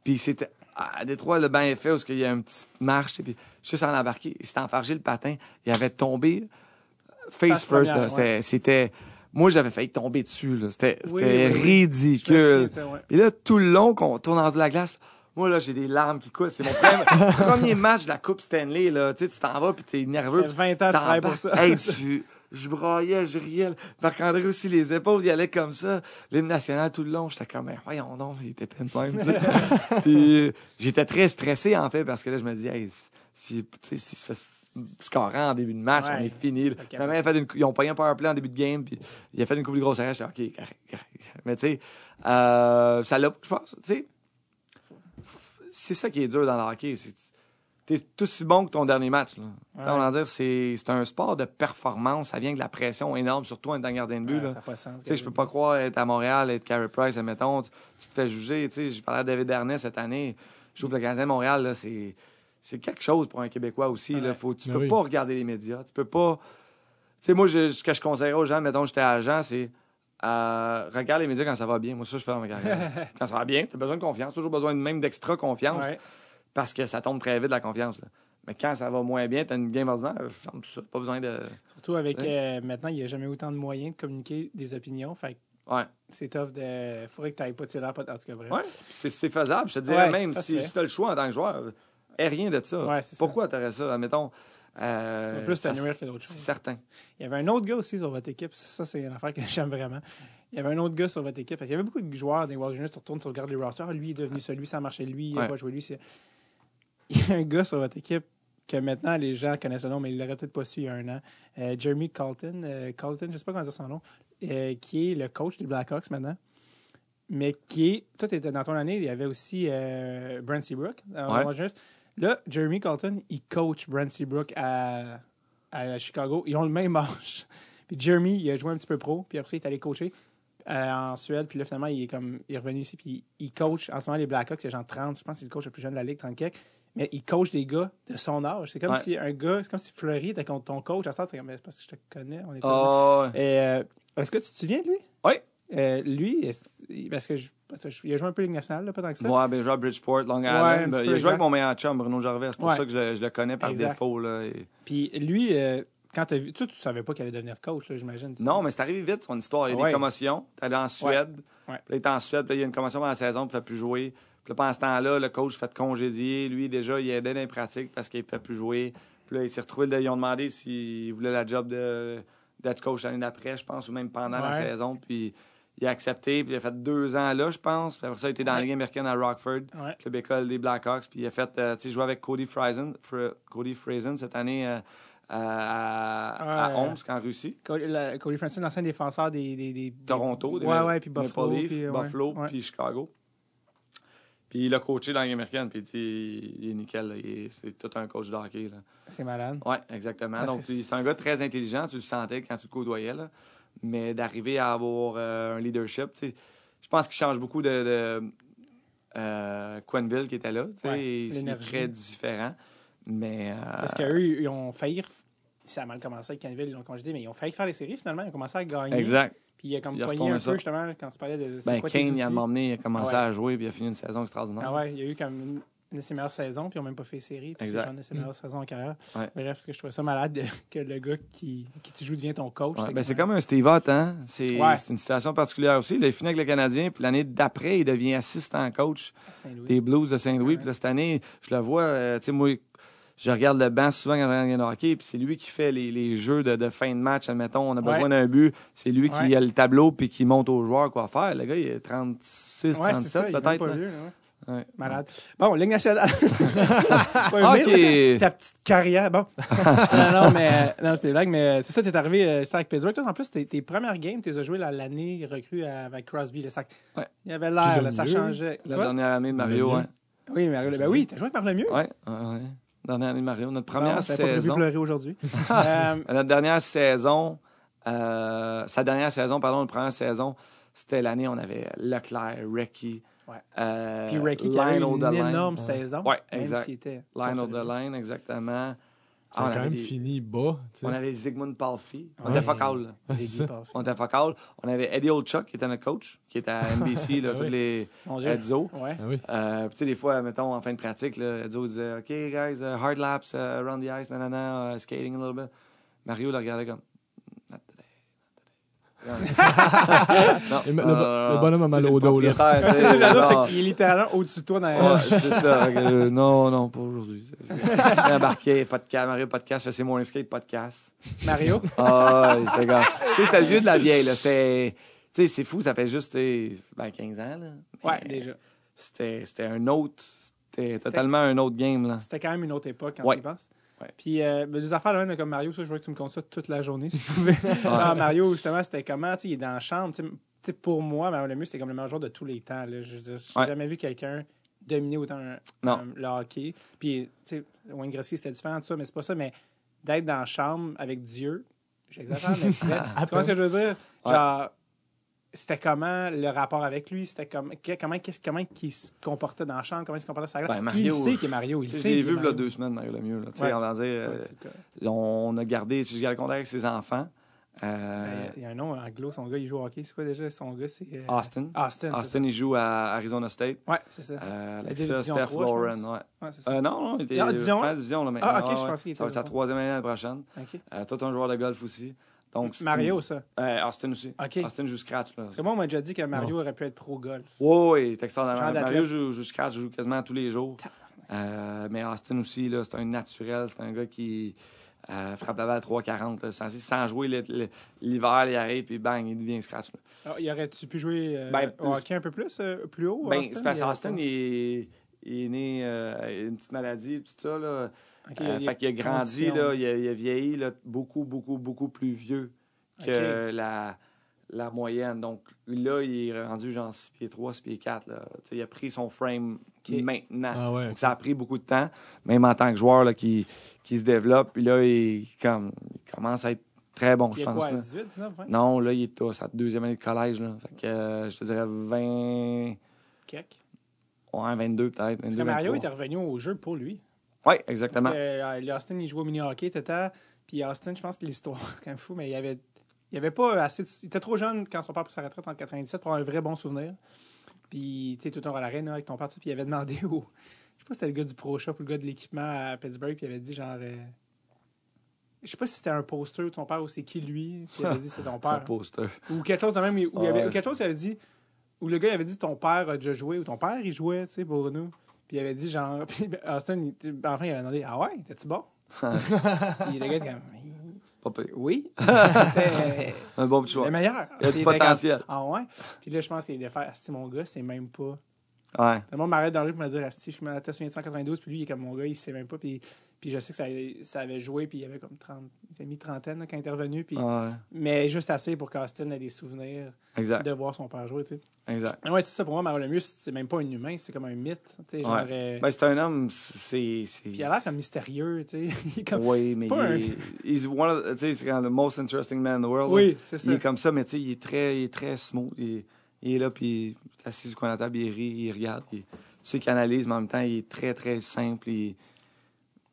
Puis c'était à Détroit, le banc est fait où il y a une petite marche. Puis juste en embarquer, il s'était enfargé le patin. Il avait tombé face Face first. première, là. C'était, c'était- moi, j'avais failli tomber dessus. là. C'était, Oui, oui, oui. Ridicule. de ouais. Et là, tout le long qu'on tourne en dessous de la glace, moi, là, j'ai des larmes qui coulent. C'est mon premier, premier match de la Coupe Stanley, là. Tu sais, tu t'en vas, puis t'es nerveux. Fait 20 ans de travail pour ça. Hey, tu- je braillais, je riais. Marc-André aussi, les épaules, il allait comme ça. L'hymne national tout le long, j'étais comme, voyons donc, il était peine même. tu sais. puis j'étais très stressé, en fait, parce que là, je me dis, hey, si, si fait scorant en début de match, Ouais. on est fini. là. Ok. Finalement, il a fait une, ils ont pas eu un power play en début de game, puis il a fait une coupe de grosse. J'étais, OK, correct, correct. Mais tu sais, euh, ça l'a, je pense, tu sais, c'est ça qui est dur dans le hockey. T'es tout aussi bon que ton dernier match. Là. Ouais. On va dire, c'est, un sport de performance. Ça vient de la pression énorme, surtout en étant gardien de but. Ouais, là. ça n'a je peux pas croire être à Montréal, être Carey Price, admettons, tu, tu te fais juger. J'ai parlé à David Darnay cette année. Je joue pour le Canadien de Montréal, là, c'est, c'est quelque chose pour un Québécois aussi. Là. Faut, tu Ben peux oui. pas regarder les médias. Tu peux pas. Tu sais, moi, je, ce que je conseillerais aux gens, mettons, j'étais agent, c'est euh, regarde les médias quand ça va bien. Moi, ça, je fais dans ma carrière. quand ça va bien, tu as besoin de confiance, toujours besoin de même d'extra confiance Ouais. parce que ça tombe très vite, la confiance. là. Mais quand ça va moins bien, tu as une game ordinaire, ferme tout ça. Pas besoin de. Surtout avec euh, maintenant, il n'y a jamais autant de moyens de communiquer des opinions. Fait que Ouais. c'est tough de. faudrait que tu n'ailles pas de l'air, pas en tout cas, bref. Ouais, c'est faisable. Je te dirais Ouais, même, si, si tu as le choix en tant que joueur, aie rien de ça. Ouais, c'est. Pourquoi tu aurais ça? Admettons, Euh, C'est plus York que d'autres C'est choses. certain. Il y avait un autre gars aussi sur votre équipe. Ça, c'est une affaire que j'aime vraiment. Il y avait un autre gars sur votre équipe. Parce qu'il y avait beaucoup de joueurs des World Juniors. Tu retournes, tu regardes les rosters. Lui est devenu celui, ça a marché lui. Il a Ouais. pas joué lui. c'est- Il y a un gars sur votre équipe que maintenant les gens connaissent le nom, mais il l'aurait peut-être pas su il y a un an. Euh, Jeremy Colton. euh, Colton, je sais pas comment dire son nom. euh, qui est le coach des Blackhawks maintenant. Mais qui est. Toi, tu étais dans ton année. Il y avait aussi euh, Brent Seabrook. dans Ouais. World Juniors. Là, Jeremy Colton, il coach Brent Seabrook à, à Chicago. Ils ont le même âge. Puis Jeremy, il a joué un petit peu pro, puis après ça, il est allé coacher euh, en Suède. Puis là, finalement, il est, comme, il est revenu ici, puis il coach en ce moment les Blackhawks. Il a genre 30, je pense que c'est le coach le plus jeune de la Ligue, 30 quelques. Mais il coach des gars de son âge. C'est comme Ouais. si un gars, c'est comme si Fleury était contre ton coach. À ça, c'est comme, Mais c'est parce que je te connais. On est Oh. Et, euh, Est-ce que tu te souviens de lui? Oui. Euh, lui, parce que je, il a joué un peu Ligue nationale, là, pas tant que ça. Ouais, ben, joué à Bridgeport, Long Island. Ben, il a joué avec mon meilleur chum, Bruno Gervais. C'est pour Ouais. ça que je, le- je le connais par Exact. défaut. Là, et- Puis lui, euh, quand tu as vu, tu savais pas qu'il allait devenir coach, là, j'imagine. Non, mais c'est arrivé vite, son histoire. Il y a Ouais. des commotions. T'es allé en Suède. Puis là, il est en Suède. Puis là, il y a une commotion pendant la saison. Puis il ne fait plus jouer. Puis là, pendant ce temps-là, le coach fait congédier. Lui, déjà, il aidait dans les pratiques parce qu'il ne fait plus jouer. Puis là, il s'est retrouvé. Ils ont demandé s'il voulait la job de- d'être coach l'année d'après, je pense, ou même pendant la saison. Puis il a accepté. Puis il a fait deux ans là, je pense. Puis après ça, il était dans la Ouais. Ligue américaine à Rockford. Ouais. club école des Blackhawks. Puis il a fait, euh, tu sais, jouer avec Cody Friesen, Fr- Cody Friesen cette année euh, à. Omsk, en Russie. Cody, la- Cody l'ancien défenseur des, des, des- Toronto, des ouais, ouais, puis Buffalo. Puis, Buffalo, puis Chicago. Puis il a coaché dans la Ligue américaine, puis il est nickel. C'est tout un coach de hockey. C'est malade. Oui, exactement. Ah, Donc, c'est un gars très intelligent, tu le sentais quand tu le côtoyais. Là. Mais d'arriver à avoir euh, un leadership, je pense qu'il change beaucoup de, de euh, Quenville qui était là. Ouais, c'est très différent. Mais. euh, Parce qu'eux, ils ont failli. Ça a mal commencé avec Canville, ils l'ont congédié, mais ils ont failli faire les séries finalement. Ils ont commencé à gagner. Exact. Puis il a comme Il a poigné un ça. peu justement quand tu parlais de. Ben, quoi Kane, il a m'emmené, il a commencé Ouais. à jouer, puis il a fini une saison extraordinaire. Ah ouais, il y a eu comme une, de ses meilleures saisons, puis ils n'ont même pas fait les séries. Puis c'est une de ses meilleures saisons en carrière. Ouais. Bref, parce que je trouvais ça malade de- que le gars qui, qui tu joues devient ton coach. Ouais, ben, c'est comme un Steve Ott, hein? C'est Ouais. c'est une situation particulière aussi. Il a fini avec le Canadien, puis l'année d'après, il devient assistant coach des Blues de Saint-Louis. Puis là, cette année, je le vois, euh, tu sais, moi, je regarde le banc souvent quand on regarde le hockey, puis c'est lui qui fait les, les jeux de, de fin de match. Admettons, on a besoin Ouais. d'un but. C'est lui qui a le tableau, puis qui montre aux joueurs quoi faire. Le gars, il est 36, Ouais, c'est ça, 37 il est même peut-être. Ouais. Malade. Bon, Ligue nationale. Ok. Ta, petite carrière. Bon. non, non, mais. euh, Non, c'était une blague, mais euh, c'est ça, t'es arrivé euh, juste avec Pittsburgh. Toi, en plus, tes, tes premières games, tu les as jouées la- l'année recrue avec Crosby. Le sac. Ouais. Il y avait l'air, le là, ça mieux, changeait. La Quoi? dernière année de Mario, Le mieux. Oui, Mario. Ben oui, t'as joué avec Mario Lemieux. Ouais, ouais, ouais. Dernière année de Mario. Notre première Bon, t'avais pas prévu saison. pleurer aujourd'hui. Euh, Notre dernière saison, euh, sa dernière saison, pardon, notre première saison, c'était l'année où on avait Leclerc, Recky, Ouais. euh, Puis Ricky qui a eu Line une of the Line. énorme saison. Ouais, même exact. était Line of the consolidé. line, exactement. Ça Ah, on a quand avait même des- fini bas. On avait Zygmunt Palfi. On Ouais. était focal. Ah. On était focal. On avait Eddie Olchuk, qui était notre coach, qui était à NBC, là, Ah tous oui. les Mon Dieu. Edzo. Ouais. Ah oui. Euh, puis tu sais, des fois, mettons, en fin de pratique, là, Edzo disait OK, guys, uh, hard laps uh, around the ice, nanana, uh, skating a little bit. Mario le regardait comme Not today, not today. non, le- bonhomme a mal au dos, là. c'est c'est qu'il est littéralement au-dessus de toi. Dans... Ouais, c'est ça. Euh, non, non, pas aujourd'hui. Il embarqué, podcast, Mario Podcast, c'est mon skate podcast. Mario? Ah, c'est grave. Tu sais, c'était le vieux de la vieille, là. C'était. Tu sais, c'est fou, ça fait juste ben, 15 ans, là. Mais Ouais, déjà. C'était c'était un autre. C'était totalement un autre game, là. C'était quand même une autre époque quand Ouais. tu y penses? Ouais. Puis euh, ben, des affaires là, même comme Mario, ça, je veux que tu me comptes ça toute la journée si tu pouvais. Ah, Mario, justement, c'était comment? Tu sais, il est dans la chambre. Tu sais, pour moi, Mario Lemieux, c'était comme le meilleur joueur de tous les temps. Là. Je veux dire, j'ai Ouais. jamais vu quelqu'un dominer autant un- Non. un- le hockey. Puis, tu sais, Wayne Gretzky, c'était différent de ça, mais c'est pas ça. Mais d'être dans la chambre avec Dieu, j'exagère, mais tu vois ce que je veux dire? Genre, c'était comment le rapport avec lui? C'était comme, comment, qu'est-ce- comment il se comportait dans la chambre? Comment il se comportait sur la glace? Ben, Puis il Mario, sait qu'il est Mario. Il sait est vu, là, Mario. deux semaines, Mario Lemieux, là. Tu sais, Ouais. on dire. Euh, on a gardé. Si j'ai gardé contact avec ses enfants. euh, Ben, Il y a un nom anglo, son gars, il joue au hockey. C'est quoi déjà son gars? C'est euh, Austin. Austin. Austin, il joue à Arizona State. Ouais, c'est ça. Euh, La Steph, 3, je Lauren, pense. ouais. Ouais, c'est ça. Non, non, il était Ah, division division, là, maintenant. Ah, ok, Ouais, je pensais qu'il était Ça va être sa troisième année l'année prochaine. OK. Toi, t'es un joueur de golf aussi. Donc, c'est Mario, ça? Euh, Austin aussi. Austin joue scratch, là. Parce que moi, on m'a déjà dit que Mario aurait pu être pro golf. Oui, oui, il est extraordinaire. Mario joue, joue scratch, joue quasiment tous les jours. Euh, mais Austin aussi, c'est un naturel. C'est un gars qui. euh, frappe la balle à 3,40. là, Sans, sans jouer l'hiver, il arrive, puis bang, il devient scratch. là. Ah, y aurais-tu pu jouer Ben, au hockey un peu plus, plus haut? Ben, Austin? c'est parce Il il est, il est né euh, une petite maladie, tout ça. Là. Euh, il fait qu'il a grandi, là, il, a, il a vieilli là, beaucoup, beaucoup, beaucoup plus vieux que la, la moyenne. Donc là, il est rendu genre 6 pieds 3, 6 pieds 4. Là. Tu sais, Il a pris son frame Ok. maintenant. Ah ouais. Donc ça a pris beaucoup de temps, même en tant que joueur là, qui, qui se développe. Puis là, il, comme, il commence à être très bon, Il je pense. quoi, à là. 18, 19, 20? Non, là, il est à sa deuxième année de collège. Là. Fait que euh, je te dirais 20... Kek. Ouais, 22 peut-être. Parce 22, que Mario 23. était revenu au jeu pour lui. Oui, Parce exactement. que euh, Austin, il jouait au mini-hockey, tata. Puis Austin, je pense que l'histoire, c'est quand même fou, mais il avait, il avait pas assez. de- Il était trop jeune quand son père prit sa retraite en 97 pour avoir un vrai bon souvenir. Puis, tu sais, tout le temps à l'arène avec ton père, puis il avait demandé au. Je sais pas si c'était le gars du Pro Shop ou le gars de l'équipement à Pittsburgh, puis il avait dit genre. euh, je sais pas si c'était un poster de ton père ou c'est qui lui. Puis il avait dit c'est ton Un père. poster. Ou quelque chose de même. Ou, il avait, ou quelque chose, il avait dit. Ou le gars, il avait dit ton père a déjà joué, ou ton père, il jouait, tu sais, pour nous. Puis il avait dit, genre. Puis Austin, il- enfin, il avait demandé, ah ouais, t'es-tu bon? puis le gars était comme, Pas oui. Un bon petit le choix. meilleur. Il y a du potentiel. comme, ah ouais? Puis là, je pense qu'il allait faire, si mon gars, c'est même pas. Ouais. Le monde m'arrête dans la rue pour me dire, Asti, je me de 192, puis lui, il est comme mon gars, il sait même pas. Puis, puis je sais que ça, avait- ça avait joué, puis il avait comme 30, il avait mis trentaine là, quand il est revenu. Puis, Ouais. Mais juste assez pour qu'Austin ait des souvenirs Exact. de voir son père jouer, tu sais. Exact. Ouais, c'est ça. Pour moi, Mario Lemieux, c'est même pas un humain, c'est comme un mythe. Tu sais, genre, Ouais. Ben, c'est un homme, c'est. c'est- puis il a l'air comme mystérieux, tu sais. Comme- Oui, mais il est, of the- tu sais, c'est quand the most interesting man in the world. Oui, c'est ça. Il est comme ça, mais tu sais, il est très, il est très smooth. Il est, il est là, puis il est assis sur coin de la table, il rit, il regarde. il- tu sais qu'il analyse, mais en même temps, il est très, très simple. il-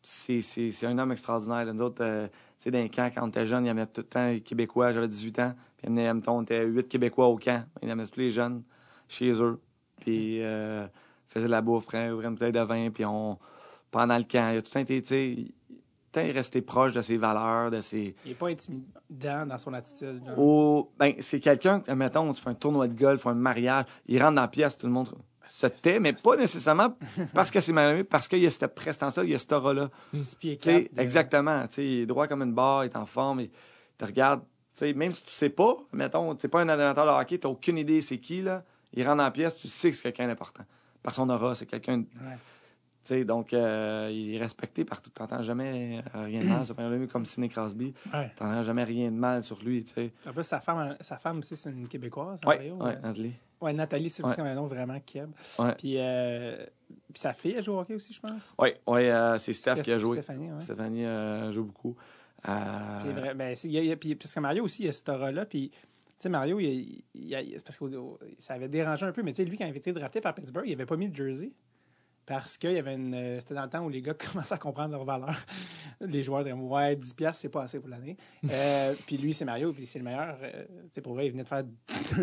c'est, un homme extraordinaire. Nous autres, euh, tu sais, dans les camps, quand on était jeunes, il amenait tout le temps les Québécois. J'avais 18 ans. Puis il amenait, mettons, on était 8 Québécois au camp. Il amenait tous les jeunes chez eux. Puis euh, faisait de la bouffe, ouvrait une bouteille de vin. Puis on, pendant le camp, il a tout le temps été, tu sais, temps resté proche de ses valeurs, de ses, Il est pas intimidant dans son attitude. ben, c'est quelqu'un, mettons, tu fais un tournoi de golf ou un mariage, il rentre dans la pièce, tout le monde se tait, mais pas nécessairement parce que c'est mal parce qu'il y a cette prestance-là, il y a cette aura-là. De- exactement. Il est droit comme une barre, il est en forme, il te regarde. Même si tu sais pas, mettons, tu n'es pas un animateur de hockey, tu n'as aucune idée c'est qui, là. Il rentre dans la pièce, tu sais que c'est quelqu'un d'important. Par son aura, c'est quelqu'un. de- Ouais. Tu sais, donc, euh, il est respecté partout. Tu n'entends jamais euh, rien de mal. C'est comme Sidney Crosby. Ouais. Tu n'entends jamais rien de mal sur lui, tu sais. En plus, sa femme, sa femme aussi, c'est une Québécoise. Ouais, ouais, euh. Nathalie. Ouais, Nathalie, c'est aussi un nom vraiment keb. Puis, euh, puis sa fille, elle joue au hockey aussi, je pense? Oui, ouais, euh, c'est Steph, qui a joué. Stéphanie. Stéphanie joue beaucoup. Puis, ben, c'est- il y a- il y a- puis- parce que Mario aussi, il y a cette aura-là. Puis, tu sais, Mario, il, il- il- c'est parce que ça avait dérangé un peu. Mais tu sais, lui, quand il avait été drafté par Pittsburgh, il avait pas mis le jersey. Parce qu'il y avait une. euh, C'était dans le temps où les gars commençaient à comprendre leur valeur. Les joueurs disaient Ouais, 10$, piastres, c'est pas assez pour l'année. Euh, puis lui, c'est Mario, puis c'est le meilleur. euh, tu sais, pour vrai, il venait de faire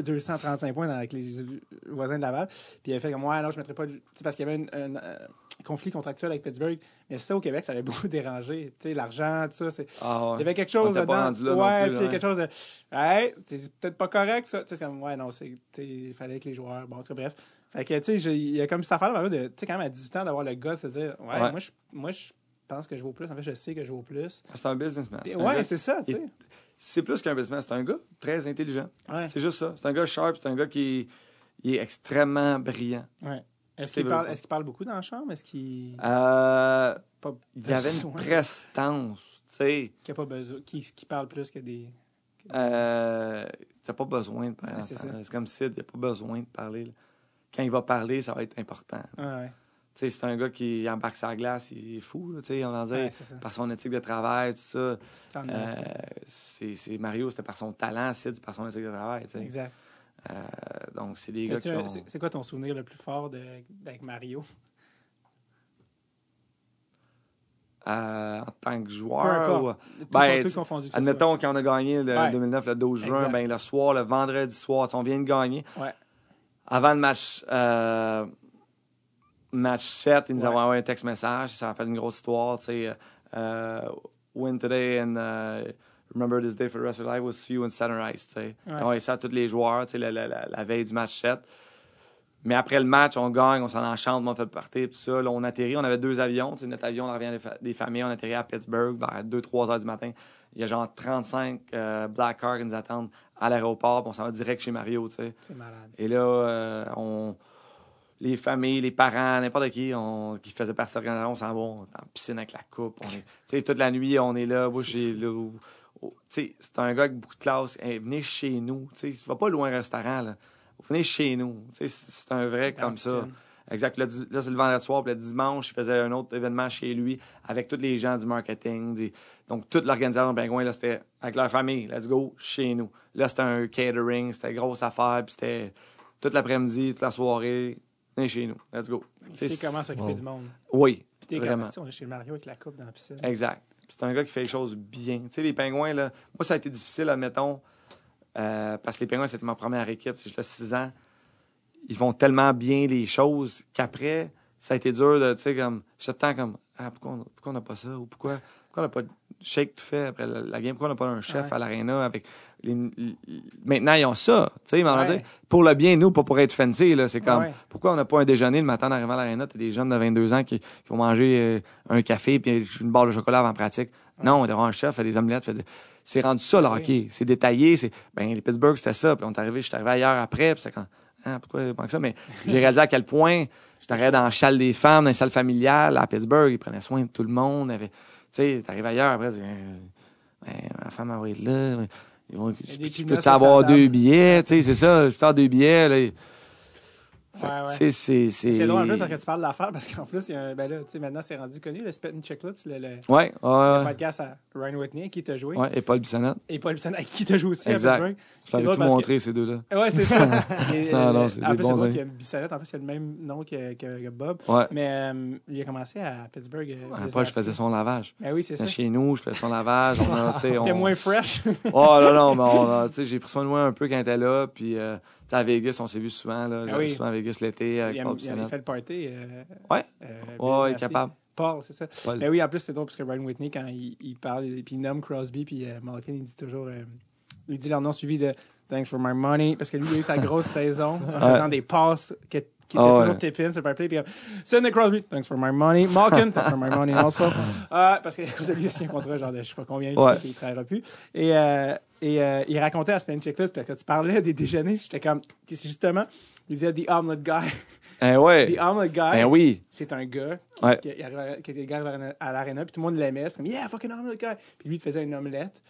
235 points avec les voisins de Laval. Puis il avait fait comme Ouais, non, je mettrais pas. sais, parce qu'il y avait un, euh, conflit contractuel avec Pittsburgh. Mais ça, au Québec, ça avait beaucoup dérangé. Tu sais, l'argent, tout ça. c'est ah, ouais. il y avait quelque chose dedans. ouais, tu sais, là, quelque chose de. Hey, c'est peut-être pas correct, ça. Tu sais, c'est comme, ouais, non, c'est. Il fallait que les joueurs. Bon, en tout cas, bref. Fait que, tu sais, il y a comme cette affaire-là, de, tu sais, quand même, à 18 ans, d'avoir le gars de se dire, ouais, Ouais. moi, je, moi, je pense que je vaux plus. En fait, je sais que je vaux plus. C'est un businessman. Ouais, c'est ça, tu sais. C'est plus qu'un businessman. C'est un gars très intelligent. Ouais. C'est juste ça. C'est un gars sharp. C'est un gars qui il est extrêmement brillant. ouais. Est-ce qu'il parle, est beaucoup dans la chambre? Est-ce qu'il Euh, il y avait une prestance. Tu sais, qu'il a pas besoin? Qui, qui parle plus que des. euh, t'as pas besoin de parler. C'est comme Sid, il a pas besoin de parler. là. Quand il va parler, ça va être important. Ouais, c'est un gars qui embarque sa glace, il est fou, on va dire, Ouais, par son éthique de travail, tout ça. Euh, c'est Mario, c'était par son talent, Sid, par son éthique de travail. Exact. Euh, donc, c'est des gars qui ont... C'est quoi ton souvenir le plus fort de, avec Mario? euh, en tant que joueur, ou- Ben, tout confondu. admettons qu'on a gagné le Ouais. 2009, le 12 juin, Exact. ben, le soir, le vendredi soir, on vient de gagner. Ouais. Avant le match, euh, match 7, ils nous Ouais. envoyé un texte message. Ça a fait une grosse histoire. Tu sais, euh, win today and uh, remember this day for the rest of your life. We'll see you in ice. Tu sais. Ouais. Envoyé ça à tous les joueurs tu sais, la, la- la- la veille du match 7. Mais après le match, on gagne, on s'en enchante, on fait partir, tout ça. Là, on atterrit, on avait deux avions. C'est notre avion, on revient des, fa- des familles. On atterrit à Pittsburgh vers 2-3 heures du matin. Il y a genre 35 euh, Black Cars qui nous attendent à l'aéroport. On s'en va direct chez Mario, tu sais. C'est malade. Et là, euh, on... les familles, les parents, n'importe qui on... qui faisait partie de l'organisation, on s'en va, on est en piscine avec la coupe. On est... Tu sais, toute la nuit, on est là. Moi, j'ai c'est un gars avec beaucoup de classe. Hey, venez chez nous. Tu sais, va pas loin un restaurant, là. Venez chez nous. Tu sais, c'est un vrai Dans comme ça. piscine. Exact. Là, c'est le vendredi soir. Puis le dimanche, je faisais un autre événement chez lui avec tous les gens du marketing. des- Donc, toute l'organisation de Pingouin, là, c'était avec leur famille. Let's go, chez nous. Là, c'était un catering. C'était une grosse affaire. Puis c'était toute l'après-midi, toute la soirée. Venez chez nous. Let's go. Il Tu sais, sait comment s'occuper wow. du monde. Oui, Puis t'es vraiment. on est chez Mario avec la coupe dans la piscine. Exact. C'est un gars qui fait les choses bien. Tu sais, les pingouins, là, moi, ça a été difficile, admettons, euh, parce que les pingouins, c'était ma première équipe. J'ai là 6 ans. Ils font tellement bien les choses qu'après, ça a été dur de, tu sais, comme, j'étais temps comme, ah, pourquoi on pourquoi on n'a pas ça? Ou pourquoi, pourquoi on n'a pas de shake tout fait après la, la game? Pourquoi on n'a pas un chef Ouais. à l'aréna avec les, les- maintenant, ils ont ça. Tu sais, Ouais. pour le bien, nous, pas pour être fancy, là. C'est comme, Ouais. pourquoi on n'a pas un déjeuner le matin en arrivant à l'aréna? T'as des jeunes de 22 ans qui, qui vont manger euh, un café puis une barre de chocolat avant pratique. Non, on devrait un chef, fait des omelettes, fait c'est rendu ça, le hockey. C'est détaillé. C'est, ben, les Pittsburgh, c'était ça. Puis on est arrivé, je suis arrivé ailleurs après, puis c'est quand, ah, pourquoi pas que ça? Mais j'ai réalisé à quel point j'étais arrivé dans la salle des femmes, dans les salles familiales, à Pittsburgh, ils prenaient soin de tout le monde. il avait- Tu sais, t'arrives ailleurs après, tu dis, ben, ma femme va être là. Ils vont, tu la avoir deux billets? Tu sais, c'est ça, je peux avoir deux billets, là? Ouais, ouais. C'est, c'est. Drôle un peu parce que tu parles de l'affaire parce qu'en plus, il y a un, ben là, tu sais, maintenant, c'est rendu connu, le Spit and Chicklets, le, le, Ouais, le podcast à Ryan Whitney, qui t'a joué. Et Paul Bissonnette. Et Paul Bisson, à qui t'a joué aussi Exact. Je t'avais tout que- montré, ces deux-là. Ouais, c'est ça. Et, Non, euh, non, c'est en des plus, c'est drôle amis. qu'il y a Bissonnette, en plus, il a le même nom que, que, Bob. Mais euh, il a commencé à Pittsburgh. euh, Paul, je faisais son lavage. Ben oui, c'est ça. Chez nous, je faisais son lavage. On. T'es moins fresh. Oh non, non, mais j'ai pris soin de moi un peu quand était là. Puis, à Vegas, on s'est vu souvent. Là, J'allais oui. souvent à Vegas l'été il, a, il avait fait le party. Euh, Ouais. euh, Ouais, il est capable. Paul, c'est ça. Paul. Ben oui, en plus, c'est drôle parce que Ryan Whitney, quand il, il parle, et puis il nomme Crosby, puis euh, Malkin, il dit toujours. euh, il dit leur nom suivi de Thanks for my money, parce que lui, il a eu sa grosse saison en faisant des passes que- qui étaient Ah toujours ouais. tip-in sur le play. Puis, euh, Sidney Crosby, thanks for my money. Malkin, thanks for my money also. Euh, parce que de lui, c'est un contrat genre de je sais pas combien, Ouais. il ne travaillera plus. Et, euh, et euh, il racontait à Spin Checklist, parce que tu parlais des déjeuners, j'étais comme, justement, il disait The Omelet Guy. Eh ouais. The Omelet Guy Ben oui. c'est un gars Ouais. qui, qui qui était gars à l'aréna, puis tout le monde l'aimait. C'est comme, yeah, fucking omelette guy. Puis lui, il faisait une omelette.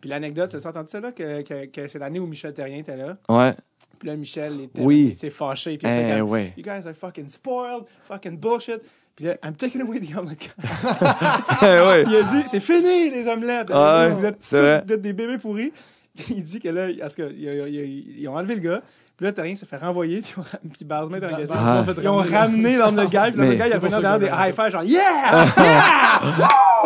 Puis l'anecdote, tu as entendu ça, là, que, que, que c'est l'année où Michel Terrien était là. Ouais. Puis là, Michel était, Oui. s'est fâché. Puis il fait Eh comme, ouais. You guys are fucking spoiled, fucking bullshit. Puis là, I'm taking away the omelette guy. Eh ouais. Il a dit, c'est fini, les omelettes. Ah vous êtes c'est tous vrai. vous êtes des bébés pourris. il dit que là, en tout cas, ils ont enlevé le gars. Puis là, Terrien s'est fait renvoyer. Puis, on- puis Barzman est engagé. Ah. fait Ils ont ramener. ramené l'omelette guy. Puis là, Mais- le gars, il a venu ça derrière des j'avais high-fives, genre, yeah!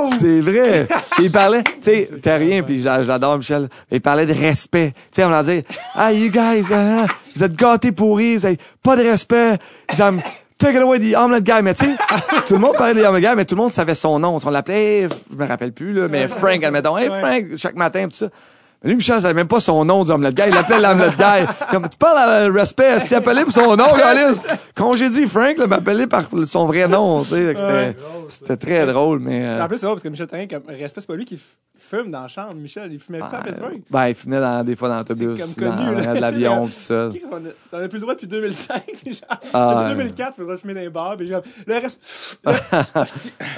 C'est vrai. il parlait, tu sais, t'as rien, puis j'a- j'adore Michel. Il parlait de respect. Tu sais, on leur dit, ah, you guys, euh, vous êtes gâtés pourris, vous avez pas de respect. Ils disent, take it away the omelet guy. Mais tu sais, tout le monde parlait des omelet guy, mais tout le monde savait son nom. On l'appelait, je me rappelle plus, là, mais Frank, admettons, hey. Frank, chaque matin, tout ça. Lui, Michel, savait même pas son nom du omelette guy. Il l'appelait l'omelette guy. Comme, tu parles à respect, si appelé pour son nom, Galice. Quand j'ai dit Frank, là, m'appelait par son vrai nom, tu sais. C'était, très drôle, mais, euh, En plus, c'est drôle parce que Michel Terrien, comme respect, c'est pas lui qui fume dans la chambre. Michel, il fumait ça à Pittsburgh. Ben, il venait dans, des fois dans l'autobus, C'est comme connu, là. de l'avion, tout ça. Ok, On a, on a plus le droit depuis 2005. puis genre, Ah, depuis ouais. 2004, on a le droit de fumer dans les bars. Puis genre, le reste. le-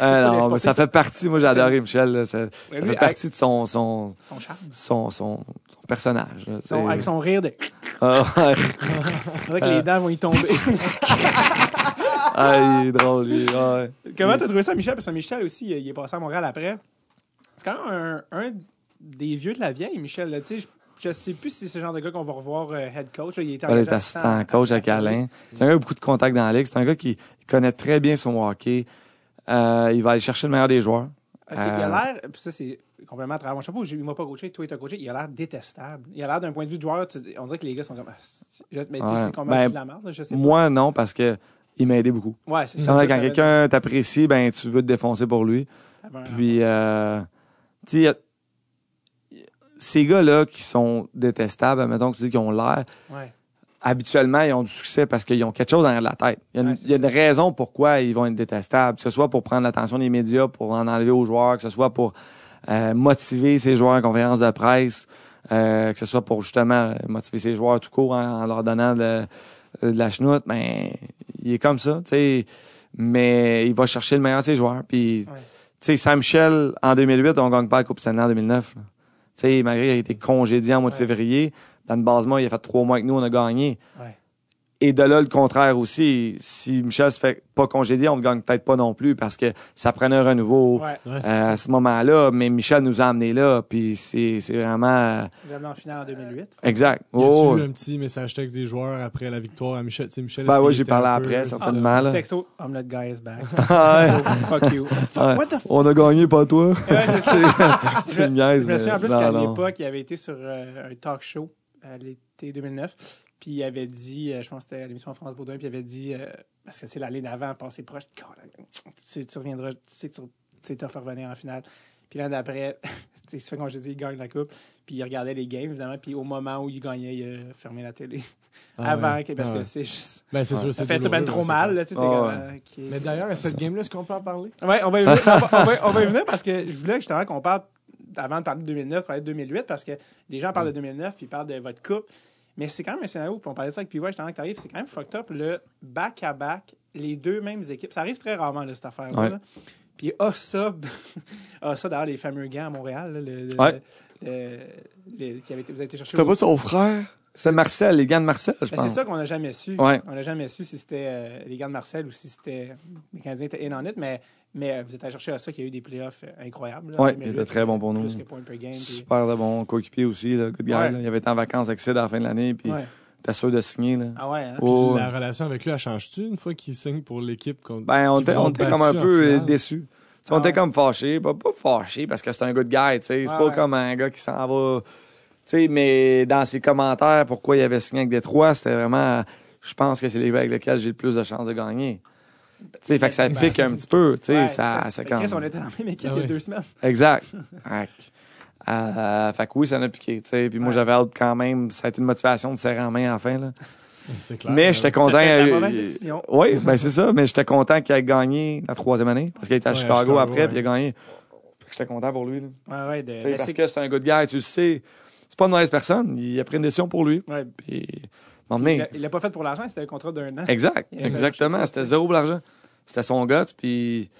Ah, non, mais ça fait partie, moi j'ai adoré Michel, ça, fait partie de son, son, Son charme. Son, son, son personnage. là, Son- avec son rire de. Ah, ouais. C'est vrai que les dents vont y tomber. Ah, il est drôle, lui. Ah, ouais. Comment t'as trouvé ça, Michel? Parce que Michel aussi, il est passé à Montréal après. C'est quand même un, un des vieux de la vieille, Michel. là. Tu sais, je, je sais plus si c'est ce genre de gars qu'on va revoir euh, head coach. là. Il était Il est engagé assistant coach avec Alain. C'est un gars avec beaucoup de contacts dans la ligue. C'est un gars qui connaît très bien son hockey. Euh, il va aller chercher le meilleur des joueurs. Parce qu'il a Euh, l'air, puis ça c'est complètement à travers mon chapeau, j'ai- il m'a pas coaché, toi il t'a coaché, il a l'air détestable. Il a l'air d'un point de vue de joueur, tu- on dirait que les gars sont comme. ah, Mais tu sais, complètement Ben, de la merde, je sais pas. Moi, non, parce que il m'a aidé beaucoup. Ouais, c'est ça. quand quelqu'un t'apprécie, ben, tu veux te défoncer pour lui. Puis, euh, tu sais, ces gars-là qui sont détestables, mettons que tu dis qu'ils ont l'air, Ouais. habituellement, ils ont du succès parce qu'ils ont quelque chose derrière la tête. Il y a une, Ouais, il y a une raison pourquoi ils vont être détestables, que ce soit pour prendre l'attention des médias, pour en enlever aux joueurs, que ce soit pour motiver ces joueurs en conférence de presse, euh, que ce soit pour justement euh, motiver ces joueurs tout court en, en leur donnant de, de la chenoute, ben il est comme ça, tu sais. Mais il va chercher le meilleur de ses joueurs. Puis, Ouais. tu sais, Saint-Michel, en 2008, on gagne pas la Coupe Stanley en 2009. là. Tu sais, malgré qu'il a été congédié en mois de Ouais. février, dans le basement, il a fait trois mois que nous, on a gagné. Ouais. Et de là, le contraire aussi. Si Michel se fait pas congédier, on ne gagne peut-être pas non plus parce que ça prenait un renouveau Ouais. Ouais, c'est euh, à ce moment-là. Mais Michel nous a amenés là. Puis c'est c'est vraiment... Vous en finale en 2008. exact. Y a-tu Oh, eu un petit message texte des joueurs après la victoire à Michel? Tu sais, Michel Ben oui, j'ai parlé un après, peu- certainement. Petit là. texto, I'm that guy is back. Ouais. Fuck you. Ouais. What the fuck? On a gagné, pas toi. Ouais, c'est me niaises, Je me souviens en plus qu'à l'époque, il avait été sur euh, un talk show à l'été 2009. Puis il avait dit, euh, je pense que c'était à l'émission France Baudouin, puis il avait dit, euh, parce que c'est l'année d'avant, passer proche, tu sais, tu reviendras, tu sais que tu sais, tu faire revenir en finale. Puis l'année d'après, sais, se fait qu'on dit, il gagne la coupe. Puis il regardait les games, évidemment. Puis au moment où il gagnait, il a fermé la télé. Ah Avant, ouais. que- parce Ah que ouais. c'est juste. Ben, c'est Ouais. sûr, Ça c'est fait ben trop mal, c'est là, tu sais. Ah ouais. euh, qui-. Mais d'ailleurs, à cette game-là, est-ce qu'on peut en parler? Ouais, on va y venir, on va, on va- on va y venir parce que je voulais justement qu'on parle, avant de parler de 2009, parler de 2008, parce que les gens parlent de 2009 puis ils parlent de votre coupe. Mais c'est quand même un scénario, puis on parlait de ça avec PY, justement, que t'arrives, c'est quand même fucked up, le back-à-back, les deux mêmes équipes. Ça arrive très rarement, là, cette affaire-là. Ouais. là. Puis Ossub, Ossub, d'ailleurs, les fameux gants à Montréal, là, le, le- Ouais. le- le- qui avait été, vous avez été chercher. C'était pas son frère? C'est Marcel, les gants de Marcel, je Ben, pense. c'est ça qu'on n'a jamais su. Ouais. On n'a jamais su si c'était euh, les gars de Marcel ou si c'était les Canadiens étaient in on it, mais, mais euh, vous êtes allé chercher à ça qu'il y a eu des playoffs euh, incroyables. 2008, il était très bon pour nous. Plus que point per game. puis- Super de bon coéquipier aussi, là, good guy. Ouais. là. Il avait été en vacances avec Sid à la fin de l'année, puis Ouais. t'es sûr de signer. Là. Ah ouais, hein? Oh, Puis La relation avec lui, elle change-tu une fois qu'il signe pour l'équipe contre. Ben, on qui était, comme un peu déçus. On Ah était ouais. comme fâchés. Pas, pas fâchés parce que c'est un good guy, tu sais. C'est Ouais, pas ouais. comme un gars qui s'en va. Tu sais, mais dans ses commentaires, pourquoi il avait signé avec Détroit, c'était vraiment. Je pense que c'est les gars avec lesquels j'ai le plus de chances de gagner. Tu sais, fait que ça Ben, pique un petit peu, tu sais. Ouais, ça, comme. Chris, on était dans la même équipe Ah il y a deux semaines. Exact. Fait que, euh, fait que oui, ça m'a piqué, tu sais. Puis moi, Ouais. j'avais hâte quand même. Ça a été une motivation de serrer en main à la fin, là. C'est clair. Mais j'étais content. euh, mauvaise décision. Oui, ben c'est ça. Mais j'étais content qu'il ait gagné la troisième année. Parce qu'il était à Ouais, à Chicago, Chicago, après, ouais. puis il a gagné. J'étais content pour lui. là. Ouais. De, parce c'est- que c'est un good guy, tu le sais. C'est pas une mauvaise personne. Il a pris une décision pour lui. ouais, Puis, il l'a- il l'a pas fait pour l'argent, c'était un contrat d'un an. Exact. Exactement. C'était zéro pour l'argent. C'était son guts, puis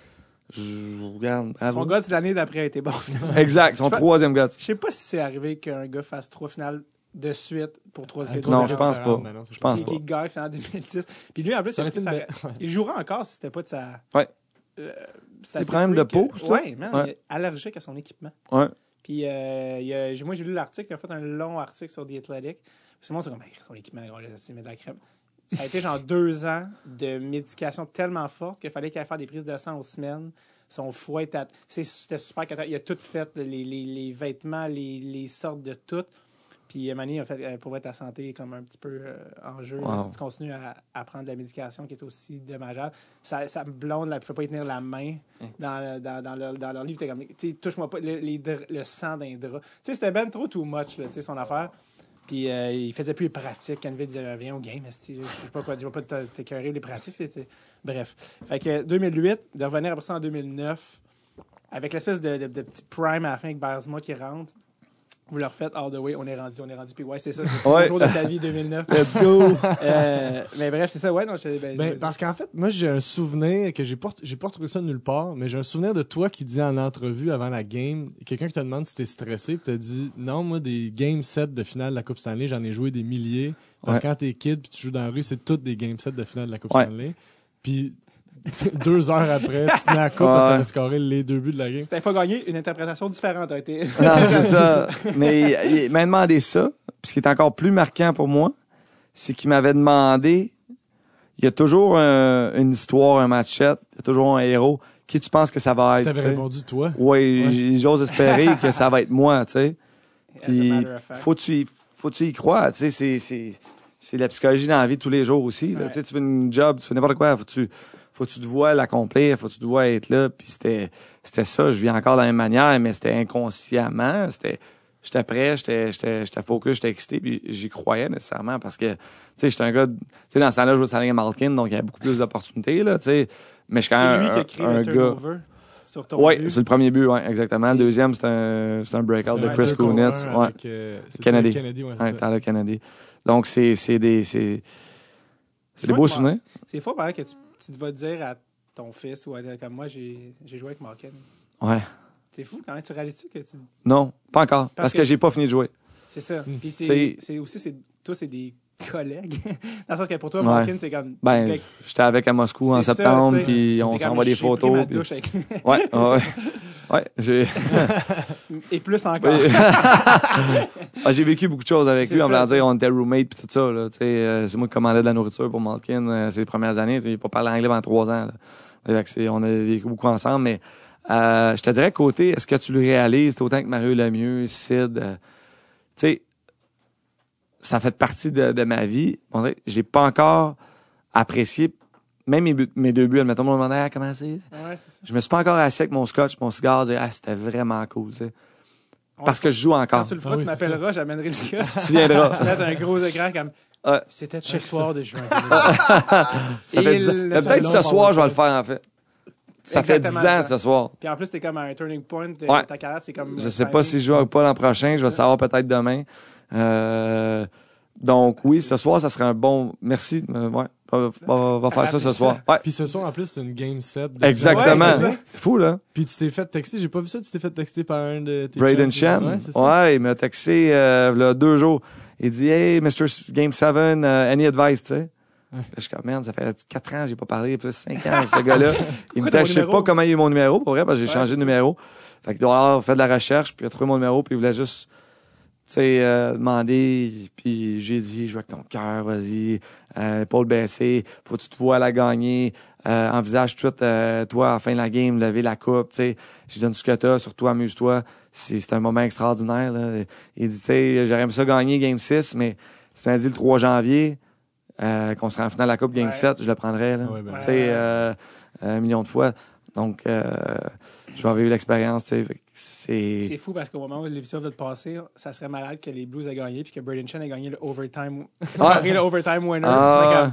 je regarde. Son gars de l'année d'après a été bon. finalement. Exact. Son troisième guts. Je sais pas si c'est arrivé qu'un gars fasse trois finales de suite pour trois Ah, équipes Non, je pense pas. Je pense pas. qui gagne finalement en 2010. Puis lui, en plus, Ça il, belle- jouera encore si c'était pas de sa. Ouais. Euh, Des problèmes de peau, que-? Ouais, man. Ouais. Il est allergique à son équipement. Ouais. Puis euh, il a- moi, j'ai lu l'article. Il a fait un long article sur The Athletic. C'est moi, c'est comme, Ben, son équipement, on laisse essayer de la crème. Ça a été genre deux ans de médication tellement forte qu'il fallait qu'il aille faire des prises de sang aux semaines. Son foie était. à- c'est- C'était super. Il a tout fait, les, les- les vêtements, les, les sortes de tout. Puis Emmanuel a fait, euh, pour être ta santé comme un petit peu euh, en jeu. là, Wow. si tu continues à, à prendre de la médication qui est aussi dommageable, ça, ça me blonde, là, ne peut pas y tenir la main Hein. dans, le- dans, dans, leur, dans leur livre. T'es comme, touche-moi pas le, les le sang d'un drap. Tu sais, c'était ben trop too much, là, tu sais, son affaire. Puis euh, il faisait plus les pratiques. Canville disait, viens au game, je sais pas quoi, je vais pas t'écœurer les pratiques. Bref. Fait que 2008, de revenir après ça en 2009, avec l'espèce de, petit prime à la fin avec qui rentre. Vous leur faites all the way, on est rendu, on est rendu. Puis ouais, c'est ça, c'est Ouais. le jour de ta vie 2009. Let's go. Euh, mais bref, c'est ça, ouais, non, je, ben, Ben, parce qu'en fait, moi, j'ai un souvenir que j'ai pas, j'ai pas retrouvé ça nulle part, mais j'ai un souvenir de toi qui dis en entrevue avant la game, quelqu'un qui te demande si t'es stressé, puis te dit non, moi, des game sets de finale de la Coupe Stanley, j'en ai joué des milliers. Parce Ouais. que quand t'es kid puis tu joues dans la rue, c'est toutes des game sets de finale de la Coupe Ouais. Stanley. Puis deux heures après, tu te mets à coupe parce que t'avais scoré les deux buts de la game. Si t'avais pas gagné, une interprétation différente a été. Non, c'est ça. Mais il, il m'a demandé ça. Puis ce qui est encore plus marquant pour moi, c'est qu'il m'avait demandé il y a toujours un- une histoire, un match-set, il y a toujours un héros. Qui tu penses que ça va être? T'avais répondu toi? Oui, Ouais. j'ose espérer que ça va être moi, tu sais. Puis, faut tu y, faut tu y croire, tu sais, c'est, c'est, c'est la psychologie dans la vie de tous les jours aussi, là. Ouais. Tu fais une job, tu fais n'importe quoi, faut tu, faut tu te vois l'accomplir, faut tu te vois être là, puis c'était, c'était ça, je vis encore de la même manière, mais c'était inconsciemment, c'était, j'étais prêt, j'étais, j'étais, j'étais focus, j'étais excité, puis j'y croyais nécessairement parce que, tu sais, j'étais un gars, tu sais, dans ce temps-là, je jouais à Malkin, donc il y avait beaucoup plus d'opportunités, là, tu sais. Mais je suis quand C'est même lui qui un, a créé un gars. sur ton Ouais, c'est le premier but, ouais, exactement. Le deuxième, c'est un, c'est un breakout de un Chris Kunitz. un Ouais, euh, Kennedy, ouais. Donc, c'est, c'est des, c'est, c'est des beaux souvenirs. C'est faux, pareil, que tu, tu te vas dire à ton fils ou à, comme moi, j'ai j'ai joué avec Malkin. Ouais. C'est fou quand même. Tu réalises-tu que tu. Non, pas encore. Parce, que, que- j'ai pas fini de jouer. C'est ça. Hmm. Puis C'est- aussi, c'est toi, c'est des collègues. Dans le sens que pour toi, Ouais. Malkin, c'est comme. Ben, j'étais avec à Moscou en septembre, puis on s'envoie des pris photos. puis- douche avec. Ouais, ouais. Ouais, j'ai. Et plus encore. Ah, j'ai vécu beaucoup de choses avec lui. Ça, voulant dire, on était roommate puis tout ça. Là, euh, c'est moi qui commandais de la nourriture pour Malkin euh, ces premières années. Il n'a pas parlé anglais pendant trois ans. Là. Fait on a vécu beaucoup ensemble. Mais euh, je te dirais, côté, est-ce que tu le réalises autant que Mario Lemieux, Sid? euh, tu sais, ça fait partie de, de ma vie. On l'ai pas encore apprécié. Même mes, buts- mes deux buts, admettons, on me demandait ah, comment c'est. Ouais, c'est ça. Je me suis pas encore assis avec mon scotch, mon cigare, dire ah, c'était vraiment cool. tu sais. Parce que je joue Quand encore. tu le feras, Ah oui, tu m'appelleras, j'amènerai le gars. Tu viendras. Je vais mettre un gros écran comme. Ouais. C'était Chaque soir de juin. Ça fait Et 10 ans. le Mais Peut-être ce soir, je vais le faire, en fait. Ça fait 10 Exactement ans, ça. ce soir. Puis en plus, t'es comme à un turning point. Ouais. Ta carrière, c'est comme. Je sais pas si je joue ou pas l'an prochain. Je vais le savoir peut-être demain. Euh, donc, oui, ce soir, ça serait un bon... Merci. Euh, ouais. On va, faire ça ce soir. Ouais. Puis ce soir, en plus, c'est une game set. de- Exactement. Ouais, fou, là. Puis tu t'es fait texter, j'ai pas vu ça, tu t'es fait texter par un de tes Braden. Chen. Ouais, c'est ça. Ouais, il m'a texté euh, là, deux jours. Il dit Hey, Mr. Game 7, uh, any advice, tu sais? Je suis comme, merde, ça fait 4 ans, j'ai pas parlé, plus 5 ans, ce gars-là. Il me je sais numéro? pas comment il a eu mon numéro, pour vrai, parce que j'ai Ouais, changé de numéro. Fait qu'il doit avoir fait de la recherche, puis il a trouvé mon numéro, puis il voulait juste, sais, euh, demander. Puis j'ai dit, joue avec ton cœur, vas-y, euh, épaule baissée, faut que tu te vois la gagner. Euh, envisage tout, euh, toi, à la fin de la game, lever la coupe, tu sais. Je donne ce que t'as, surtout amuse-toi. C'est un moment extraordinaire, là. Il dit, tu sais, j'aurais aimé ça gagner Game 6, mais si tu m'as dit le 3 janvier, euh, qu'on serait en finale de la Coupe Game Ouais. 7, je le prendrais, là. Ouais, ben, Tu sais, un million de fois. Donc, euh, je vais avoir eu l'expérience, C'est... C'est fou parce qu'au moment où l'émission va te passer, ça serait malade que les Blues aient gagné puis que Braden Chen ait gagné le overtime, scoré le overtime winner. Ah,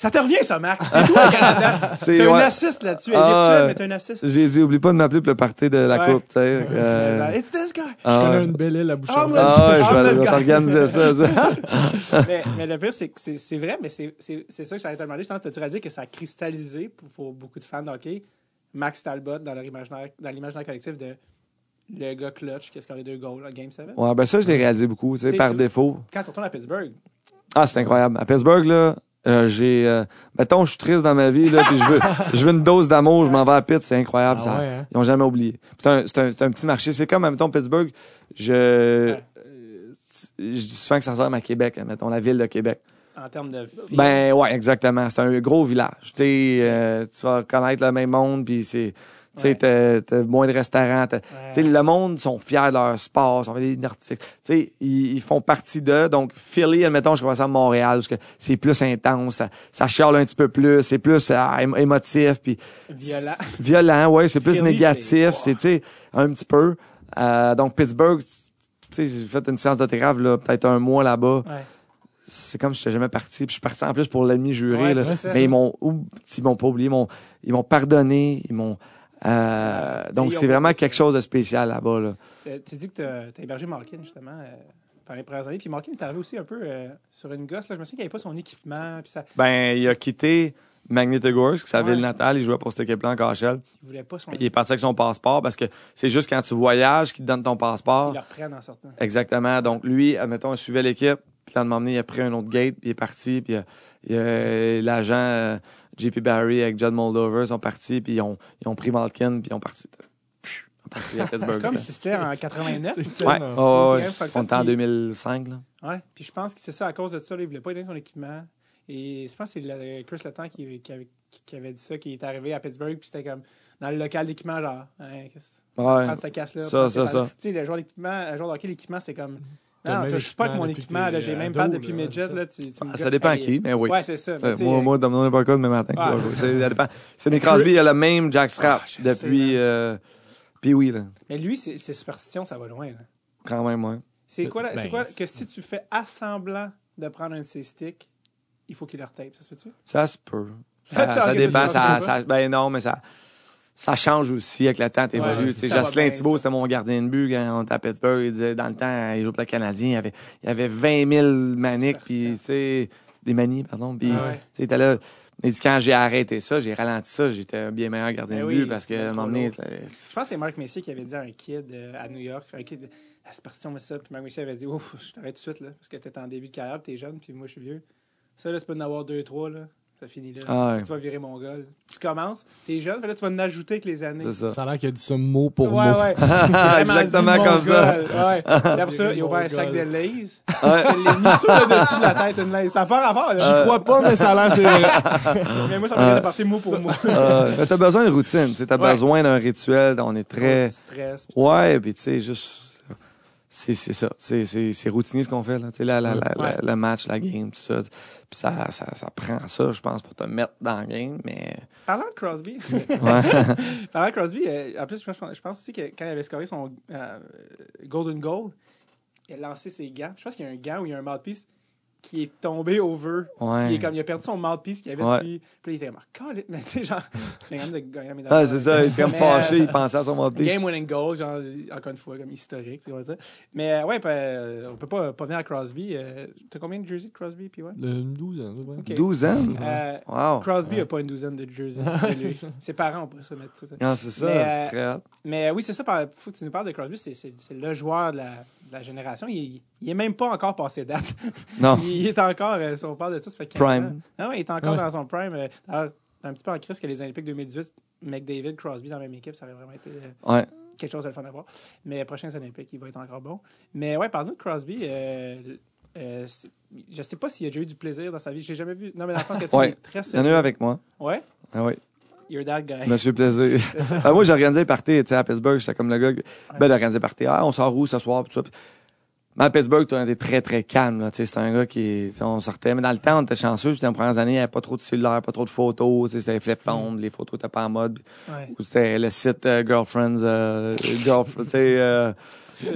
Ça te revient, ça, Max. C'est toi, le Canada. C'est- T'as ouais. un assist là-dessus. Elle est Ah, mais t'as un assist. J'ai dit, oublie pas de m'appeler pour le party de la Ouais. Coupe. Euh, It's this guy. Je ah, connais ouais. une belle île à Ah. Ah ouais, je Ah, vais, je gars. t'organiser ça, ça. mais, mais le pire, c'est que c'est vrai, mais c'est ça que j'allais te demander. Je pense que tu as dit que ça a cristallisé pour, pour beaucoup de fans de hockey? Max Talbot dans leur imaginaire, dans l'imaginaire collectif de le gars clutch qui a scoré deux goals à Game 7. Ouais, ben ça, je l'ai réalisé beaucoup, tu sais, par tu- défaut. Quand tu retournes à Pittsburgh, Ah, c'est incroyable. À Pittsburgh, là, euh, j'ai... Euh, mettons, je suis triste dans ma vie, là, puis je veux, je veux une dose d'amour, je m'en vais à Pitt, c'est incroyable. Ah ça, ouais, hein? Ils ont jamais oublié. C'est un, c'est un, c'est un petit marché. C'est comme, mettons, Pittsburgh, je... Ouais. euh, Je dis souvent que ça ressemble à Québec, mettons, la ville de Québec. En termes de filles, Ben ouais, exactement. C'est un gros village. Tu sais, euh, tu vas connaître le même monde, puis c'est, tu sais, Ouais. moins de restaurants. Ouais. Tu sais, le monde sont fiers de leur sport, sont des articles. Tu sais, ils, ils font partie d'eux. Donc Philly, admettons, je commence à Montréal, parce que c'est plus intense, ça, ça chiale un petit peu plus, c'est plus euh, émo- émotif, puis violent. violent, ouais, c'est plus Philly, négatif, c'est- tu sais un petit peu. Euh, donc Pittsburgh, tu sais, j'ai fait une séance d'autographe là, peut-être un mois là-bas Ouais. C'est comme si j'étais jamais parti. Puis je suis parti en plus pour l'ennemi juré. Ouais, là. Mais ils m'ont, ils m'ont pas oublié, ils m'ont, ils m'ont pardonné, ils m'ont. euh, donc ils c'est vraiment quelque chose de spécial là-bas. Là. Euh, Tu dis que tu as, hébergé Malkin, justement, euh, pendant les premières années. Puis Malkin est arrivé aussi un peu euh, sur une gosse. Là. Je me souviens qu'il n'y avait pas son équipement. Puis ça, Ben il a quitté Magnitogorsk, sa Ouais. ville natale. Il jouait pour cette équipe-là en KHL. il voulait pas son Il est parti avec son passeport parce que c'est juste quand tu voyages qu'ils te donnent ton passeport. Il le reprenne en sortant. Exactement. Donc lui, admettons, il suivait l'équipe. Puis là, de m'emmener, il a pris un autre gate, puis il est parti. Puis euh, il y a l'agent euh, JP Barry avec John Moldover sont partis, puis ils ont, ils ont pris Malkin, puis ils ont parti. Pfiou, Ils ont parti à Pittsburgh. Comme si c'était en 89. ou ça. Ouais, C'est ouais, quand ouais. On était en puis- 2005, là. Ouais, puis je pense que c'est ça, à cause de ça, là, il voulait pas donner son équipement. Et je pense que c'est le- Chris Letang qui, qui, avait, qui- qui avait dit ça, qui est arrivé à Pittsburgh, puis c'était comme dans le local d'équipement, genre, hein, Ouais. prendre sa casse là. Ça, ça, ça. Tu sais, le joueur d'équipement, un joueur de hockey, l'équipement, c'est comme. T'as Non, même touche pas avec mon équipement là, j'ai même pas depuis midget, là. Tu, Ah, ça dépend à qui, mais oui. Ouais, c'est ça. mais Euh, moi, moi, le code demain matin. Ah, c'est ça dépend. Sidney Crosby, il a le même Jack Strap Ah, depuis. euh, puis oui, là. Mais lui, c'est- ses superstitions, ça va loin. là. quand même, ouais. C'est quoi, Ben, c'est quoi que si tu fais assemblant de prendre un de ses sticks, il faut qu'il le retape, ça se peut-tu? Ça se peut. Ça, Ça, ça, dépend. ça, Ça, ça, ça- ben non, mais ça, ça change aussi avec le temps, t'évolues. Ouais, sais, Jocelyn Thibault, c'était mon gardien de but quand on était à Pittsburgh. Il disait, dans le temps, il jouait pour le Canadien, il y avait, il avait 20 000 maniques, puis, des manies, pardon. Puis, Ah ouais. tu là. Il dit, quand j'ai arrêté ça, j'ai ralenti ça, j'étais un bien meilleur gardien Ben de oui, but parce que, à un moment donné, Je pense que c'est Marc Messier qui avait dit à un kid euh, à New York, un kid, ah, c'est parti, on met ça. Puis Marc Messier avait dit, ouf, je t'arrête tout de suite, là, parce que t'es en début de carrière, t'es jeune, puis moi, je suis vieux. Ça, là, tu peux en avoir deux, trois, là. Ça finit là. Ah ouais. Tu vas virer mon gars. là. Tu commences, t'es jeune, fait là, tu vas en ajouter avec les années. c'est ça. Ça a l'air qu'il a dit ça mot pour Ouais, mot. ouais. Il Exactement dit comme ça. Mongol. Ouais. Après ça, il a ouvert un Mongol. sac de Lays. Ouais. Ça l'a mis sur le dessus de la tête, une Lays. Ça n'a pas rapport, là. J'y crois pas, mais ça a l'air c'est. Mais moi, ça m'a apporté mot pour mot. Euh, mais t'as besoin de routine, tu sais, t'as Ouais. besoin d'un rituel, on est très... Stress. Ouais, puis tu sais, juste. C'est c'est ça. C'est c'est- c'est routinier ce qu'on fait, là. Tu sais, la, la, la, Ouais. la- le match, la game, tout ça. Puis ça, ça, ça prend ça, je pense, pour te mettre dans le game, mais. Parlant de Crosby, parlant de Crosby, euh, en plus, je pense, je pense aussi que quand il avait scoré son euh, Golden Goal, il a lancé ses gants. Je pense qu'il y a un gant où il y a un mouthpiece qui est tombé over. Ouais. Puis il, est comme, il a perdu son mouthpiece qu'il avait Ouais. depuis. Puis là, il était comme, Calme, mais tu sais, genre, tu viens quand même de gagner la médaille. Ah, c'est ça, il était comme fâché, euh, il pensait à son mode Game winning goal, genre, encore une fois, comme historique, tu vois ça. Mais euh, ouais, euh, on peut pas, pas venir à Crosby. Euh, T'as combien de jerseys de Crosby, puis ouais? 12 ans, ouais. Ok. 12 ans? Euh, Wow. Crosby a pas une douzaine de jerseys. Ses parents ont pas ça mettre tout ça. Non, c'est ça, Mais, c'est euh, très. Mais euh, oui, c'est ça. par- Faut que tu nous parles de Crosby. C'est, le joueur de la, de la génération. Il, il est même pas encore passé date. Non. il, est encore, euh, si on parle de ça, ça fait 15 Prime. ans. Ah il est encore Ouais. dans son prime. Euh, D'ailleurs, un petit peu en crise que les Olympiques 2018, McDavid, Crosby dans la même équipe, ça aurait vraiment été euh, Ouais. quelque chose de le fun à voir. Mais prochains Olympiques, il va être encore bon. Mais ouais, parle-nous de Crosby. Euh, euh, je sais pas s'il a déjà eu du plaisir dans sa vie. Je l'ai jamais vu. Non, mais dans le sens que tu Ouais. est très Il y en a eu sérieux. avec moi. Ouais, Ah oui. you're that guy. Monsieur Plaisir. Ah, moi, j'ai organisé un party, tu sais, à Pittsburgh. J'étais comme le gars, ben, d'organiser un party. Ah, on sort où ce soir, tout ça. Mais à Pittsburgh, on était très, très calme, c'était un gars qui, on sortait. Mais dans le temps, on était chanceux. Puis dans les premières années, il n'y avait pas trop de cellulaire, pas trop de photos. C'était les flip phones, les photos étaient pas en mode. Ouais. Ou c'était le site euh, Girlfriends, euh, girlf- tu sais, euh,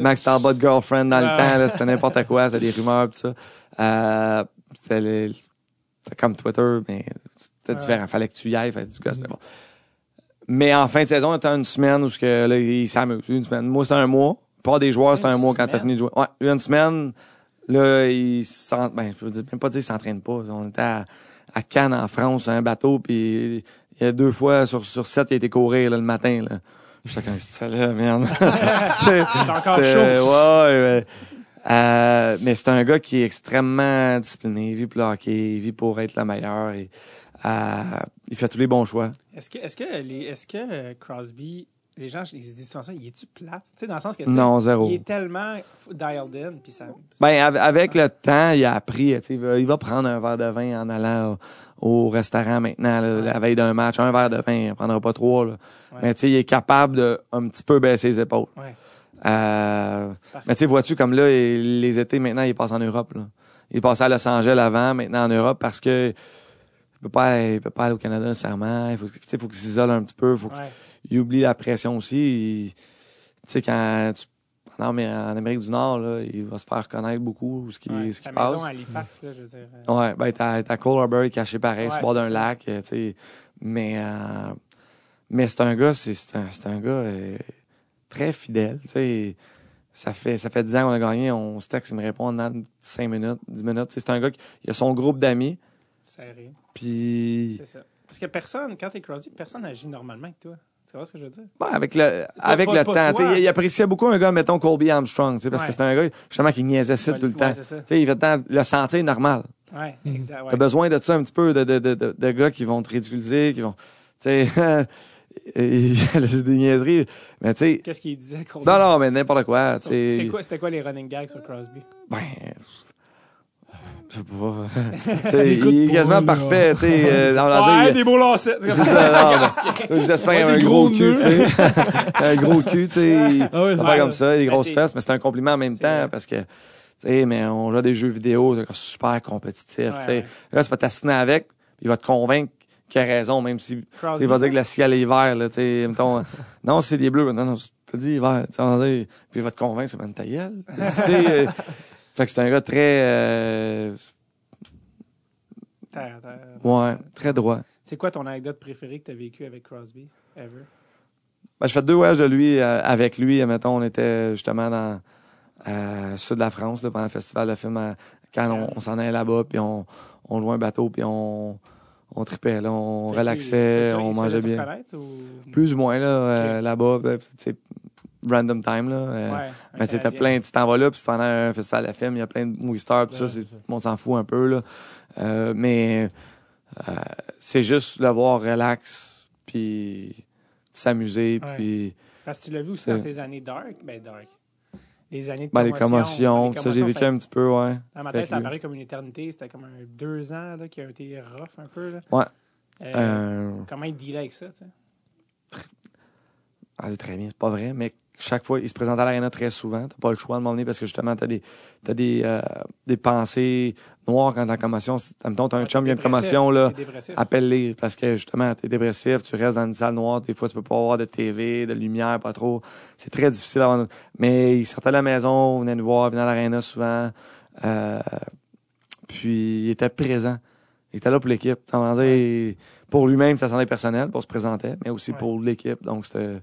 Max Talbot Girlfriend dans le temps, là, c'était n'importe quoi, c'était des rumeurs, tout ça. Euh, c'était le- c'était comme Twitter, mais c'était différent. Fallait que tu y ailles, fallait que tu gosses, mais bon. Mais en fin de saison, c'était une semaine où que, là, il s'amuse. Une semaine. Moi, c'était un mois. Pas des joueurs, Une un mois quand t'as fini de jouer. Ouais, une semaine. Là, il s'en- ben, je veux dire, même pas dire qu'il s'entraîne pas. On était à, à Cannes, en France, sur un bateau, puis il y a deux fois sur, sur sept, il a été courir, là, le matin, là. J'étais comme, c'est ça, là, merde? C'est encore c'était- chaud. Ouais, ouais. Euh, mais c'est un gars qui est extrêmement discipliné. Il vit pour le hockey, il vit pour être le meilleur. Et, euh, il fait tous les bons choix. Est-ce que, est-ce que, les, est-ce que euh, Crosby, les gens ils se disent souvent ça, il est-tu plate? Tu sais, dans le sens que Non, zéro. il est tellement dialed in, puis ça. Ben, av- avec le temps, il a appris. tu sais, Il va, prendre un verre de vin en allant au, au restaurant maintenant, là, la veille d'un match. Un verre de vin, il en prendra pas trois. Là. Ouais. Mais tu sais, il est capable de un petit peu baisser les épaules. Ouais. Euh, mais tu sais, vois-tu, comme là, les étés, maintenant, il passe en Europe. Là. Il passait à Los Angeles avant, maintenant en Europe, parce que il peut pas, il peut pas aller au Canada nécessairement. Il faut, faut qu'il s'isole un petit peu. Faut. Qu'il oublie la pression aussi. Il- Tu sais, quand tu en, Amé- en Amérique du Nord, là, il va se faire reconnaître beaucoup ce qui, Ouais, ce qui passe. maison à Halifax, là, je veux dire. euh, Ouais, ben t'as, t'as Cole Harbour caché pareil Ouais, sur bord d'un lac, euh, tu sais. Mais, euh, mais c'est un gars, c'est, c'est un, c'est un gars euh, très fidèle, tu sais. Ça fait, ça fait 10 ans qu'on a gagné, on se texte, il me répond en 5 minutes, 10 minutes. C'est un gars qui il a son groupe d'amis, serré. puis C'est ça. Parce que personne, quand t'es Crosby, personne agit normalement avec toi. Tu vois ce que je veux dire? ben, avec le, avec pas- le pas temps, tu toi. sais, il, il appréciait beaucoup un gars, mettons Colby Armstrong, tu sais, parce Ouais. que c'est un gars, justement, qui niaisait ça Ouais, tout le ouais, temps. il fait le temps, le sentir normal. Ouais, Mhm. exact. ouais. T'as besoin de ça un petit peu, de, de, de, de, de gars qui vont te ridiculiser, qui vont. Tu sais, des niaiseries. Mais tu sais. Qu'est-ce qu'il disait? Colby? Non, non, mais n'importe quoi. C'est quoi, c'était quoi les running gags sur Crosby? Ben. Je sais pas. Tu sais, Écoute il est quasiment parfait, tu sais. euh, va Ouais, des beaux lacets. C'est ça, non, J'espère un gros cul, nœuds. tu sais. un gros cul, tu sais. Ah ouais, C'est pas comme ça, des Ben, grosses fesses, mais c'est un compliment en même temps parce que, tu sais, mais on joue à des jeux vidéo, c'est super compétitif, Ouais, tu sais. ouais. Là, tu vas t'assiner avec, il va te convaincre qu'il a raison, même si il va dire que le ciel est vert, là, tu sais, mettons, non, c'est des bleus, non, non, c'est te dis, ouais, tu sais, on va dire, puis il va te convaincre, c'est ta gueule. Euh, fait que c'est un gars très, euh, t'as- ouais, très droit. C'est quoi ton anecdote préférée que tu as vécue avec Crosby, ever? Ben, je fais deux voyages de lui, euh, avec lui. Mettons, on était justement dans euh, sud de la France, là, pendant le festival de film, à- quand on, on s'en allait là-bas, puis on, on louait un bateau, puis on, on tripait, là, on relaxait, on mangeait bien. ou- Plus ou moins, là, euh, là-bas, ben, random time, là. euh, Ouais, mais Canadien. plein, tu t'en vas là, puis pendant un festival de film, il y a plein de movie stars, tout Ouais, ça, c'est on s'en fout un peu, là. Euh, mais euh, c'est juste le voir relax, puis s'amuser, puis Parce que tu l'as vu aussi dans ces années dark. Ben, dark. Les années de ben, les commotion. commotions, ça, j'ai vécu un petit peu, ouais. Dans ma tête, ça apparaît comme une éternité. C'était comme un deux ans là, qui a été rough un peu. Là. Ouais. Comment il dealait avec ça, tu sais? Ah, c'est très bien, c'est pas vrai, mais chaque fois, il se présente à l'arena très souvent. T'as pas le choix de m'emmener parce que justement, t'as des, t'as des, euh, des pensées noires quand t'es en commotion. Mettons, t'as un Ouais, chum, y a une commotion, là. Appelle-les parce que justement, t'es dépressif, tu restes dans une salle noire, des fois, tu peux pas avoir de TV, de lumière, pas trop. C'est très difficile d'avoir. Mais il sortait de la maison, venait nous voir, venait à l'arena souvent. Euh, puis il était présent. Il était là pour l'équipe. Dire, Pour lui-même, ça s'en est personnel, pour se présenter, mais aussi Ouais. pour l'équipe. Donc c'était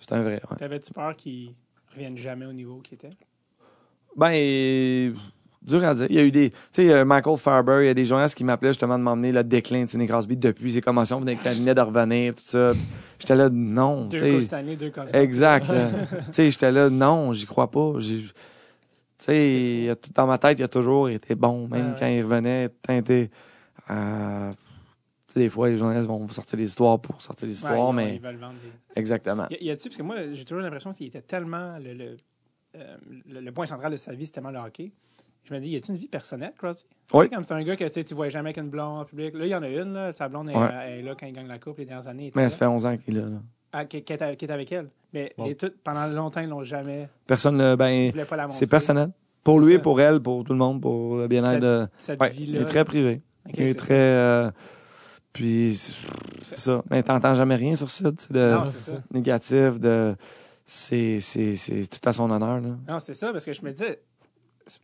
c'était un vrai. ouais. T'avais-tu peur qu'il revienne jamais au niveau qu'il était? Ben, dur à dire. Il y a eu des. Tu sais, euh, Michael Farber, il y a des journalistes qui m'appelaient justement de m'emmener le déclin de Sidney Crosby depuis ses commotions, qu'il venait de revenir, tout ça. J'étais là, non. Deux tu sais. cas cette année, deux Exact. tu sais, j'étais là, non, j'y crois pas. Tu sais, dans ma tête, il a toujours été bon, même Ah ouais. quand il revenait, teinté. Euh, sais, des fois, les journalistes vont sortir des histoires pour sortir des histoires, ils- mais Ils veulent vendre des... exactement. Y a- Y a-tu, parce que moi, j'ai toujours l'impression qu'il était tellement. Le, le, euh, le, le point central de sa vie, c'était tellement le hockey. Je me dis, y a-tu une vie personnelle, Crosby? Oui. Tu sais, comme c'est un gars que tu tu voyais jamais avec une blonde en public. Là, il y en a une, là. Sa blonde est, Ouais. elle est là quand il gagne la coupe les dernières années. Mais ça fait 11 ans qu'il est là. là. Ah, qui, qui est, qui est avec elle. Mais Bon. les toutes, pendant longtemps, ils l'ont jamais. Personne, ne- Ils ben, voulaient pas la montrer. c'est personnel. Pour lui, ça. pour elle, pour tout le monde, pour le bien-être de. Cette Ouais, vie-là. il est très privé. Ok, il est c'est très. euh, puis, c'est ça. Mais t'entends jamais rien sur ça, tu sais, de Non, ça. négatif, de. C'est c'est- c'est tout à son honneur, là. Non, c'est ça, parce que je me disais.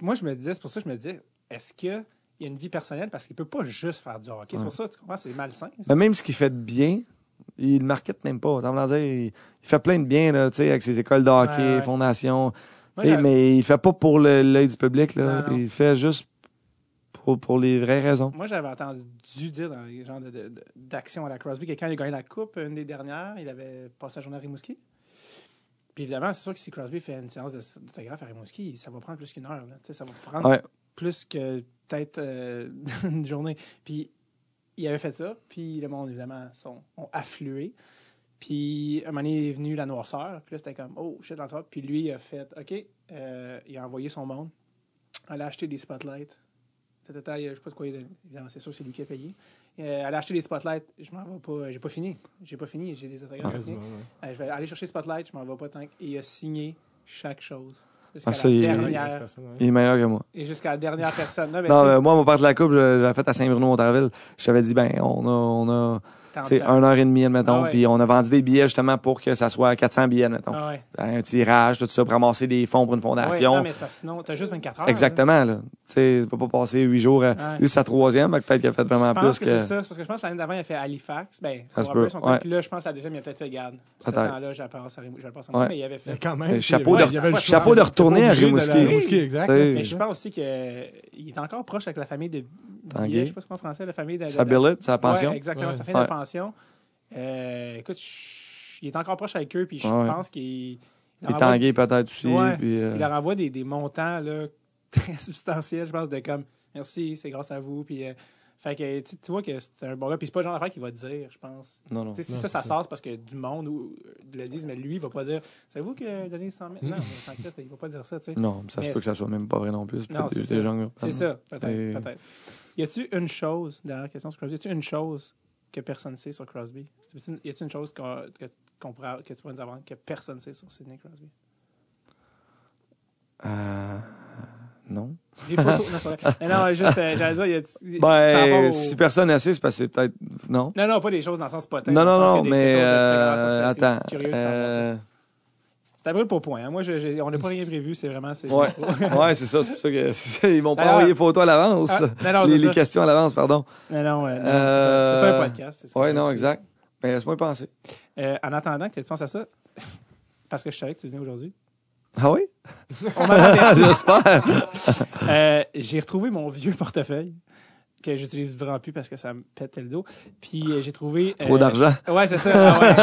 Moi, je me disais, c'est pour ça que je me disais, est-ce qu'il y a une vie personnelle? Parce qu'il peut pas juste faire du hockey. C'est pour ça, tu comprends, c'est malsain. Mais même ce qu'il fait de bien, il le market même pas. Dire, il, il fait plein de bien, là, tu sais, avec ses écoles de hockey, Ouais, ouais. fondations. Moi, mais il fait pas pour l'œil du public, là. Non, non. Il fait juste pour, pour les vraies raisons. Moi, j'avais entendu dire dans les genres d'action à la Crosby que quand il a gagné la Coupe, une des dernières, il avait passé la journée à Rimouski. Puis évidemment, c'est sûr que si Crosby fait une séance de- d'autographe à Rimouski, ça va prendre plus qu'une heure. là. Ça va prendre Ouais. plus que peut-être euh, une journée. Puis il avait fait ça, puis le monde, évidemment, sont, ont afflué. Puis un moment donné, il est venu la noirceur, puis là, c'était comme, oh, shit, dans le top. Puis lui, il a fait, OK, euh, il a envoyé son monde, elle a acheté des spotlights. Tata, Je sais pas de quoi il a. Évidemment, c'est sûr, c'est lui qui a payé. Euh, elle a acheté des spotlights. Je m'en vais pas. J'ai pas fini. J'ai pas fini. J'ai des autographes. ouais. Euh, je vais aller chercher Spotlight, je m'en vais pas tant. que- Et il a signé chaque chose. Jusqu'à Ah, ça, la il- dernière. Il est meilleur que moi. Et jusqu'à la dernière personne. Non, mais Non, tu sais, mais moi, mon part de la coupe, l'ai fait à Saint-Bruno-Montarville. Je t'avais dit, ben, on a, on a, dedans. une heure et demie, admettons, Ah ouais. puis on a vendu des billets justement pour que ça soit 400 billets, admettons. Ah ouais. Un tirage, tout ça, pour ramasser des fonds pour une Ah ouais, fondation. non, mais c'est parce que sinon, t'as juste 24 heures. Exactement, là. Tu sais, tu peux pas passer huit jours. À... Ouais. Lui, c'est sa troisième, peut-être qu'il a fait vraiment Je pense plus que, que. c'est ça. C'est parce que je pense que l'année d'avant, il a fait Halifax. Ben, un peu son ouais. Puis là, je pense que la deuxième, il a peut-être fait garde. Ce temps-là, je le passe à Ouais. Mais il avait fait. Mais quand même, chapeau de- retourner à Rimouski. c'est Mais je pense aussi qu'il est encore proche avec la famille de Tanguay. Billet, je sais pas ce qu'on en français, la famille de. Sa billet, sa pension. Ouais, exactement, Ouais, sa famille de pension. Euh, écoute, je- il est encore proche avec eux, puis je Ouais. pense qu'il. envoie- Tanguay, peut-être aussi. Ouais. Puis, euh, Il leur envoie des, des montants là, très substantiels, je pense, de comme merci, c'est grâce à vous. Puis, euh, fait que tu, tu vois que c'est un bon gars. Puis c'est pas le genre d'affaire qu'il va dire, je pense. Non, non. Si Non, ça, ça sort, c'est parce que du monde ou, le disent, mais lui, il va pas dire Savez-vous que donner 100 000 Non, mais sans crête, il va pas dire ça, tu sais. Non, ça se peut que ça soit même pas vrai non plus. C'est Non, c'est des- ça. des gens- C'est ça, peut-être. C'est- peut-être. Y a-tu une chose, dernière question sur Crosby, y a-tu une chose que personne ne sait sur Crosby? Y a-tu une- chose qu'on, que, qu'on pourrait- que tu pourrais nous avoir que personne ne sait sur Sidney Crosby? Euh, Non. Des photos, non, c'est vrai. Non, juste, euh, j'allais dire, y a Ben, au- si personne ne sait, c'est parce que c'est peut-être. Non. Non, non, pas des choses dans le sens potin. Non, non, non, mais. euh, attends. curieux de savoir euh, à brûle pour point. hein. Moi, je- on n'a pas rien prévu. C'est vraiment. c'est- Ouais, ouais c'est ça. C'est pour ça que c'est ça, ils m'ont pas envoyé les photos à l'avance. Ah, les, les questions à l'avance, pardon. Non, non, euh, non, Euh, c'est ça. Ça un podcast. Ouais, non, exact. Mais laisse-moi y penser. Euh, en attendant que tu penses à ça, parce que je savais que tu venais aujourd'hui, Ah oui? on. J'espère. Euh, j'ai retrouvé mon vieux portefeuille que j'utilise vraiment plus parce que ça me pète le dos. Puis euh, j'ai trouvé. Trop euh, d'argent. Ouais, c'est ça. Ah ouais.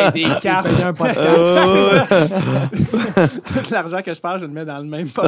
Hey, des cartes. Un podcast? Ça. Tout l'argent que je perds, je le mets dans le même fait.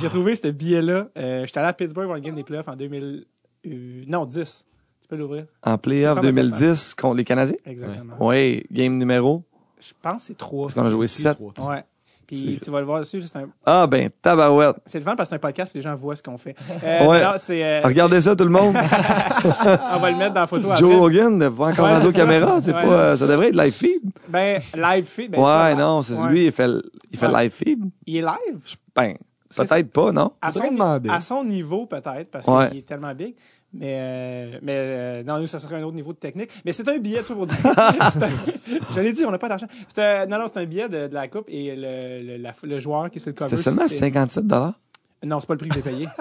J'ai trouvé ce billet-là. Euh, J'étais allé à Pittsburgh pour le game des playoffs en 2000. euh, non, 10. Tu peux l'ouvrir? En playoff C'est pas mal 2010 contre les Canadiens? Exactement. Oui, game numéro? Je pense que c'est 3. Parce qu'on a joué 7. Ouais. Puis tu vas le voir dessus. C'est un- Ah ben, tabarouette. c'est le fun parce que c'est un podcast puis les gens voient ce qu'on fait. Euh, Ouais. non, euh, Regardez ça, tout le monde. on va le mettre dans la photo après. Joe Rogan n'est pas encore Ouais, aux caméras. C'est Ouais. pas, euh, ça devrait être live feed. Ben, live feed. Ben, ouais, non, c'est Ouais. lui, il fait, le- il fait Ouais. live feed. Il est live? Ben, peut-être pas, non? À son, demander. à son niveau, peut-être, parce Ouais. qu'il est tellement big. Mais, euh, mais euh, non, nous, ça serait un autre niveau de technique. Mais c'est un billet, tout pour dire. Je l'ai dit, on n'a pas d'argent. C'est un- non, non, c'est un billet de, de la Coupe et le, le, la- le joueur qui est sur le cover. C'était seulement c'est- 57 dollars? Non, c'est pas le prix que j'ai payé.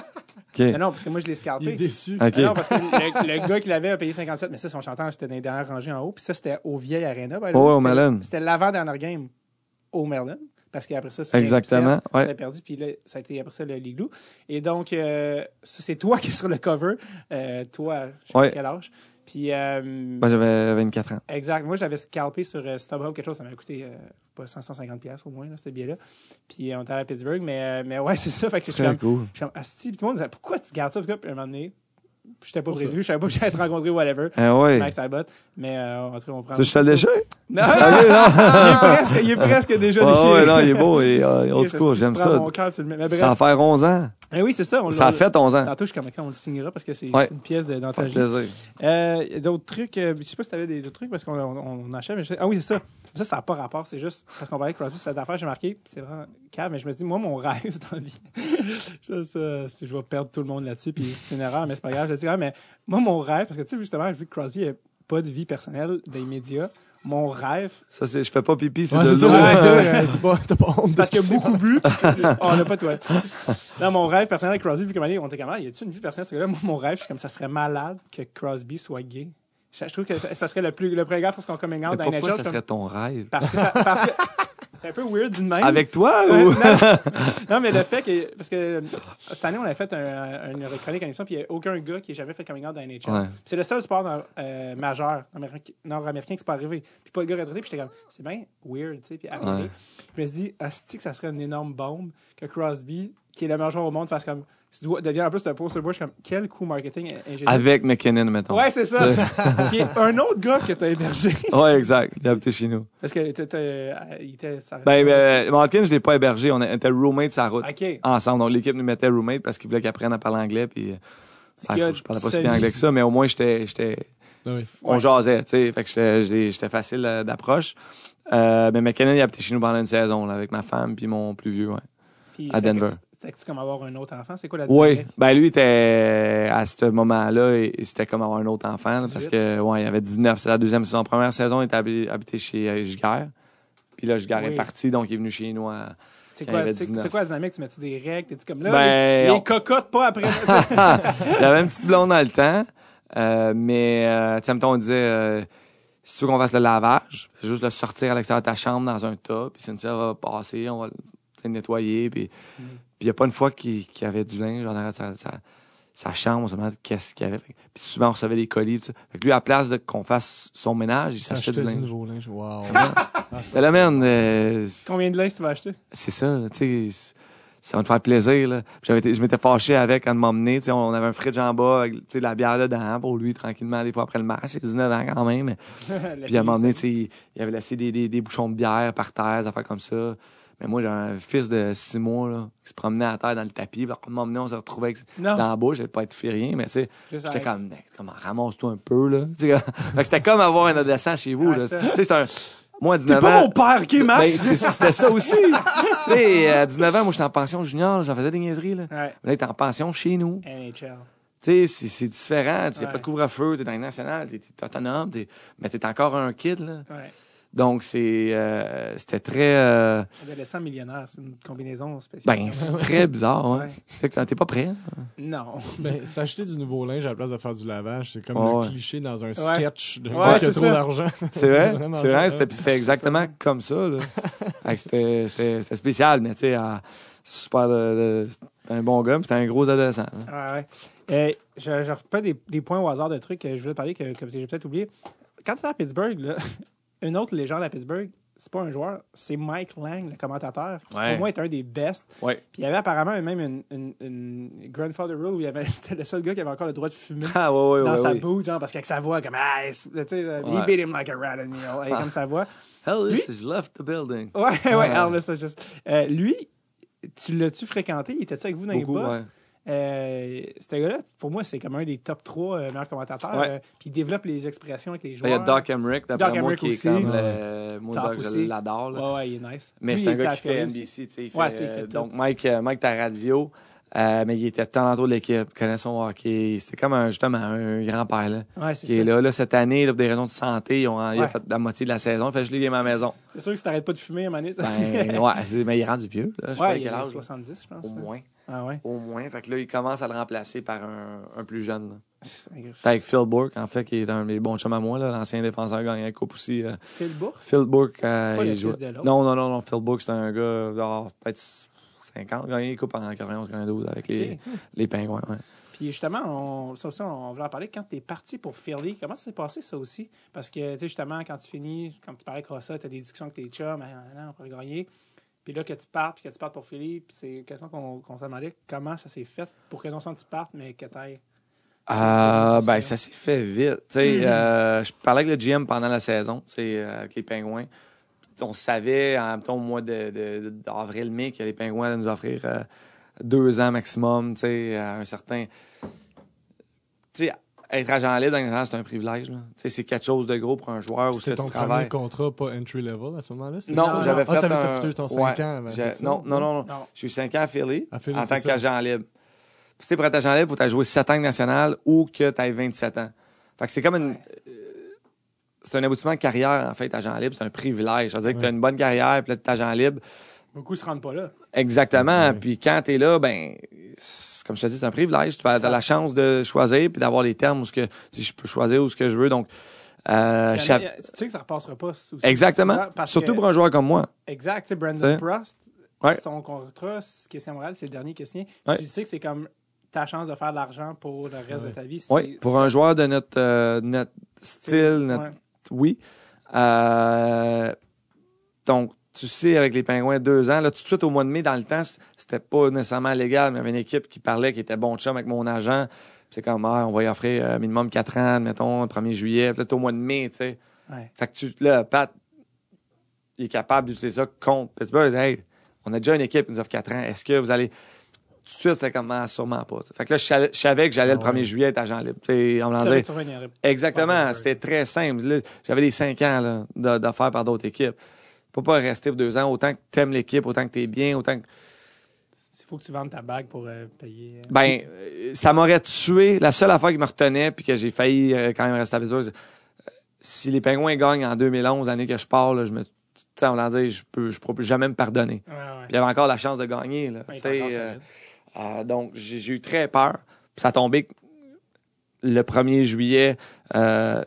OK. non, non, parce que moi, je l'ai Il est déçu. OK. Non, parce que le, le gars qui l'avait a payé 57, mais ça, son chanteur, c'était dans les dernières rangées en haut. Puis ça, c'était au vieil Arena. au C'était- Mellon. C'était l'avant-dernière game au Merlin. Parce qu'après ça, c'était Exactement, Ça ouais. a perdu. Puis là, ça a été après ça le Liglou. Et donc, euh, ça, c'est toi qui es sur le cover. Euh, toi, je sais Ouais. pas quel âge. Puis, euh, Moi, j'avais 24 ans. exact. Moi, je l'avais scalpé sur euh, StubHub, quelque chose. Ça m'a coûté pas 100, 150 pièces au moins, là, ce billet-là. Puis, on était à Pittsburgh. Mais, euh, mais ouais, c'est ça. Fait que je suis cool. je suis comme, asti. Puis tout le monde disait, pourquoi tu gardes ça? Puis à un moment donné, je n'étais pas ça. prévu. Je savais pas que j'allais te rencontrer ou whatever. Ah ouais. Max Albot. Mais euh, en tout cas, on prend. Tu je te le déchire? Non, il, est presque, il est presque déjà Ouais, déchiré. ouais, non, il est beau. Et, euh, school, tu j'aime ça. Mon cœur, tu le mets. Mais bref. Ça va faire 11 ans. Eh oui, c'est ça. On Ça a fait 11 ans. Tantôt, je suis comme, on le signera parce que c'est Ouais. une pièce de- d'anthologie. plaisir. Euh, d'autres trucs. euh, je sais pas si tu avais d'autres trucs parce qu'on on, on achève. mais je Ah oui, c'est ça. Ça, ça n'a pas rapport. C'est juste parce qu'on parlait de Crosby, cette affaire, j'ai marqué. C'est vraiment cave, mais je me dis, moi, mon rêve dans la vie. je, sais, si je vais perdre tout le monde là-dessus, puis c'est une erreur, mais c'est pas grave. Je dis mais moi, mon rêve, parce que tu sais, justement, vu que Crosby n'a pas de vie personnelle des médias, mon rêve, Ça, c'est, je fais pas pipi, c'est Ouais, de c'est ça, l'eau. T'as pas, t'as pas honte parce qu'il y a pisser. beaucoup bu. oh, on n'a pas de. Non, mon rêve personnel avec Crosby, vu que on était comme, y a-tu une vie personnelle? Parce que là, mon rêve, c'est comme ça serait malade que Crosby soit gay. Je, je trouve que ça, ça serait le plus, le plus gars parce qu'on coming out dans la pourquoi NHL. ça comme- serait ton rêve? Parce que ça, parce que c'est un peu weird d'une même. Avec toi Ouais, ou? non, non, mais le fait que. Parce que cette année, on a fait un, une chronique puis il n'y a aucun gars qui ait jamais fait coming out dans la NHL. Ouais. C'est le seul sport euh, majeur américain- nord-américain qui c'est pas arrivé. Puis pas le gars retraité, puis j'étais comme, c'est bien weird, tu sais. Puis arrivé. Ouais. Puis je me suis dit, asti que ça serait une énorme bombe que Crosby, qui est le meilleur joueur au monde, fasse comme. Tu dois- Devient en plus un poster suis comme, quel coup marketing ingénieux. Avec McKinnon, mettons. Ouais, c'est ça. qui est un autre gars que t'as hébergé. Ouais, exact. Il a habité chez nous. Parce que euh, il était. ça- Ben, ben Malkin, je l'ai pas hébergé. On était roommates sa route. Ok. Ensemble. Donc, l'équipe nous mettait roommate parce qu'il voulait qu'ils apprennent à parler anglais. Puis, Ce ben, qui a je parlais pas si bien anglais que ça, mais au moins, j'étais, j'étais, oui. on Ouais. jasait, tu sais. Fait que j'étais, facile euh, d'approche. Euh, mais McKinnon, il a habité chez nous pendant une saison, là, avec ma femme puis mon plus vieux, ouais. À Denver. C'était comme avoir un autre enfant. C'est quoi la Oui, dynamique? ben lui était à ce moment-là c'était comme avoir un autre enfant parce 18. que ouais, il avait 19, c'est la deuxième saison. Première saison, il était habi- habité chez euh, Giguère. Puis là, Oui. est parti, donc il est venu chez nous à C'est quoi, il avait c'est- 19. c'est quoi la dynamique? Tu mets-tu des règles? T'es-tu comme là? Ben, les, on- les cocottes pas après? il avait une petite blonde dans le temps, euh, mais euh, tu sais, on disait euh, si tu veux qu'on fasse le lavage, juste le sortir à l'extérieur de ta chambre dans un tas, puis Cynthia va passer, on va le nettoyer, puis Mm. Puis il y a pas une fois qu'il y avait du linge en arrière de sa, sa, sa chambre, on se demandait qu'est-ce qu'il y avait? Puis souvent, on recevait des colis, pis ça. Fait que lui, à la place de qu'on fasse son ménage, il s'achetait du S'acheter du linge. nouveau linge. Wow. C'était là, man, euh, Combien de linge tu vas acheter? c'est ça, tu sais, ça va te faire plaisir, là. Été- je m'étais fâché avec quand de m'emmener, tu sais, on avait un fridge en bas avec, tu sais, de la bière dedans pour lui, tranquillement, des fois après le match, il a 19 ans quand même. mais- Puis à un moment donné, tu sais, il- il avait laissé des, des, des bouchons de bière par terre, des affaires comme ça. Mais moi, j'ai un fils de 6 mois, là, qui se promenait à terre dans le tapis. Puis donné, on s'est retrouvés avec, dans la bouche, j'avais pas être fait rien, mais tu sais, j'étais comme, comme, ramasse-toi un peu, là. Tu c'était comme avoir un adolescent chez vous, Ah. Tu c'est un, moi, à T'es 19 pas ans. mon père, ok, Ben, Max? c'est- c'était ça aussi. tu sais, à 19 ans, moi, j'étais en pension junior, j'en faisais des niaiseries, là. ouais. Là, t'es en pension chez nous. NHL. Tu sais, c'est différent. Il n'y a Ouais. pas de couvre-feu, t'es dans les nationales, t'es t'es autonome, t'es- mais t'es encore un kid, là. Ouais. Donc, c'est, euh, c'était très, euh, Adolescent millionnaire, c'est une combinaison spéciale. ben, c'est très bizarre. Ouais. Ouais. Fait que t'es pas prêt. hein? Non. Ben, s'acheter du nouveau linge à la place de faire du lavage, c'est comme le ouais. cliché dans un sketch de Ouais, gars qui a c'est trop d'argent. C'est vrai? C'est vrai, c'était, hein. c'était exactement comme ça. Là. Fait que c'était, c'était, spécial, mais tu sais, super de, de- c'était un bon gars, mais c'était un gros adolescent. hein. Ouais, ouais. Euh, je, je repère des, des points au hasard de trucs que je voulais parler que, que j'ai peut-être oublié. Quand tu à Pittsburgh, là, une autre légende à Pittsburgh, c'est pas un joueur, c'est Mike Lang, le commentateur, qui Ouais. pour moi est un des best. Ouais. Puis il y avait apparemment même une, une, une grandfather rule où il avait, c'était le seul gars qui avait encore le droit de fumer Ah, ouais, dans sa boot, genre, parce qu'avec sa voix, comme, ah, sais, he beat him like a rat, and, you know, comme sa voix. Elvis has left the building. Ouais, ouais, Elvis, c'est juste. Euh, lui, tu l'as-tu fréquenté? Il était-tu avec vous dans Beaucoup, les boss? Euh, ce gars-là, pour moi, c'est comme un des top 3 euh, meilleurs commentateurs. Ouais. euh, puis il développe les expressions avec les Ben, joueurs. Il y a Doc Emmerich, d'après Doc moi, Emmerich qui est comme le. Moi, Top Doc, je l'adore. Ouais, ouais, il est nice. Mais c'est un gars qui fait. NBC. tu sais, il fait, Ouais, c'est, il fait euh, tout. donc, Mike, euh, Mike Taradio, euh, mais il était tout l'entour de l'équipe, il connaît son hockey. C'était comme un, justement un grand-père là, Ouais, est ça. là, là. Cette année, là, pour des raisons de santé, ils ont, il a fait la moitié de la saison. Il fait à la maison. C'est sûr que si t'arrêtes pas de fumer à un moment donné, ça- Ben, ouais, c'est- mais il est rendu vieux. Là. Je ouais, il a âge. 70, je pense. Au moins. Ah ouais? Au moins. Fait que là, il commence à le remplacer par un, un plus jeune. avec Phil Bourque, en fait, qui est un de mes bons chums à moi, là, l'ancien défenseur gagnant la coupe aussi. euh, Phil Bourque? Phil Bourque, euh, Pas le il fils joue. de l'autre. Non, non, non, non. Phil Bourque, c'est un gars, genre, peut-être 50, gagné les coupes en 91-92 avec les, les pingouins. Ouais. Puis justement, on, ça aussi, on voulait en parler. Quand tu es parti pour Philly, comment ça s'est passé ça aussi? Parce que, tu sais, justement, quand tu finis, comme tu parlais avec Rossa, tu as des discussions avec tes chums, ah, non, on pourrait gagner. Puis là, que tu partes, puis que tu partes pour Philly, puis c'est une question qu'on qu'on se demandait comment ça s'est fait pour que non seulement tu partes, mais que tu ailles. Euh, Une ben, ça s'est fait vite. Mhm. euh, je parlais avec le GM pendant la saison, euh, avec les pingouins. On savait, en au mois d'avril-mai, que les pingouins allaient nous offrir euh, deux ans maximum, un certain. Tu sais, être agent libre, dans les c'est un privilège. là. Tu sais, c'est quelque chose de gros pour un joueur que C'était tu ton premier contrat, pas entry level à ce moment-là? Non, ça? j'avais Ah, fait t'avais un... fait ton 5 ouais, ans avant. ça? Non, non, non, non. Non. J'ai eu 5 ans à Philly, À Philly, en tant qu'agent libre. Puis, tu sais, pour être agent libre, il faut que tu joué 7 ans national ou que tu aies 27 ans. Fait que c'est comme une. euh, C'est un aboutissement de carrière, en fait, agent libre. C'est un privilège. Ça veut dire que tu as une bonne carrière, puis là, tu es agent libre. Beaucoup se rendent pas là. Exactement. Puis quand tu es là, ben, c'est- comme je te dis, c'est un privilège. Tu as, la chance de choisir puis d'avoir les termes où ce que, si je peux choisir où ce que je veux. Donc, euh, tu sais que ça repassera pas. aussi exactement. souvent parce Surtout que- pour un joueur comme moi. Exact. Tu sais, Brandon. Prost, Ouais. son contrat, est Montréal, c'est le dernier qui est signé. Ouais. Tu sais que c'est comme ta chance de faire de l'argent pour le reste de ta vie. Oui, pour un joueur de notre, euh, notre style, notre oui. Euh, donc, tu sais, avec les Pingouins, deux ans, là, tout de suite au mois de mai, dans le temps, c'était pas nécessairement légal, mais il y avait une équipe qui parlait, qui était bon chum avec mon agent. C'est comme, ah, on va y offrir euh, minimum quatre ans, mettons, le 1er juillet, peut-être au mois de mai, tu sais. Ouais. Fait que tu, là, Pat, il est capable d'utiliser ça contre Pittsburgh. Hey, on a déjà une équipe qui nous offre quatre ans. Est-ce que vous allez. Tout de suite, c'était comme, ah, sûrement pas. Fait que là, je savais, je savais que j'allais Ah le 1er ouais. juillet être agent libre. Tu sais, on me. Exactement. C'était très simple. J'avais des cinq ans d'affaires par d'autres équipes. Peux pas rester pour deux ans. Autant que tu aimes l'équipe, autant que tu es bien, autant que. Il faut que tu vendes ta bague pour euh, payer. euh, Ben, euh, ça m'aurait tué. La seule affaire qui me retenait, puis que j'ai failli quand même rester à euh, si les Pingouins gagnent en 2011, l'année que je pars, là, je me. Tu sais, on l'a dit, je peux, je plus jamais me pardonner. Puis il y avait encore la chance de gagner. Là, Ouais, euh, euh, donc, j'ai eu très peur. Puis ça a tombé le 1er juillet. euh,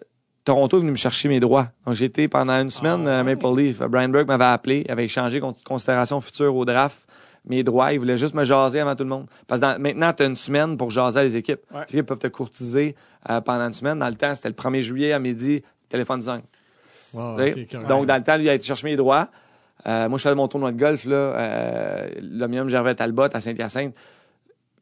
Toronto est venu me chercher mes droits. Donc, j'ai été pendant une semaine Ah, euh, Maple Leaf. Brian Burke m'avait appelé. Il avait échangé con- considération future au draft mes droits. Il voulait juste me jaser avant tout le monde. Parce que dans- maintenant, tu as une semaine pour jaser les équipes. Ouais. Les équipes peuvent te courtiser euh, pendant une semaine. Dans le temps, c'était le 1er juillet à midi, téléphone 5. Wow. Donc, dans le temps, lui, il a été chercher mes droits. Euh, moi, je faisais mon tournoi de golf, là, euh, l'Omnium Gervais Talbot à Saint-Hyacinthe.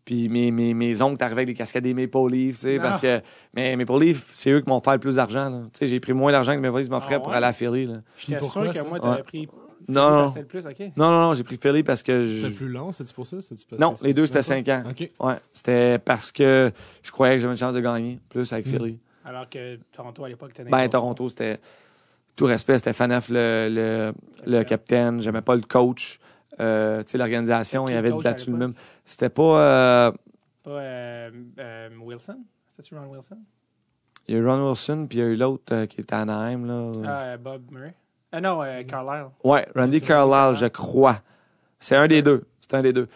Puis mes, mes, mes oncles arrivaient avec des cascades des Maple Leafs, tu sais, Ah. parce que mais Maple Leafs, c'est eux qui m'ont fait le plus d'argent. là. Tu sais, j'ai pris moins d'argent que Maple Leafs m'offraient Ah pour ouais? aller à Philly. Là. J'étais sûr pourquoi que ça? moi, t'avais Ouais. pris. Non, non. C'était le plus, OK. Non, non, non, j'ai pris Philly parce que je... C'était plus long, c'est-tu pour ça? Parce Non, que les deux, c'était même 5 ans. OK. Ouais, c'était parce que je croyais que j'avais une chance de gagner plus avec Mm. Philly. Alors que Toronto, à l'époque, tenait Ben, Toronto, c'était tout respect, c'était Faneuf le, le, le capitaine. J'aimais pas le coach. Euh, tu sais, l'organisation, il y avait l'époque? même. C'était pas. euh, Pas euh, Wilson? C'était-tu Ron Wilson? il y a eu Ron Wilson, puis il y a eu l'autre qui était à Anaheim. Là. Ah, Bob Murray? Ah non, euh, Carlisle. Ouais, Randy Carlisle, je crois. C'est un des deux. C'est un des deux.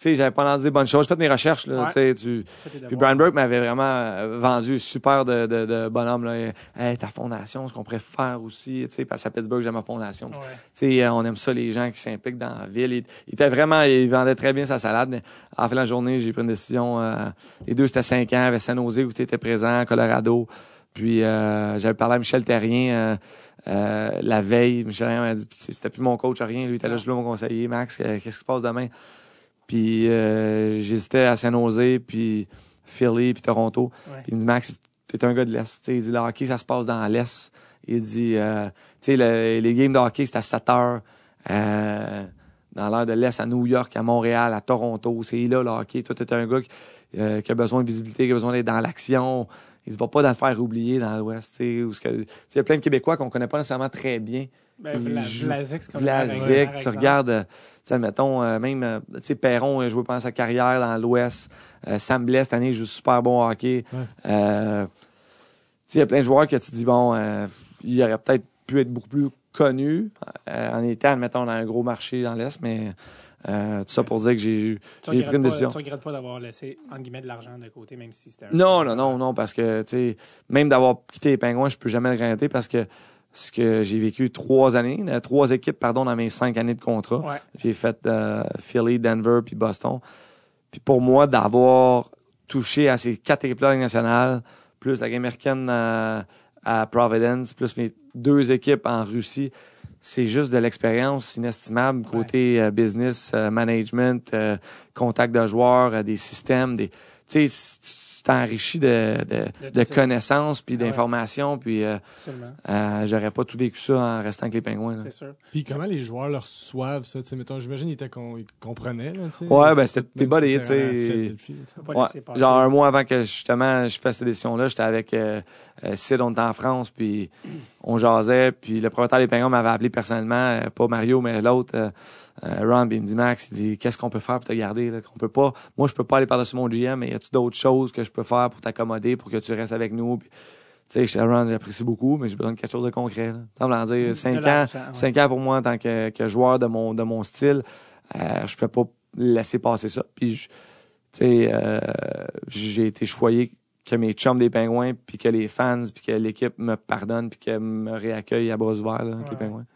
Tu sais, j'avais pas entendu des bonnes choses. J'ai fait mes recherches, là. Ouais. Tu sais, Puis. Brian Burke m'avait vraiment euh, vendu super de, de, de bonhomme, là. Hey, ta fondation, ce qu'on pourrait faire aussi, tu sais, parce qu'à Pittsburgh, j'ai ma fondation. Ouais. Tu sais, euh, on aime ça, les gens qui s'impliquent dans la ville. Il, il était vraiment, il vendait très bien sa salade, mais la fin de la journée, j'ai pris une décision. euh, les deux, c'était cinq ans, avec San Jose, où tu étais présent, Colorado. Puis, euh, j'avais parlé à Michel Terrien euh, euh, la veille. Michel Terrien m'a dit, c'était plus mon coach, rien. Lui, il était là, là, mon conseiller. Max, qu'est-ce qui se passe demain? Puis, euh, j'hésitais à San Jose, puis Philly, puis Toronto. Ouais. Puis il me dit, Max, t'es un gars de l'Est. Il dit, le hockey, ça se passe dans l'Est. Il dit, euh, tu sais, le- les games de hockey, c'est à 7 heures. euh, dans l'heure de l'Est, à New York, à Montréal, à Toronto. C'est là, le hockey. Toi, t'es un gars qui, euh, qui a besoin de visibilité, qui a besoin d'être dans l'action. Il se va pas le faire oublier dans l'Ouest. Il y a plein de Québécois qu'on connaît pas nécessairement très bien. Ben, Vlasic, comme Vlasic, tu regardes, tu sais, mettons, euh, même, euh, tu sais, Perron a joué pendant sa carrière dans l'Ouest. Euh, Sam Blais, cette année, il joue super bon hockey. Ouais. Euh, il y a plein de joueurs que tu dis, bon, il aurait peut-être pu être beaucoup plus connu en étant, mettons, dans un gros marché dans l'Est, mais euh, tout ça pour dire que j'ai pris une pas- décision. Tu regrettes pas d'avoir laissé, entre guillemets, de l'argent de côté, même si c'était un. Non, non, non, non, parce que, tu sais, même d'avoir quitté les Pingouins, je peux jamais le regretter parce que ce que j'ai vécu trois années, euh, trois équipes, pardon, dans mes cinq années de contrat. Ouais. J'ai fait euh, Philly, Denver, puis Boston. Puis pour moi, d'avoir touché à ces quatre équipes-là de la Ligue nationale, plus la Game américaine euh, à Providence, plus mes deux équipes en Russie, c'est juste de l'expérience inestimable côté euh, business, euh, management, euh, contact de joueurs, des systèmes, des, tu sais, tu t'enrichis de, de, connaissances puis Ah d'informations puis euh, Absolument. euh, j'aurais pas tout vécu ça en restant avec les pingouins. là. C'est sûr. Puis comment les joueurs leur reçoivent ça? Tu sais, mettons, j'imagine qu'ils étaient con- ils comprenaient. Là. Ouais, ben, c'était tes buddies, genre un mois avant que justement je fasse cette décision-là, j'étais avec euh, euh, Sid, on était en France, puis on jasait, puis le propriétaire des Pingouins m'avait appelé personnellement, euh, pas Mario, mais l'autre, euh, Ron, il me dit Max, il dit qu'est-ce qu'on peut faire pour te garder, là, qu'on peut pas, moi je peux pas aller par-dessus mon GM, mais y a-tu d'autres choses que je peux faire pour t'accommoder, pour que tu restes avec nous, puis tu sais, Ron, j'apprécie beaucoup, mais j'ai besoin de quelque chose de concret. Là. Ça veut dire cinq ans, ouais. cinq ans pour moi en tant que, que joueur de mon de mon style, euh, je fais pas laisser passer ça. Puis tu sais, euh, j'ai été choyé que mes chums des pingouins, puis que les fans, puis que l'équipe me pardonne, puis qu'elle me réaccueille à bras ouverts là, avec ouais. les pingouins.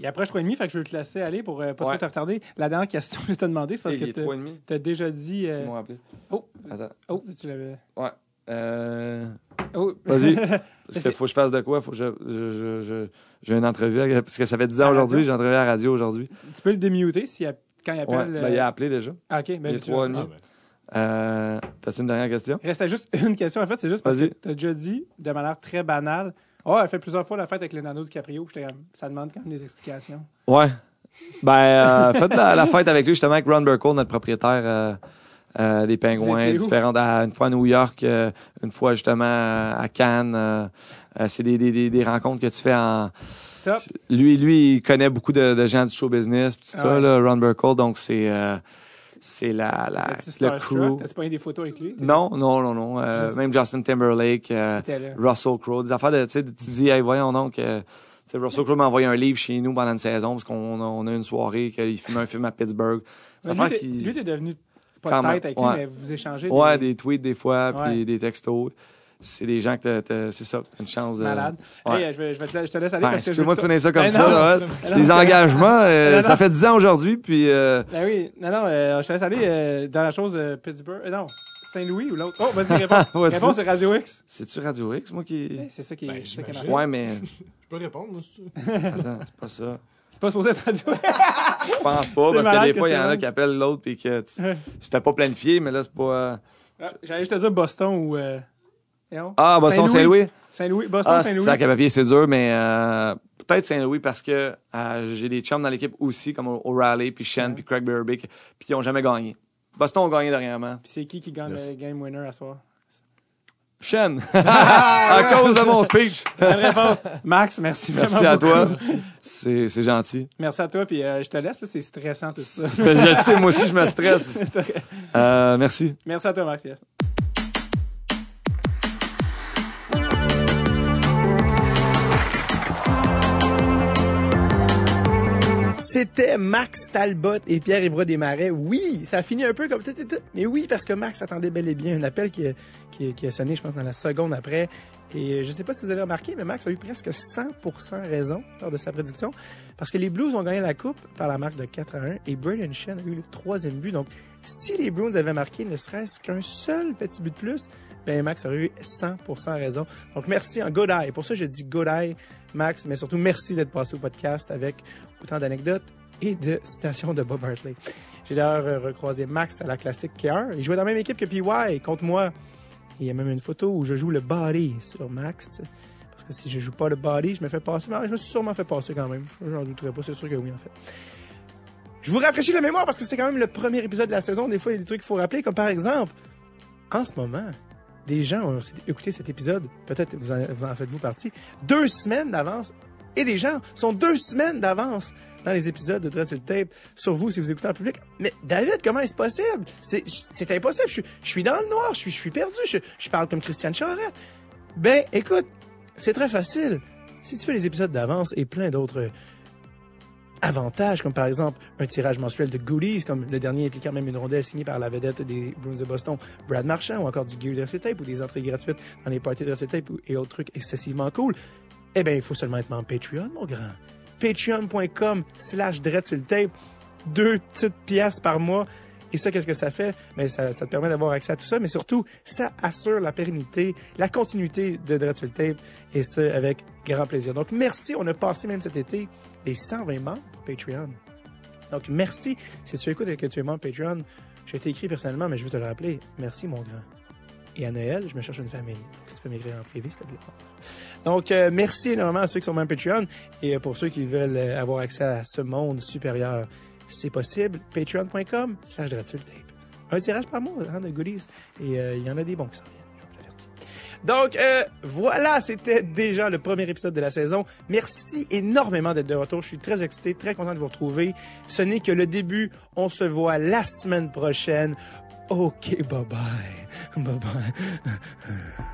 Et après 3,5, fait que je veux te laisser aller pour euh, pas ouais. trop te retarder. La dernière question que je t'ai demandé, c'est parce que tu as déjà dit. Euh... Oh, Attends. oh, tu l'avais. Ouais. Euh... Oh. Vas-y. Parce qu'il faut que je fasse de quoi? Faut que je, je, je, j'ai une entrevue. À... Parce que ça fait 10 ans aujourd'hui, j'ai une entrevue à la radio aujourd'hui. Tu peux le démuter si, quand il appelle. Ouais, ben, il a appelé déjà. Ah, OK. Ben, il est 3,5. Euh, T'as-tu une dernière question? Il restait juste une question. En fait, c'est juste parce que Vas-y. tu as déjà dit de manière très banale. Oh, elle fait plusieurs fois la fête avec Leonardo DiCaprio. Ça demande quand même des explications. Ouais. Ben, euh, faites la, la fête avec lui, justement, avec Ron Burkle, notre propriétaire euh, euh, des pingouins, différentes. à- une fois à New York, euh, une fois justement à Cannes. euh, euh, c'est des, des, des, rencontres que tu fais en. Top. Lui, lui, il connaît beaucoup de, de gens du show business, pis tout Ah ça, ouais. là, Ron Burkle, donc c'est euh, c'est la, la le crew. T'as-tu pas eu des photos avec lui? Non, non, non, non. euh, Juste- Même Justin Timberlake. euh. Russell Crowe, des affaires de, tu tu dis, hey, voyons donc, euh, sais, Russell Crowe m'a envoyé un livre chez nous pendant une saison parce qu'on a, on a une soirée qu'il filme un film à Pittsburgh. Mais lui, qui, lui, t'es devenu pas de tête avec lui, ouais. mais vous échangez ouais, des... des tweets des fois, Ouais. puis des textos. C'est des gens que t'as- t'as- c'est ça, t'as une chance de. malade. Ouais. Hey, je, vais, je, vais te, la- je te laisse aller Ben, parce que je excuse-moi de finir ça comme Ben ça. non, ouais. non, Les engagements, euh, non. ça fait 10 ans aujourd'hui, puis euh, Ben oui, non, non, euh, je te laisse aller euh, dans la chose euh, Pittsburgh. Euh, non, Saint-Louis ou l'autre. Oh, vas-y, réponds. Ouais, réponds, c'est Radio X. c'est-tu Radio X, moi qui. Ben, c'est ça qui est. c'est ça qui est j'imagine. marrant. Ouais, mais Je peux répondre, moi, si tu attends, c'est pas ça. C'est pas supposé être Radio X. Je pense pas, C'est parce que des fois, il y en a qui appellent l'autre, puis que c'était pas planifié, mais là, c'est pas. Ah, J'allais juste te dire Boston ou. Ah, Boston Saint-Louis. Saint-Louis. Boston, Ah, sac à papier, c'est dur, mais euh, peut-être Saint-Louis parce que euh, j'ai des chums dans l'équipe aussi, comme O'Reilly, puis Shen, Ouais. puis Craig Berbick, puis ils ont jamais gagné. Boston a gagné dernièrement. Puis c'est qui qui gagne Yes. le game winner à soir? Shen! à cause de mon speech! Réponse. Max, merci vraiment Merci à beaucoup. toi. C'est c'est gentil. Merci à toi, puis euh, je te laisse, là, c'est stressant tout ça. C'est- Je sais, moi aussi, je me stresse. Merci. Merci à toi, Max. C'était Max Talbot et Pierre-Yvroy Desmarais. Oui, ça a fini un peu comme... Mais oui, parce que Max attendait bel et bien un appel qui a, qui, a- sonné, je pense, dans la seconde après. Et euh, je sais pas si vous avez remarqué, mais Max a eu presque 100% raison lors de sa prédiction. Parce que les Blues ont gagné la Coupe par la marque de 4 à 1 et Braden Shen a eu le troisième but. Donc, si les Bruins avaient marqué ne serait-ce qu'un seul petit but de plus, ben Max aurait eu 100% raison. Donc, merci en good eye. Pour ça, je dis good eye, Max, mais surtout merci d'être passé au podcast avec autant d'anecdotes et de citations de Bob Hartley. J'ai d'ailleurs euh, recroisé Max à la classique K1. Il jouait dans la même équipe que PY contre moi. Il y a même une photo où je joue le body sur Max. Parce que si je joue pas le body, je me fais passer. Je me suis sûrement fait passer quand même. J'en douterais pas, c'est sûr que oui, en fait. Je vous rafraîchis la mémoire parce que c'est quand même le premier épisode de la saison. Des fois, il y a des trucs qu'il faut rappeler, comme par exemple, en ce moment, des gens ont écouté cet épisode, peut-être vous en faites-vous partie, deux semaines d'avance. Et des gens sont deux semaines d'avance dans les épisodes de Dread sur le Tape sur vous si vous écoutez en public. Mais David, comment est-ce possible? C'est, impossible. Je, suis- dans le noir. Je suis, perdu. Je, parle comme Christiane Charette. Ben, écoute, c'est très facile. Si tu fais les épisodes d'avance et plein d'autres avantages, comme par exemple un tirage mensuel de goodies, comme le dernier impliquant même une rondelle signée par la vedette des Bruins de Boston, Brad Marchand, ou encore du gear Tape, ou des entrées gratuites dans les parties de Tape et autres trucs excessivement cool, eh bien, il faut seulement être membre Patreon, mon grand. Patreon.com slash tape deux petites pièces par mois. Et ça, qu'est-ce que ça fait? Mais ça, te permet d'avoir accès à tout ça, mais surtout, ça assure la pérennité, la continuité de Dread sur le Tape, et ça avec grand plaisir. Donc, merci. On a passé même cet été les 120 membres Patreon. Donc, merci. Si tu écoutes et que tu es membre Patreon, je t'ai écrit personnellement, mais je veux te le rappeler. Merci, mon grand. Et à Noël, je me cherche une famille. Si tu peux m'écrire en privé, c'est de Donc, euh, merci énormément à ceux qui sont membres Patreon. Et euh, pour ceux qui veulent euh, avoir accès à ce monde supérieur, c'est possible. Patreon.com slash. Un tirage par mois hein, de goodies. Et il y en a des bons qui s'en viennent. Je vous l'avertis. Donc, voilà, c'était déjà le premier épisode de la saison. Merci énormément d'être de retour. Je suis très excité, très content de vous retrouver. Ce n'est que le début. On se voit la semaine prochaine. OK, bye bye. Bye bye.